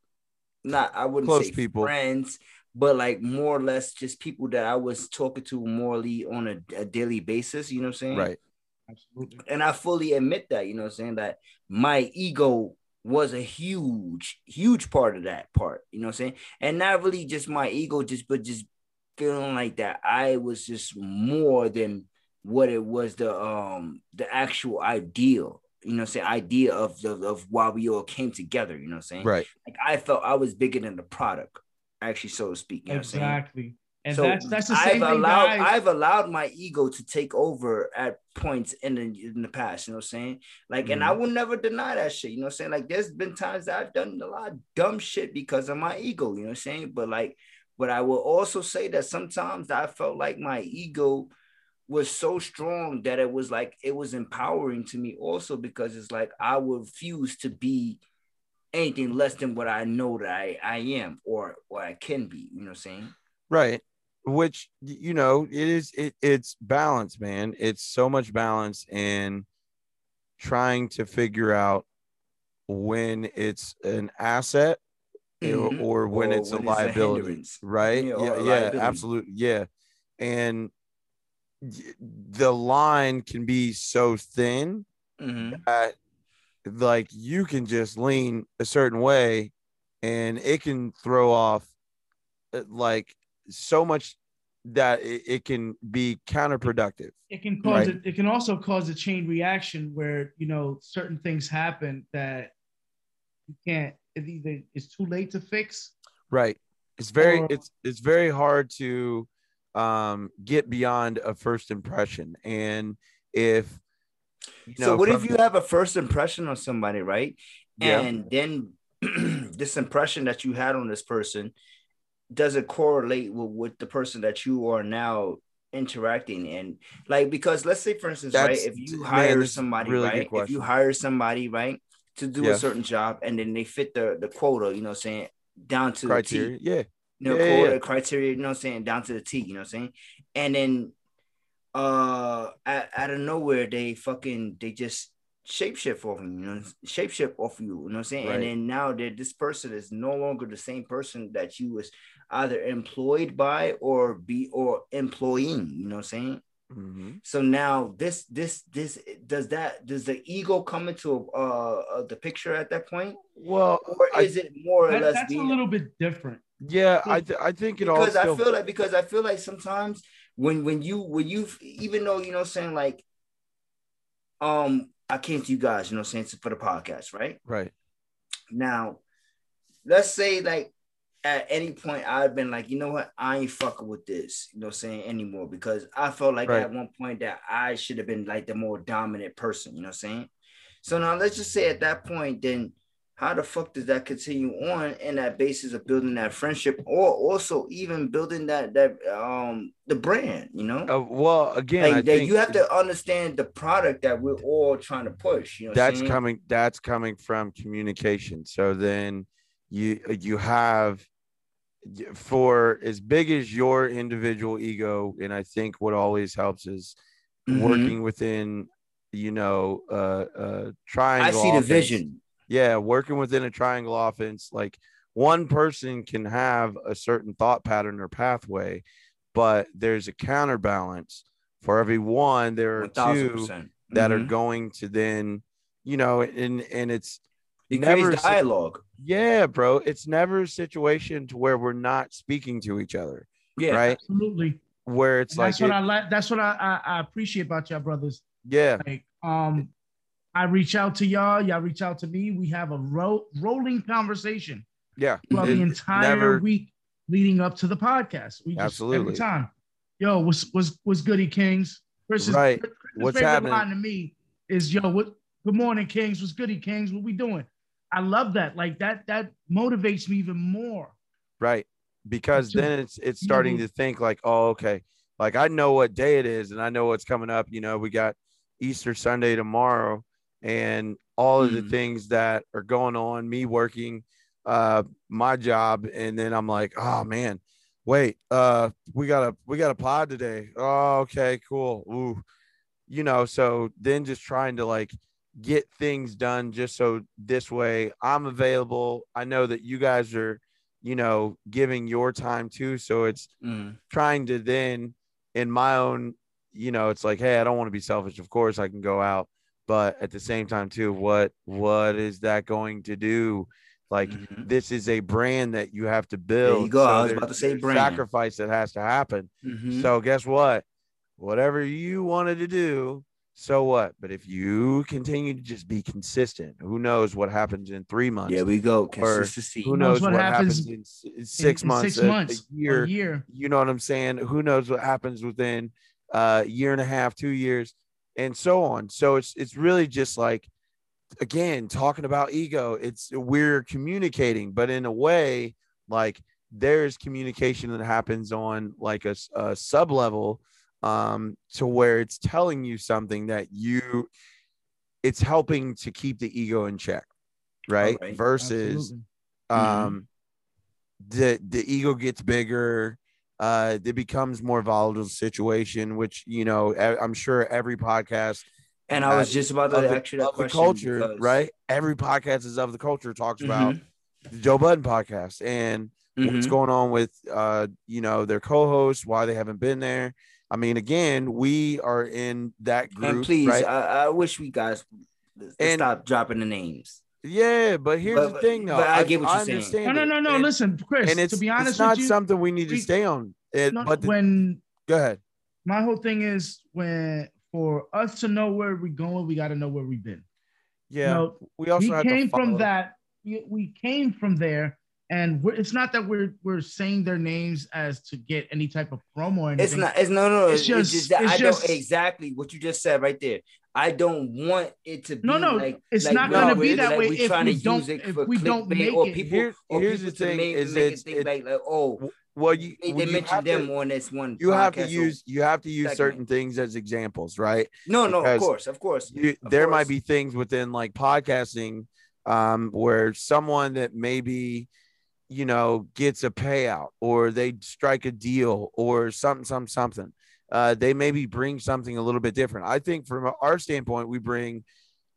not I wouldn't Close say people. friends, but like more or less just people that I was talking to morally on a, a daily basis, you know what I'm saying? right absolutely. and I fully admit that, you know what I'm saying, that my ego was a huge, huge part of that part, you know what I'm saying? And not really just my ego, just but just feeling like that I was just more than what it was the um the actual ideal, you know what I'm saying, idea of the of why we all came together, you know what I'm saying? right Like I felt I was bigger than the product, actually, so to speak. You know what I'm saying? Exactly. And so that's that's the I've thing allowed that I, I've allowed my ego to take over at points in the in the past, you know what I'm saying? Like, and I Mm-hmm. will never deny that shit, you know what I'm saying? Like, there's been times that I've done a lot of dumb shit because of my ego, you know what I'm saying? But like, but I will also say that sometimes I felt like my ego was so strong that it was like it was empowering to me also because it's like I will refuse to be anything less than what I know that I, I am or or I can be, you know what I'm saying? right which you know it is it, it's balance man it's so much balance in trying to figure out when it's an asset or- Mhm. or when Or it's a when a liability hindrance. right Yeah, yeah yeah, absolutely yeah and the line can be so thin Mhm. that like you can just lean a certain way and it can throw off uh, like so much that it, it can be counterproductive it can cause Right. it, it can also cause a chain reaction where you know certain things happen that you can't it either it's too late to fix right it's very Or- it's it's very hard to um get beyond a first impression and if you so what if from you have a first impression on somebody, right? Yeah. And then this impression that you had on this person doesn't correlate with, with the person that you are now interacting and like because let's say for instance That's- right if you hire a somebody really right if you hire somebody right to do Yeah. a certain job and then they fit the the quota you know what I'm saying down to the T. yeah you know, Yeah, quota yeah. criteria, you know what I'm saying, down to the T, you know what I'm saying? And then uh out, out of nowhere they fucking they just shapeshift off of you, you know, shapeshift off of you, you know what I'm saying? Right. And then now that this person is no longer the same person that you was either employed by or be or employing, you know what I'm saying? Mhm. So now this this this does that does the ego come into uh, the picture at that point, Well, or I- is it more or less that's a little bit different. yeah, I th- I think it all because still I feel like because I feel like sometimes when when you when you even though you know what I'm saying like um I came to you guys you know what I'm saying for the podcast right right. now let's say like at any point I've been like you know what? I ain't fucking with this you know what I'm saying anymore because I felt like Right. at one point that I should have been like the more dominant person you know what I'm saying? So now let's just say at that point then how the fuck does that continue on in that basis of building that friendship or also even building that that um the brand you know? Uh, well, again, like I that you have to understand the product that we're all trying to push you know that's coming that's coming from communication. So then you you have for as big as your individual ego and i think what always helps is Mhm. working within you know uh uh i triangle see the vision yeah working within a triangle offense like one person can have a certain thought pattern or pathway but there's a counterbalance for every one there are 1000%. two that are Mhm. going to then you know and and it's it never creates si- dialogue yeah bro it's never a situation to where we're not speaking to each other yeah right Absolutely. where it's And like that's what it- I like. That's what I, I I appreciate about y'all brothers. yeah Like, um, I reach out to y'all. Y'all reach out to me. We have a ro- rolling conversation yeah throughout the entire never- week leading up to the podcast. We just Absolutely. every time. Yo, what's what's what's goody Kings? Chris's, Right. Chris's What's favorite happening? line to me is yo, what good morning, Kings. What's goody Kings? What we doing? I love that. Like that, that motivates me even more. right because Just- then it's it's starting to think like oh okay like i know what day it is and i know what's coming up you know we got easter sunday tomorrow and all of the Mhm. things that are going on me working uh my job and then i'm like oh man wait uh we got a we got a pod today oh okay cool Ooh. you know so then just trying to like get things done just so this way i'm available i know that you guys are you know giving your time too so it's Mhm. trying to then in my own you know it's like hey i don't want to be selfish of course i can go out but at the same time too what what is that going to do like Mhm. this is a brand that you have to build You go. I was about to say brand. sacrifice that has to happen Mhm. so guess what whatever you wanted to do so what but if you continue to just be consistent who knows what happens in three months Yeah, we go consistency who knows what what, happens happens, in six in months, six a- a months, year, a year. You know what I'm saying? Who knows what happens within a year and a half, two years, and so on. So it's it's really just like again talking about ego. It's we're communicating, but in a way, like there's communication that happens on like a sub level um to where it's telling you something that you it's helping to keep the ego in check right, Alright. versus Absolutely. Mhm. um the the ego gets bigger uh it becomes more volatile situation which you know I'm sure every podcast and i was just about to the, ask you that of the culture because- right every podcast is of the culture talks about Mhm. the joe budden podcast and what's Mhm. going on with uh you know their co-hosts why they haven't been there i mean again we are in that group and please right I, I wish we guys And- stop dropping the names yeah but here's But- the thing though but I get what you're saying. No, no, no, no. and, Listen, Chris. and it's, to be honest it's not with you, something we need to we- stay on it no, but the, when go ahead my whole thing is when for us to know where we're going, we got to know where we've been. yeah You know, we also we have came to from that. We, we came from there, and we're, it's not that we're we're saying their names as to get any type of promo or anything. It's not. It's no, no. It's It's, just- just. that it's I just- don't exactly what you just said right there. I don't want it to be No, no, like. it's like not no, gonna be that like way we if trying we to don't- use it if for we don't clickbait make or it. people. Here- or here's people the to thing make, is make it it's- think it- like, like oh well you they, well, they you mentioned them to, on this one. you have to use you have to use segment. certain things as examples right no, no, of course, of course. you, Of there might be things within like podcasting um where someone that maybe you know gets a payout or they strike a deal or something something something uh they maybe bring something a little bit different i think from our standpoint we bring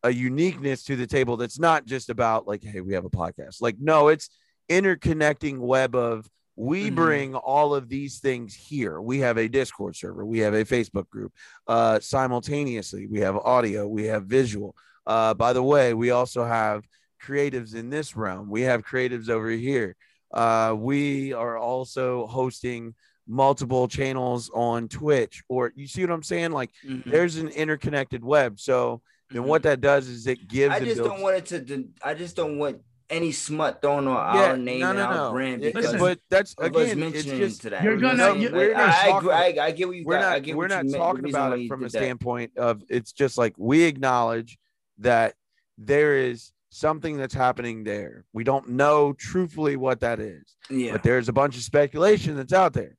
a uniqueness to the table that's not just about like hey we have a podcast like no it's interconnecting web of We Mhm. bring all of these things here. We have a Discord server, we have a Facebook group. Uh, simultaneously, we have audio, we have visual. Uh, by the way, we also have creatives in this realm. We have creatives over here. Uh, we are also hosting multiple channels on Twitch, or you see what I'm saying? Like Mhm. there's an interconnected web. So then what that does is it gives I just builds- don't want it to. de- I just don't want any smut thrown on Yeah, our name no, and our no. brand Yeah, because Listen, but that's of again, it's just to that. You're you know what gonna- I'm saying? you- we're Like, not I, talking agree, I, I get what you we're got. I not get we're what not meant, talking reason about it from a that. standpoint of it's just like we acknowledge that there is something that's happening there. We don't know truthfully what that is, Yeah. but there's a bunch of speculation that's out there.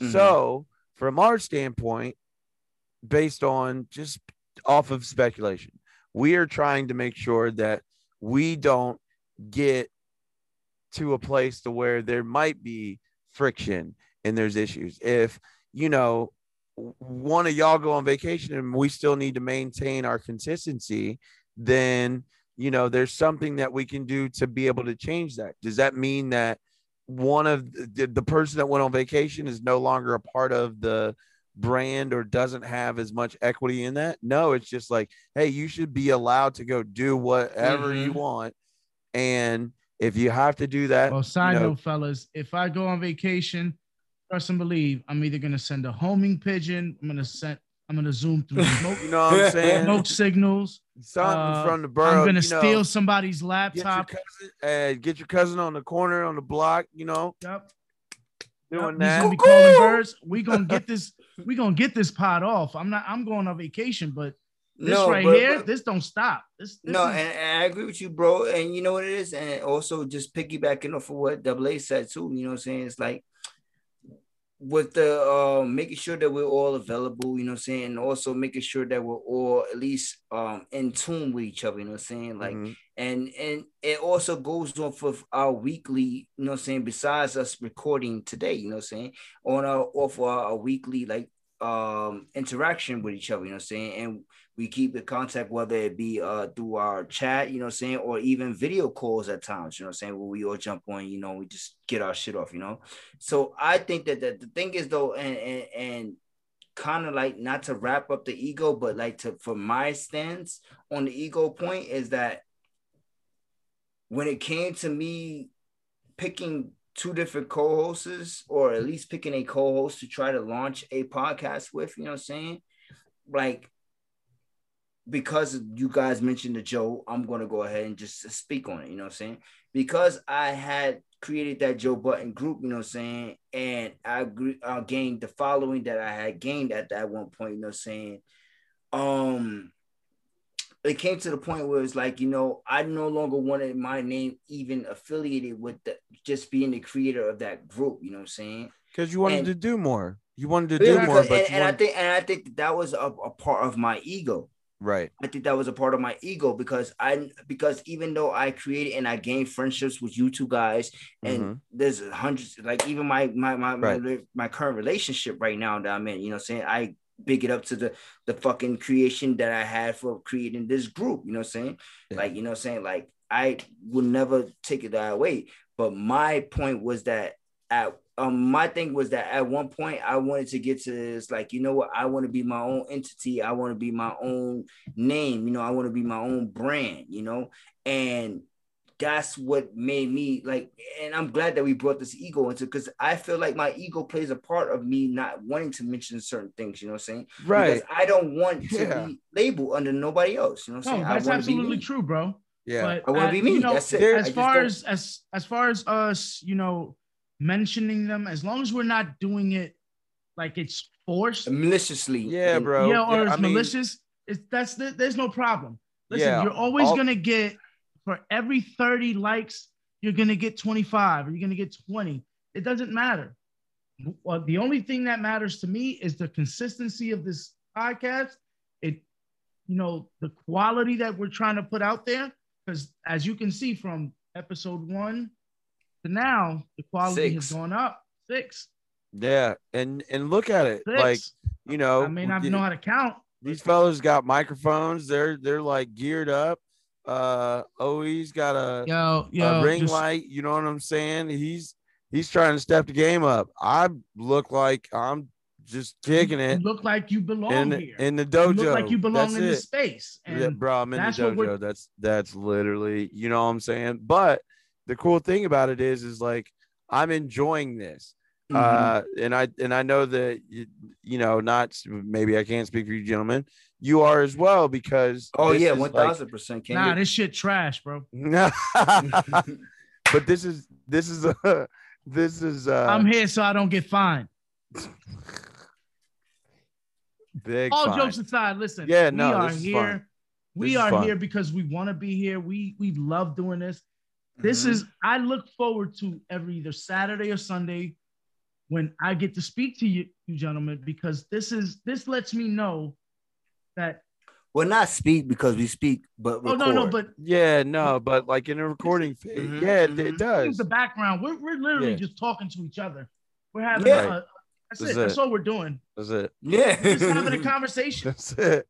Mhm. So, from our standpoint, based on just off of speculation, we are trying to make sure that we don't get to a place to where there might be friction and there's issues. If you know one of y'all go on vacation and we still need to maintain our consistency, then you know there's something that we can do to be able to change that. Does that mean that one of the, the person that went on vacation is no longer a part of the brand or doesn't have as much equity in that? No, it's just like, hey, you should be allowed to go do whatever you Mhm. want. And if you have to do that, Well, side you know, note, fellas, if I go on vacation, trust and believe, I'm either gonna send a homing pigeon. I'm gonna send. I'm gonna zoom through smoke, you know what I'm saying? smoke signals. Something Uh, from the borough. I'm gonna you know, steal somebody's Get your laptop. cousin, uh, get your cousin on the corner on the block. You know, Yep. doing Yep, he's that. gonna be calling birds. We gonna get this. We gonna get this pot off. I'm not. I'm going on vacation, but this no, right but- here, but- this don't stop. This, this no, is- and, and I agree with you, bro. And you know what it is, and also just piggybacking off of what Double A said too. You know what I'm saying? It's like with the uh making sure that we're all available, you know what I'm saying, and also making sure that we're all at least um in tune with each other, you know what I'm saying? Like Mhm. and and it also goes off of our weekly, you know what I'm saying, besides us recording today, you know what I'm saying, on our off our, our weekly like um interaction with each other, you know what I'm saying? And we keep in contact, whether it be uh through our chat, you know what I'm saying, or even video calls at times, you know what I'm saying, where we all jump on, you know, we just get our shit off, you know. So I think that the, the thing is though, and and, and kind of like not to wrap up the ego, but like to for my stance on the ego point is that when it came to me picking two different co-hosts or at least picking a co-host to try to launch a podcast with, you know what I'm saying? Like because you guys mentioned the Joe, I'm gonna go ahead and just speak on it, you know what I'm saying? Because I had created that Joe Budden group, you know what I'm saying, and I uh, gained the following that I had gained at that one point, you know what I'm saying. Um it came to the point where it's like, you know, I no longer wanted my name even affiliated with the just being the creator of that group, you know what I'm saying? because you wanted And- to do more. You wanted to do more, because- but and, and I think and I think that, that was a, a part of my ego. Right. I think that was a part of my ego because I because even though I created and I gained friendships with you two guys and Mhm. there's hundreds like even my my my, Right. my my current relationship right now that I'm in, you know what I'm saying? I big it up to the the fucking creation that I had for creating this group, you know what I'm saying? Yeah. Like, you know what I'm saying? Like I would never take it that way. But my point was that at um my thing was that at one point I wanted to get to this like you know what? I want to be my own entity. I want to be my own name you know? I want to be my own brand you know? And that's what made me like and I'm glad that we brought this ego into because I feel like my ego plays a part of me not wanting to mention certain things you know what I'm saying? Right. because I don't want to Yeah. be labeled under nobody else you know what I'm no, saying? That's I absolutely true, bro. Yeah. But I want to be me. you know, that's it. there- I as far as as as far as us, you know, mentioning them, as long as we're not doing it like it's forced, maliciously yeah, bro. yeah, or I it's mean, malicious, it's that's the, there's no problem. Listen, Yeah, you're always all- gonna get for every 30 likes, you're gonna get 25 or you're gonna get 20. It doesn't matter. Well, the only thing that matters to me is the consistency of this podcast. It, you know, the quality that we're trying to put out there. Because as you can see from episode one to now, the quality has gone up. Six. Yeah, and and look at it, Six. like you know, I may not know how to count. these fellas got microphones. They're they're like geared up. Uh, Oe's got a, Yo, a ring just- light. You know what I'm saying? He's He's trying to step the game up. I look like I'm just kicking You it look like you belong in here. in the You dojo. look like you belong That's in it. this space. And yeah, bro, I'm in the that's what we're- dojo. That's that's literally, you know what I'm saying? But the cool thing about it is, is like I'm enjoying this. Mhm. Uh, and I and I know that you, you know, not maybe I can't speak for you gentlemen. You are as well because oh this yeah, is one like- thousand percent. Can nah, you? this shit trash, bro. but this is this is a this is uh I'm here so I don't get fined. big All fine. jokes aside, listen. Yeah, no, we are here. fun. We This are here because we want to be here. We we love doing this. This Mhm. is I look forward to every either Saturday or Sunday when I get to speak to you, you gentlemen, because this is this lets me know that well, not speak because we speak, but oh no no but yeah no but like in a recording phase Mhm, yeah it, mhm. it does the background. We're we're literally Yeah. just talking to each other. We're having Yeah. a, that's That's it. That's all we're doing. that's it yeah, We're just having a conversation. that's it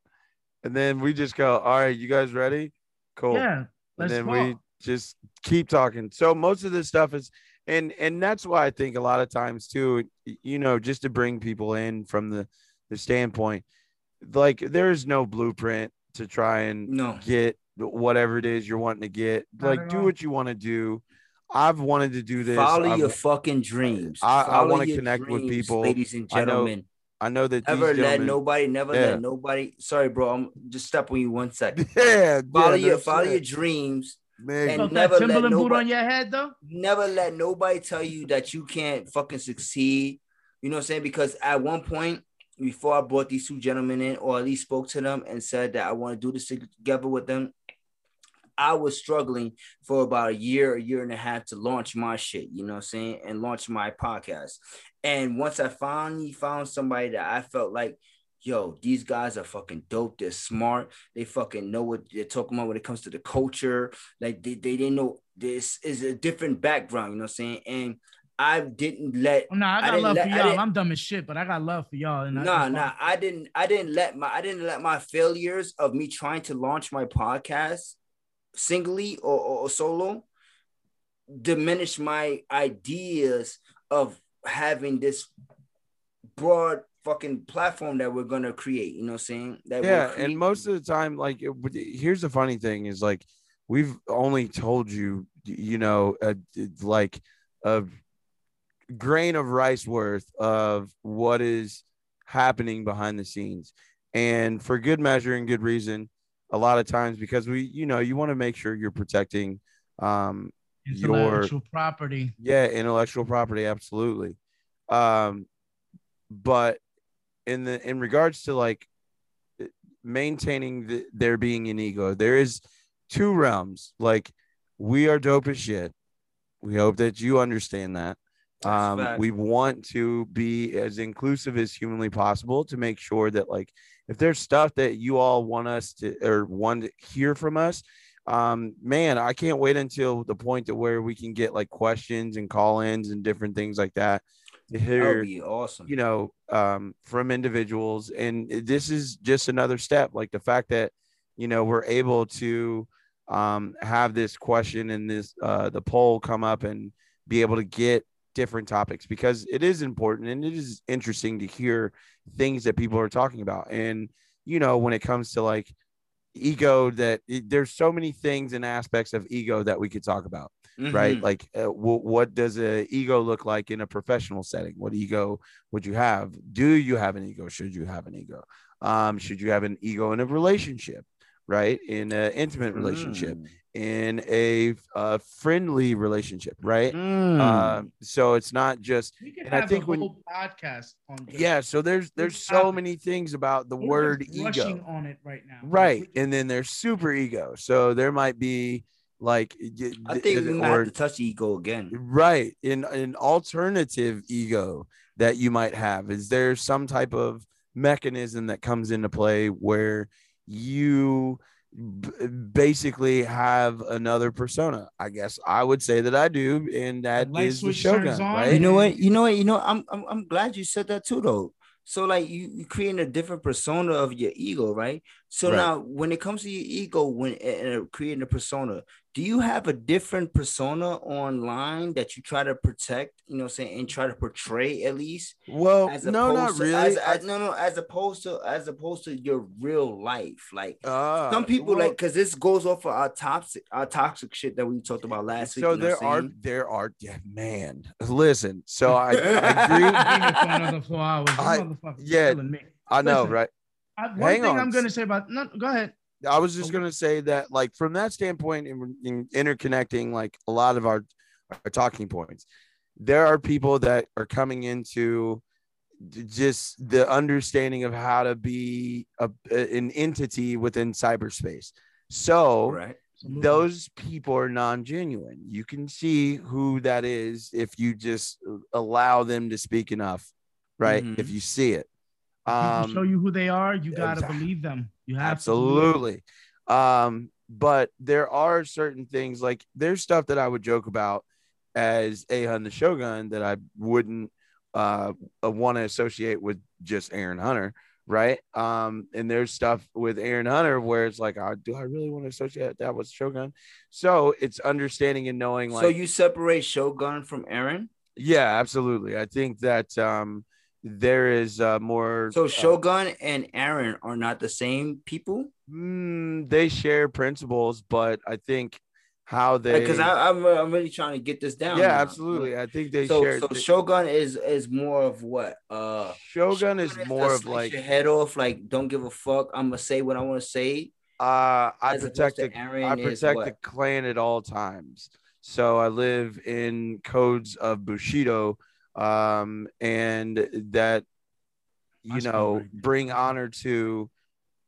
and then we just go all right you guys ready cool Yeah. and Let's then talk. we just keep talking so most of this stuff is and and that's why i think a lot of times too you know just to bring people in from the the standpoint like there's no blueprint to try and no. get whatever it is you're wanting to get Not like do what you want to do i've wanted to do this Follow I've- your fucking dreams. I- I wanna your connect with people. ladies and I know gentlemen. i know that Never let nobody, never Yeah. let nobody. Sorry, bro. I'm just step on you one second. yeah Follow yeah, your, no follow your dreams. Man, and never that let Timberland boot nobody- on your head though. Never let nobody tell you that you can't fucking succeed. You know what I'm saying? Because at one point, before I brought these two gentlemen in, or at least spoke to them and said that I want to do this together with them, I was struggling for about a year, a year and a half to launch my shit, you know what I'm saying? And launch my podcast. And once I finally found somebody that I felt like, yo, these guys are fucking dope. They're smart. They fucking know what they're talking about when it comes to the culture. Like they, they didn't know this is a different background, you know what I'm saying? And I didn't let no, nah, I got didn't love let- for y'all. I'm dumb as shit, but I got love for y'all. And I- nah, that's nah. I didn't. I didn't let my. I didn't let my failures of me trying to launch my podcast singly or, or, or solo diminish my ideas of having this broad fucking platform that we're gonna create. You know what I'm saying? That we're yeah and most of the time like it, here's the funny thing is like we've only told you you know a, like a grain of rice worth of what is happening behind the scenes and for good measure and good reason a lot of times because we you know you want to make sure you're protecting um your- intellectual property. yeah, intellectual property, absolutely. Um, but in the in regards to like maintaining the, there being an ego, there is two realms. Like we are dope as shit. We hope that you understand that. Um, we want to be as inclusive as humanly possible to make sure that like if there's stuff that you all want us to or want to hear from us, um man i can't wait until the point to where we can get like questions and call-ins and different things like that to that would be awesome. you know um from individuals. And this is just another step like the fact that you know we're able to um have this question and this uh the poll come up and be able to get different topics because it is important and it is interesting to hear things that people are talking about. And you know when it comes to like ego that it, there's so many things and aspects of ego that we could talk about right? Mhm. like uh, w- what does a ego look like in a professional setting? What ego would you have? Do you have an ego? Should you have an ego? Um should you have an ego in a relationship right? In an intimate relationship Mm. in a uh, friendly relationship right? Mm. uh, so it's not just We can And I have think a when- whole podcast on just- yeah so there's there's so many things about the we're word ego. on it right now. right and then there's super ego. So there might be like I think we might or have to touch ego again. right in an alternative ego that you might have is there some type of mechanism that comes into play where you b- basically have another persona i guess i would say that i do and that light is the switch shogun right You know what? You know what? You know, I'm I'm, I'm glad you said that too, though. So like you you creating a different persona of your ego, right? So Right. now when it comes to your ego, when uh, creating a persona, do you have a different persona online that you try to protect, you know, what I'm saying, and try to portray at least? Well, As no, not opposed to- really. As, as- no, no, as opposed to as opposed to your real life, like Uh, some people well, like because this goes off of our toxic our toxic shit that we talked about last week. So you know there are saying? there are yeah, man. Listen, so I, I agree. Been here for another four hours. You I- yeah. I know, Listen. right? I, one Hang thing on. I'm gonna say about no, go ahead. I was just Okay. gonna say that, like, from that standpoint, in, in interconnecting like a lot of our, our talking points, there are people that are coming into just the understanding of how to be a, an entity within cyberspace. So right. Those people are non-genuine. You can see who that is if you just allow them to speak enough, right? Mhm. If you see it. Um, show you who they are. You gotta exact- believe them. You have to absolutely. Um but there are certain things like there's stuff that i would joke about as ahun the shogun that i wouldn't uh want to associate with just aaron hunter right? Um and there's stuff with aaron hunter where it's like uh, do i really want to associate that with shogun? So it's understanding and knowing like so you separate Shogun from Aaron. yeah absolutely. I think that um there is uh more So uh, Shogun and Aaron are not the same people. Mm, they share principles, but I think how they Because I I'm, I'm really trying to get this down. yeah, now. absolutely. I think they So share. so they- Shogun is is more of what uh Shogun is more of like your head off like don't give a fuck I'm gonna say what I want to say. uh, I protect the Aaron I protect the clan at all times. So I live in codes of Bushido, um, and that you know right bring honor to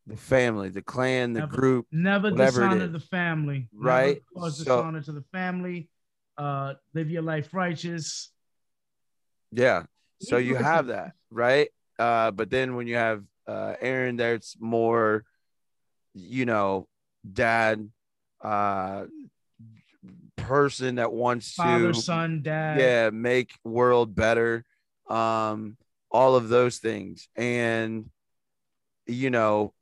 the family, the clan, the Never- group. Never dishonor the family. Never Right? Cause So- dishonor to the family. Uh, live your life righteous. Yeah. So you have that, right? Uh, but then when you have uh Aaron there, it's more, you know, dad, uh person that wants Father, to son, dad. yeah, make world better. Um, all of those things. And you know,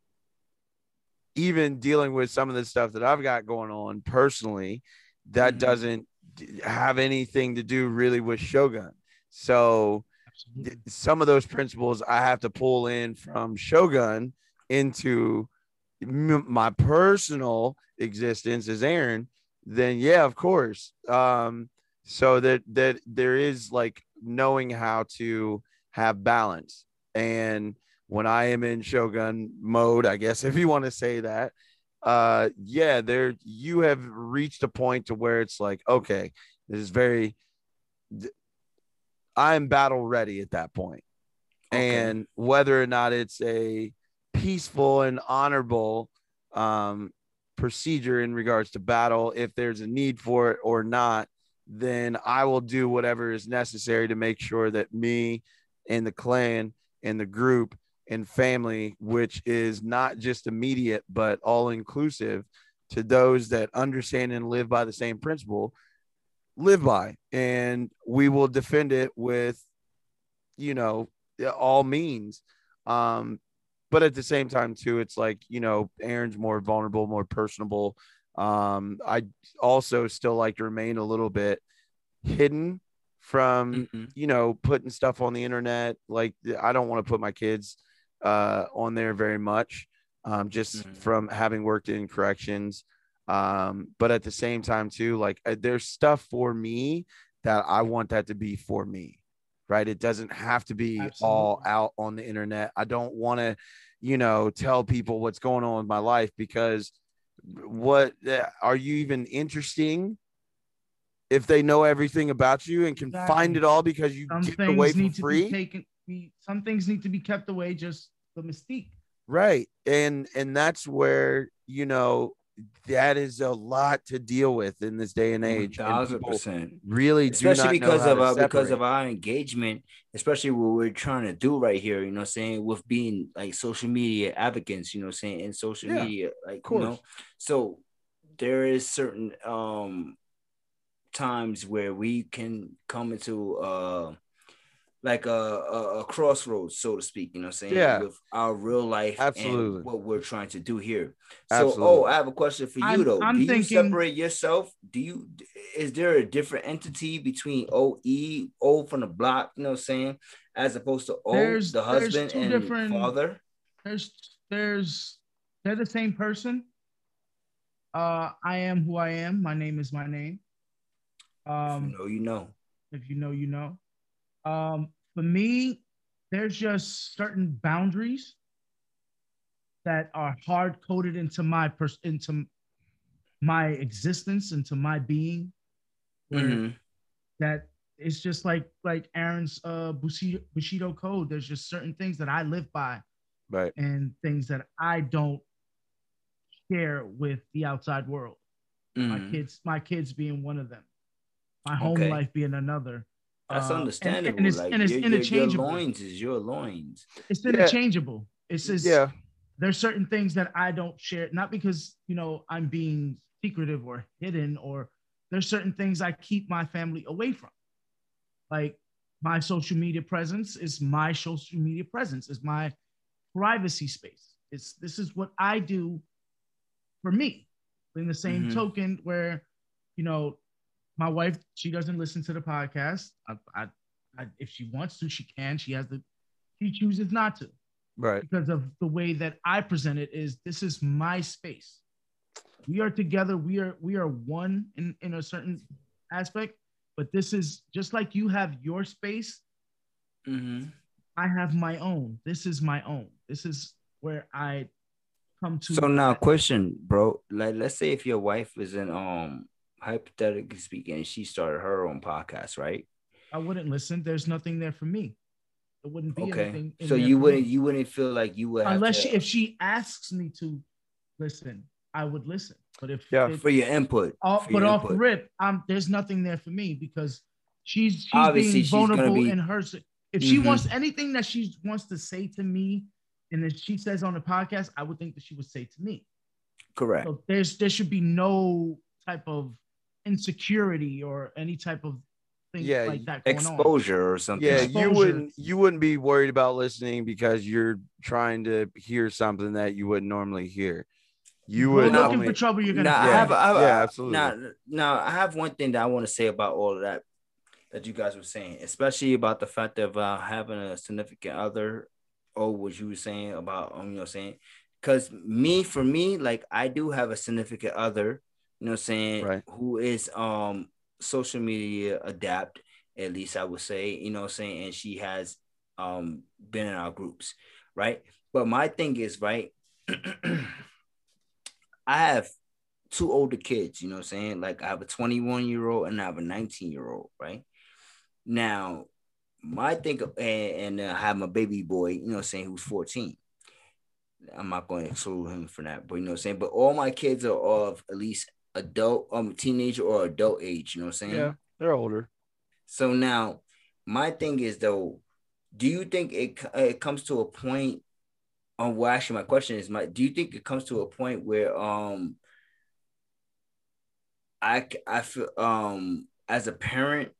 even dealing with some of the stuff that I've got going on personally, that Mhm. doesn't have anything to do really with Shogun. So th- some of those principles I have to pull in from Shogun into m- my personal existence as Aaron, then yeah, of course. Um, so that that there is like knowing how to have balance. And when I am in Shogun mode, I guess if you want to say that, uh, yeah, there you have reached a point to where it's like, okay, this is very I'm battle ready at that point. Okay. And whether or not it's a peaceful and honorable um, procedure in regards to battle, if there's a need for it or not, then I will do whatever is necessary to make sure that me and the clan and the group and family, which is not just immediate, but all inclusive to those that understand and live by the same principle, live by. And we will defend it with, you know, all means. Um, but at the same time, too, it's like, you know, Aaron's more vulnerable, more personable. Um, I also still like to remain a little bit hidden from Mhm. you know putting stuff on the internet like i don't want to put my kids uh on there very much um just Mhm. from having worked in corrections um but at the same time too like uh, there's stuff for me that i want that to be for me right it doesn't have to be all out on the internet i don't want to you know tell people what's going on with my life because what uh, are you even interesting if they know everything about you and can Exactly. find it all because you Some give it away things for need to free be taken. Some things need to be kept away, just the mystique. right and and that's where you know that is a lot to deal with in this day and age and thousand percent. really Especially because of to uh, because of our engagement, especially what we're trying to do right here, you know saying, with being like social media advocates, you know saying, in social Yeah, media, like you know. So there is certain um times where we can come into uh like a, a, a crossroads, so to speak, you know what I'm saying? Yeah. With our real life Absolutely. and what we're trying to do here. So, Absolutely. oh, I have a question for you I'm- though. I'm do you separate yourself? Do you is there a different entity between OE, O from the block, you know what I'm saying, as opposed to O, There's- the husband two and different- father? there's there's they're the same person. Uh, I am who I am. My name is my name. Um, you know, you know. if you know, you know. Um, for me, there's just certain boundaries that are hard coded into my pers- into my existence, into my being. Mhm. that it's just like like Aaron's uh Bushido, Bushido code. There's just certain things that I live by Right. and things that I don't share with the outside world. My Mhm. kids, my kids being one of them, my home Okay. life being another. That's Uh, and- understandable. And, it's, like and it's your, your- your interchangeable. loins is your loins. It's Yeah. interchangeable. It's just Yeah. there's certain things that I don't share, not because you know I'm being secretive or hidden, or there's certain things I keep my family away from. Like my social media presence is my social media presence, is my privacy space. It's this is what I do for me. In the same Mhm. token, where you know, my wife, she doesn't listen to the podcast. I, I, I, if she wants to, she can. She has the, she chooses not to Right. because of the way that I present it is this is my space. We are together. We are we are one in in a certain aspect, but this is just like you have your space. Mm-hmm. I have my own. This is my own. This is where I come to. So now, question, bro. Like, let's say if your wife is in, um, hypothetically speaking, she started her own podcast, right? I wouldn't listen. There's nothing there for me. It wouldn't be Okay. anything. in So there you for wouldn't, me. you wouldn't feel like you would have unless to, she, if she asks me to listen, I would listen. But if Yeah. it- for your input. off, for but your off input. rip, um, there's nothing there for me because she's she's Obviously, being she's vulnerable be- in her. If she Mhm. wants anything that she wants to say to me, and that she says on the podcast, I would think that she would say to me. Correct. So there's there should be no type of insecurity or any type of thing Yeah, like that going on. Exposure or something. Yeah, Exposure. you wouldn't you wouldn't be worried about listening because you're trying to hear something that you wouldn't normally hear. You Go would looking only, for trouble, you're gonna Now, I have. I have, Yeah, absolutely. Now, now, I have one thing that I want to say about all of that that you guys were saying, especially about the fact of uh, having a significant other, or what you were saying about, um, you know, what I'm saying, because me, for me, like I do have a significant other, you know, what I'm saying, Right. who is um social media adapt, at least I would say, you know, what I'm saying, and she has um been in our groups, right? But my thing is, right. I have two older kids, you know what I'm saying? Like I have a 21 year old and I have a 19 year old, right? Now, my thing, and, and I have my baby boy, you know what I'm saying, who's 14. I'm not going to exclude him for that, but you know what I'm saying? But all my kids are of at least adult, um, teenager or adult age, you know what I'm saying? yeah, they're older. So now, my thing is though, do you think it it comes to a point? Um, well, actually, my question is, my do you think it comes to a point where um, I I feel um as a parent,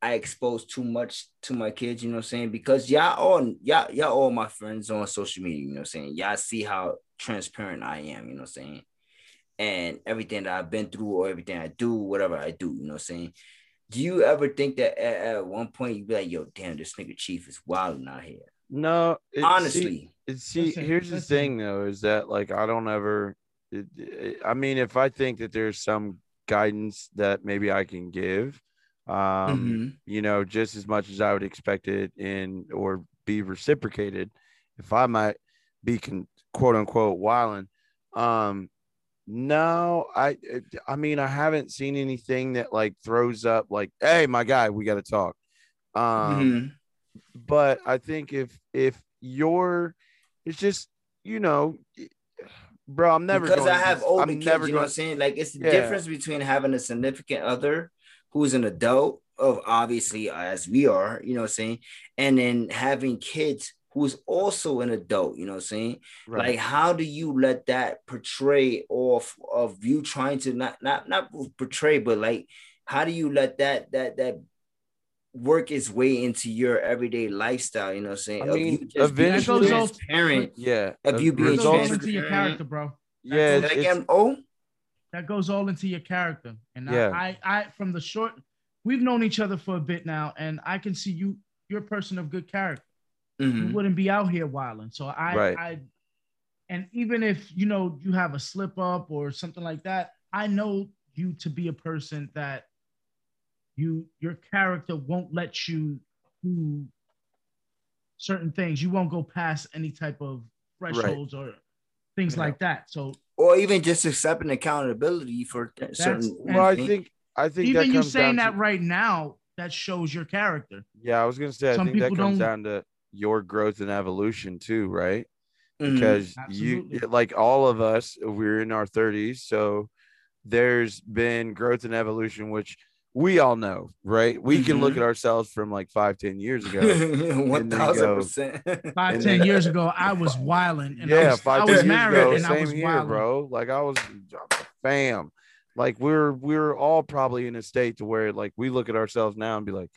I expose too much to my kids, you know what I'm saying? Because y'all all y'all y'all all my friends on social media, you know what I'm saying? Y'all see how transparent I am, you know what I'm saying? And everything that I've been through or everything I do, whatever I do, you know what I'm saying? Do you ever think that at, at one point you'd be like, yo, damn, this nigga chief is wilding out here? No, it- see- Honestly. it- see, Listen, here's the thing though, is that like I don't ever. It, it- I mean, if I think that there's some guidance that maybe I can give, um, Mhm. you know, just as much as I would expect it in or be reciprocated, if I might be con- quote unquote wilding. Um, no, I, I mean, I haven't seen anything that like throws up like, hey, my guy, we got to talk. Um, Mhm. but I think if if you're, it's just you know, bro. I'm never because going I to- have older I'm kids, never you know what. I'm saying? Like it's the Yeah. difference between having a significant other who's an adult of obviously as we are, you know what I'm saying, and then having kids who's also an adult, you know what I'm saying? Right. Like how do you let that portray off of you trying to not not not portray, but like how do you let that that that work its way into your everyday lifestyle. You know what I'm saying? I Of mean, you just being eventually- transparent. Yeah. If uh, you being That goes all into your character, bro. yeah, Say it's, that it's- Oh, That goes all into your character. And Yeah. I, I, I, from the short, we've known each other for a bit now, and I can see you. You're a person of good character. Mhm. You wouldn't be out here wilding. So I, Right. I, and even if you know you have a slip up or something like that, I know you to be a person that you your character won't let you do certain things. You won't go past any type of thresholds or things Yeah. like that. So or even just accepting accountability for th- certain. well, I think I think that even you comes saying down that to- right now, that shows your character. Yeah, I was gonna say I Some think that people comes don't- down to your growth and evolution too, right? Mhm. Because Absolutely. you like all of us, we're in our 30s, so there's been growth and evolution, which we all know, right? We can look Mhm. at ourselves from like five, ten years ago. One there you thousand go. percent. Five, And ten then- years ago, I was wilding and I yeah, was, five, I ten was years married ago, and I same was here, wilding. bro. Like I was fam. Like we're we're all probably in a state to where like we look at ourselves now and be like,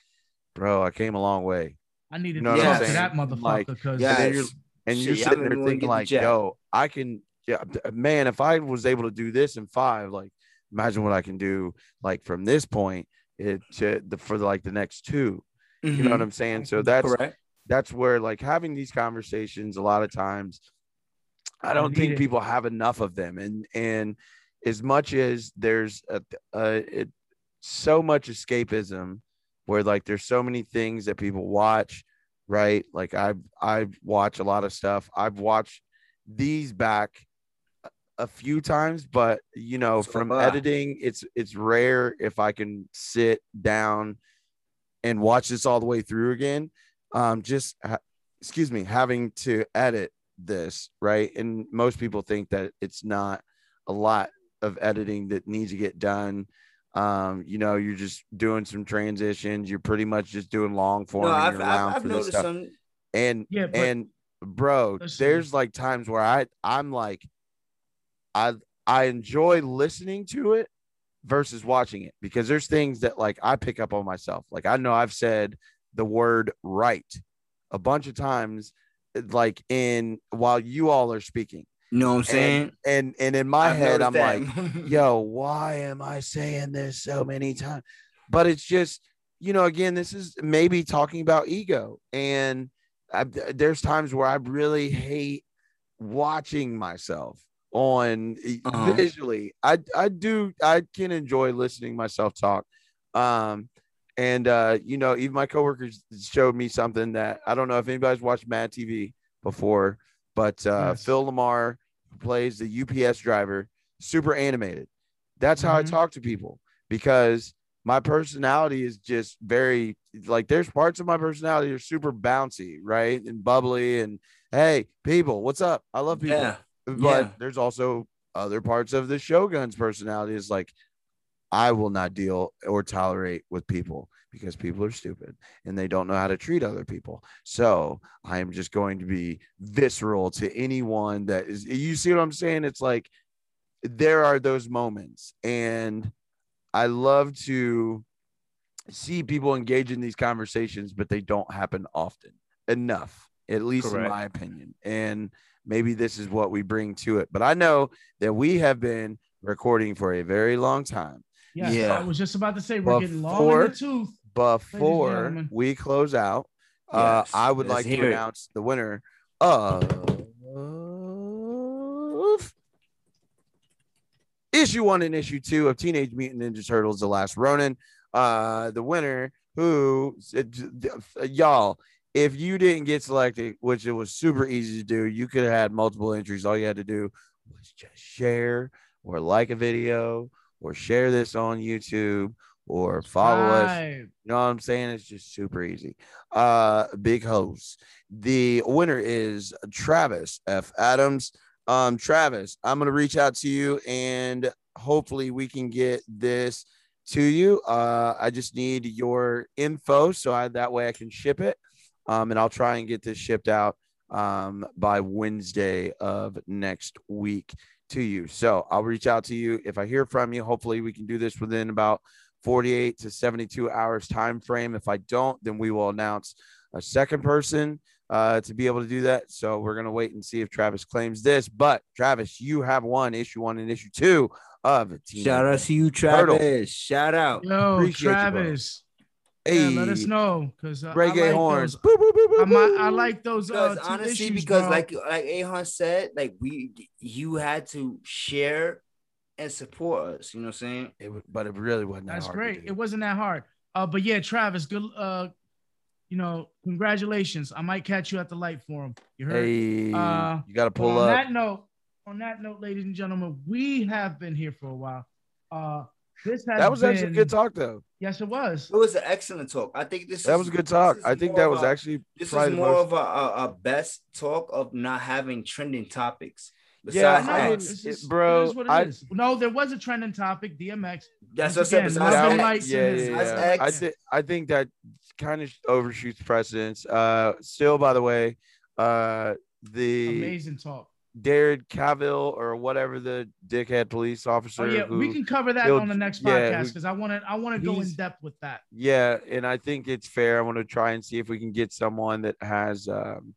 bro, I came a long way. I needed know to what I'm talk to that motherfucker Like, because Yeah. And you're Yes. and you're y'all sitting there thinking get the like, yo, I can, yeah, man, if I was able to do this in five, like, imagine what I can do, like, from this point it to the for like the next two. You know what I'm saying? So that's Mm-hmm. correct. that's where like having these conversations a lot of times i I don't need think it. people have enough of them and and as much as there's a, a it, so much escapism where like there's so many things that people watch right? Like i i watch a lot of stuff. I've watched these back a- few times but you know So from editing it's it's rare if i can sit down and watch this all the way through again. Um just ha- excuse me having to edit this right? And most people think that it's not a lot of editing that needs to get done um you know you're just doing some transitions you're pretty much just doing long form No, and I've, I've, I've for this noticed stuff some. and Yeah, but- and bro Listen. there's like times where i i'm like i i enjoy listening to it versus watching it because there's things that like i pick up on myself like i know i've said the word right a bunch of times like in while you all are speaking You know what I'm saying? and and, and in my I've head i'm noticed like yo, why am I saying this so many times? But it's just, you know, again, this is maybe talking about ego. And I, there's times where I really hate watching myself on Uh-huh. visually. I, I do, I can enjoy listening myself talk. Um, and, uh, you know, even my coworkers showed me something that I don't know if anybody's watched Mad TV before, but uh, Yes. Phil LaMarr plays the UPS driver, super animated. That's how I Mhm. talk to people because my personality is just very like there's parts of my personality are super bouncy, right? And bubbly and hey, people, what's up? I love people. yeah. But yeah. there's also other parts of the Shogun's personality is like I will not deal or tolerate with people because people are stupid and they don't know how to treat other people. So I am just going to be visceral to anyone that is. You see what I'm saying? It's like there are those moments, and I love to see people engage in these conversations, but they don't happen often enough, at least in my opinion. And maybe this is what we bring to it. But I know that we have been recording for a very long time. yeah, Yeah. I was just about to say we're getting long in the tooth. Before we close out, uh, I would let's like to hear it. announce the winner of issue one and issue two of Teenage Mutant Ninja Turtles: The Last Ronin. Uh, the winner, who y'all, if you didn't get selected, which it was super easy to do, you could have had multiple entries. All you had to do was just share or like a video or share this on YouTube or follow us. You know what I'm saying? It's just super easy. Uh, big host. The winner is Travis F. Adams. Um, Travis, I'm gonna reach out to you and hopefully we can get this to you. Uh, I just need your info so I that way I can ship it. Um, and I'll try and get this shipped out um by Wednesday of next week to you. So I'll reach out to you if I hear from you. Hopefully we can do this within about 48 to 72 hours time frame. If I don't, then we will announce a second person uh, to be able to do that. So we're gonna wait and see if Travis claims this. But Travis, you have won issue one and issue two of Teen Shout out to you, Turtle. Travis. Shout out. Yo, Appreciate you. Travis. Hey, yeah, let us know because uh, reggae I like horns. Those, Boo, boo, boo, boo, I, I like those. Uh, Because two honestly, issues, because bro. like like Ahun said, like we you had to share and support us. You know what I'm saying? It, but it really wasn't. that That's hard to great. It wasn't that hard. Uh, but yeah, Travis, good. Uh, you know, congratulations. I might catch you at the light for him. You heard? Hey, Uh, you got to But pull on up. that note, on that note, ladies and gentlemen, we have been here for a while. Uh, this has That was actually been- good talk, though. Yes, it was. It was an excellent talk. I think this That is, was a good talk. I think that was a- actually this is more most- of a, a, a best talk of not having trending topics. Yeah, Besides I that, mean, it's it- just- bro, it is what it I- is. No, there was a trending topic, DMX. that's what I said. Besides and yeah, yeah, yeah. That's I X. think I think that kind of overshoots precedence. Uh, still, by the way, uh, the Amazing talk. Derek Chauvin or whatever the dickhead police officer. Oh yeah, who, we can cover that killed- on the next podcast who- because I want to. I want to go in depth with that. Yeah, and I think it's fair. I want to try and see if we can get someone that has um,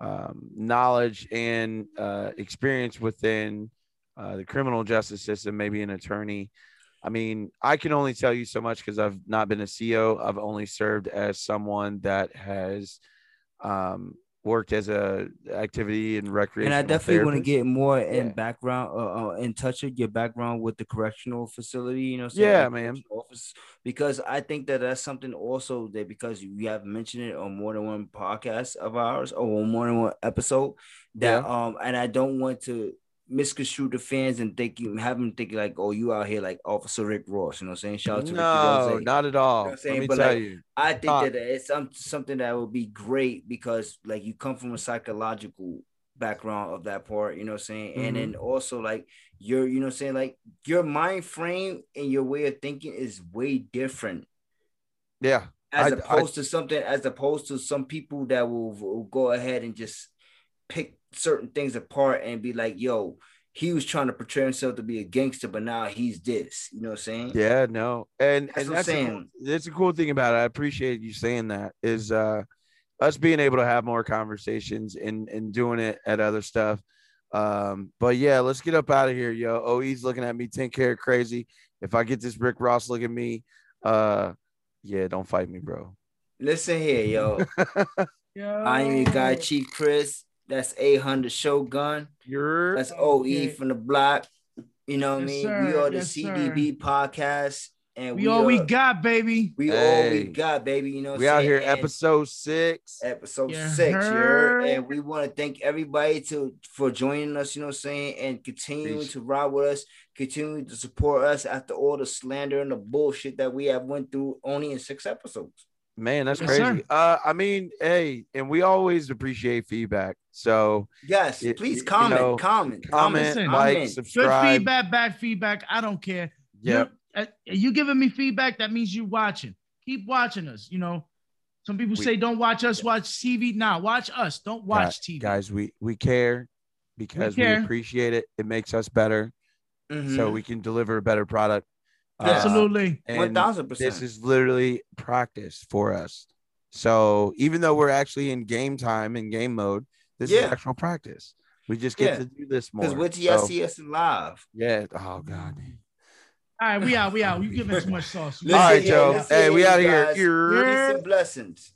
um, knowledge and uh, experience within uh, the criminal justice system, maybe an attorney. I mean, I can only tell you so much because I've not been a CEO. I've only served as someone that has um, worked as a activity and recreation. and I definitely want to get more in Yeah. background, uh, uh, in touch with your background with the correctional facility. You know, what Yeah, Like man. Office, because I think that that's something also that because you have mentioned it on more than one podcast of ours or more than one episode that um, and I don't want to misconstrue the fans and think you have them thinking like, oh, you out here like Officer Rick Ross. You know, what I'm saying shout out to No, Rose. not at all. what I'm saying? Let me But, tell like, you. I think Talk. that it's some, something that would be great because like you come from a psychological background of that part, you know what I'm saying? And then Mm-hmm. also like your, you know what I'm saying, like your mind frame and your way of thinking is way different Yeah. as I- opposed to something as opposed to some people that will, will go ahead and just pick certain things apart and be like, yo, he was trying to portray himself to be a gangster, but now he's this. You know what I'm saying? Yeah, no, and That's and what I'm that's a cool, saying. that's a cool thing about it. I appreciate you saying that. Is uh, us being able to have more conversations and and doing it at other stuff. Um, but yeah, let's get up out of here, yo. Oh, he's looking at me, 10 carat crazy. If I get this Rick Ross look at me, uh, yeah, don't fight me, bro. Listen here, yo. I am your guy, Chief Chris. That's Ahun the Shogun. You're That's OE Okay. from the block. You know what I Yes, mean? sir. We are the Yes, sir. CDB podcast. And We all we uh, got, baby. We all we got, baby. You know we out here, And episode six. episode You six, you heard? heard? and we want to thank everybody to for joining us. You know what I'm saying, and continuing Peace. to ride with us, continuing to support us after all the slander and the bullshit that we have went through only in six episodes. Man, that's Yes, crazy. sir. Uh, I mean, hey, and we always appreciate feedback. So Yes, It- please you comment, know, comment, comment, Listen, like, comment. Good feedback, bad feedback. I don't care. Yeah. You, uh, you giving me feedback, that means you watching. Keep watching us. You know, some people We- say don't watch us, watch TV. Now watch us. Don't watch TV. guys we we care because we, care. appreciate it it makes us better so Mhm. we can deliver a better product Absolutely. one and thousand this is literally practice for us so even though we're actually in game time in game mode this is actual practice we just get Yeah. to do this more Because wait till y'all So, see live. yeah oh god All right, we out. We out. You giving too much sauce. Listen all right joe listen hey we here, out of here Peace and blessings.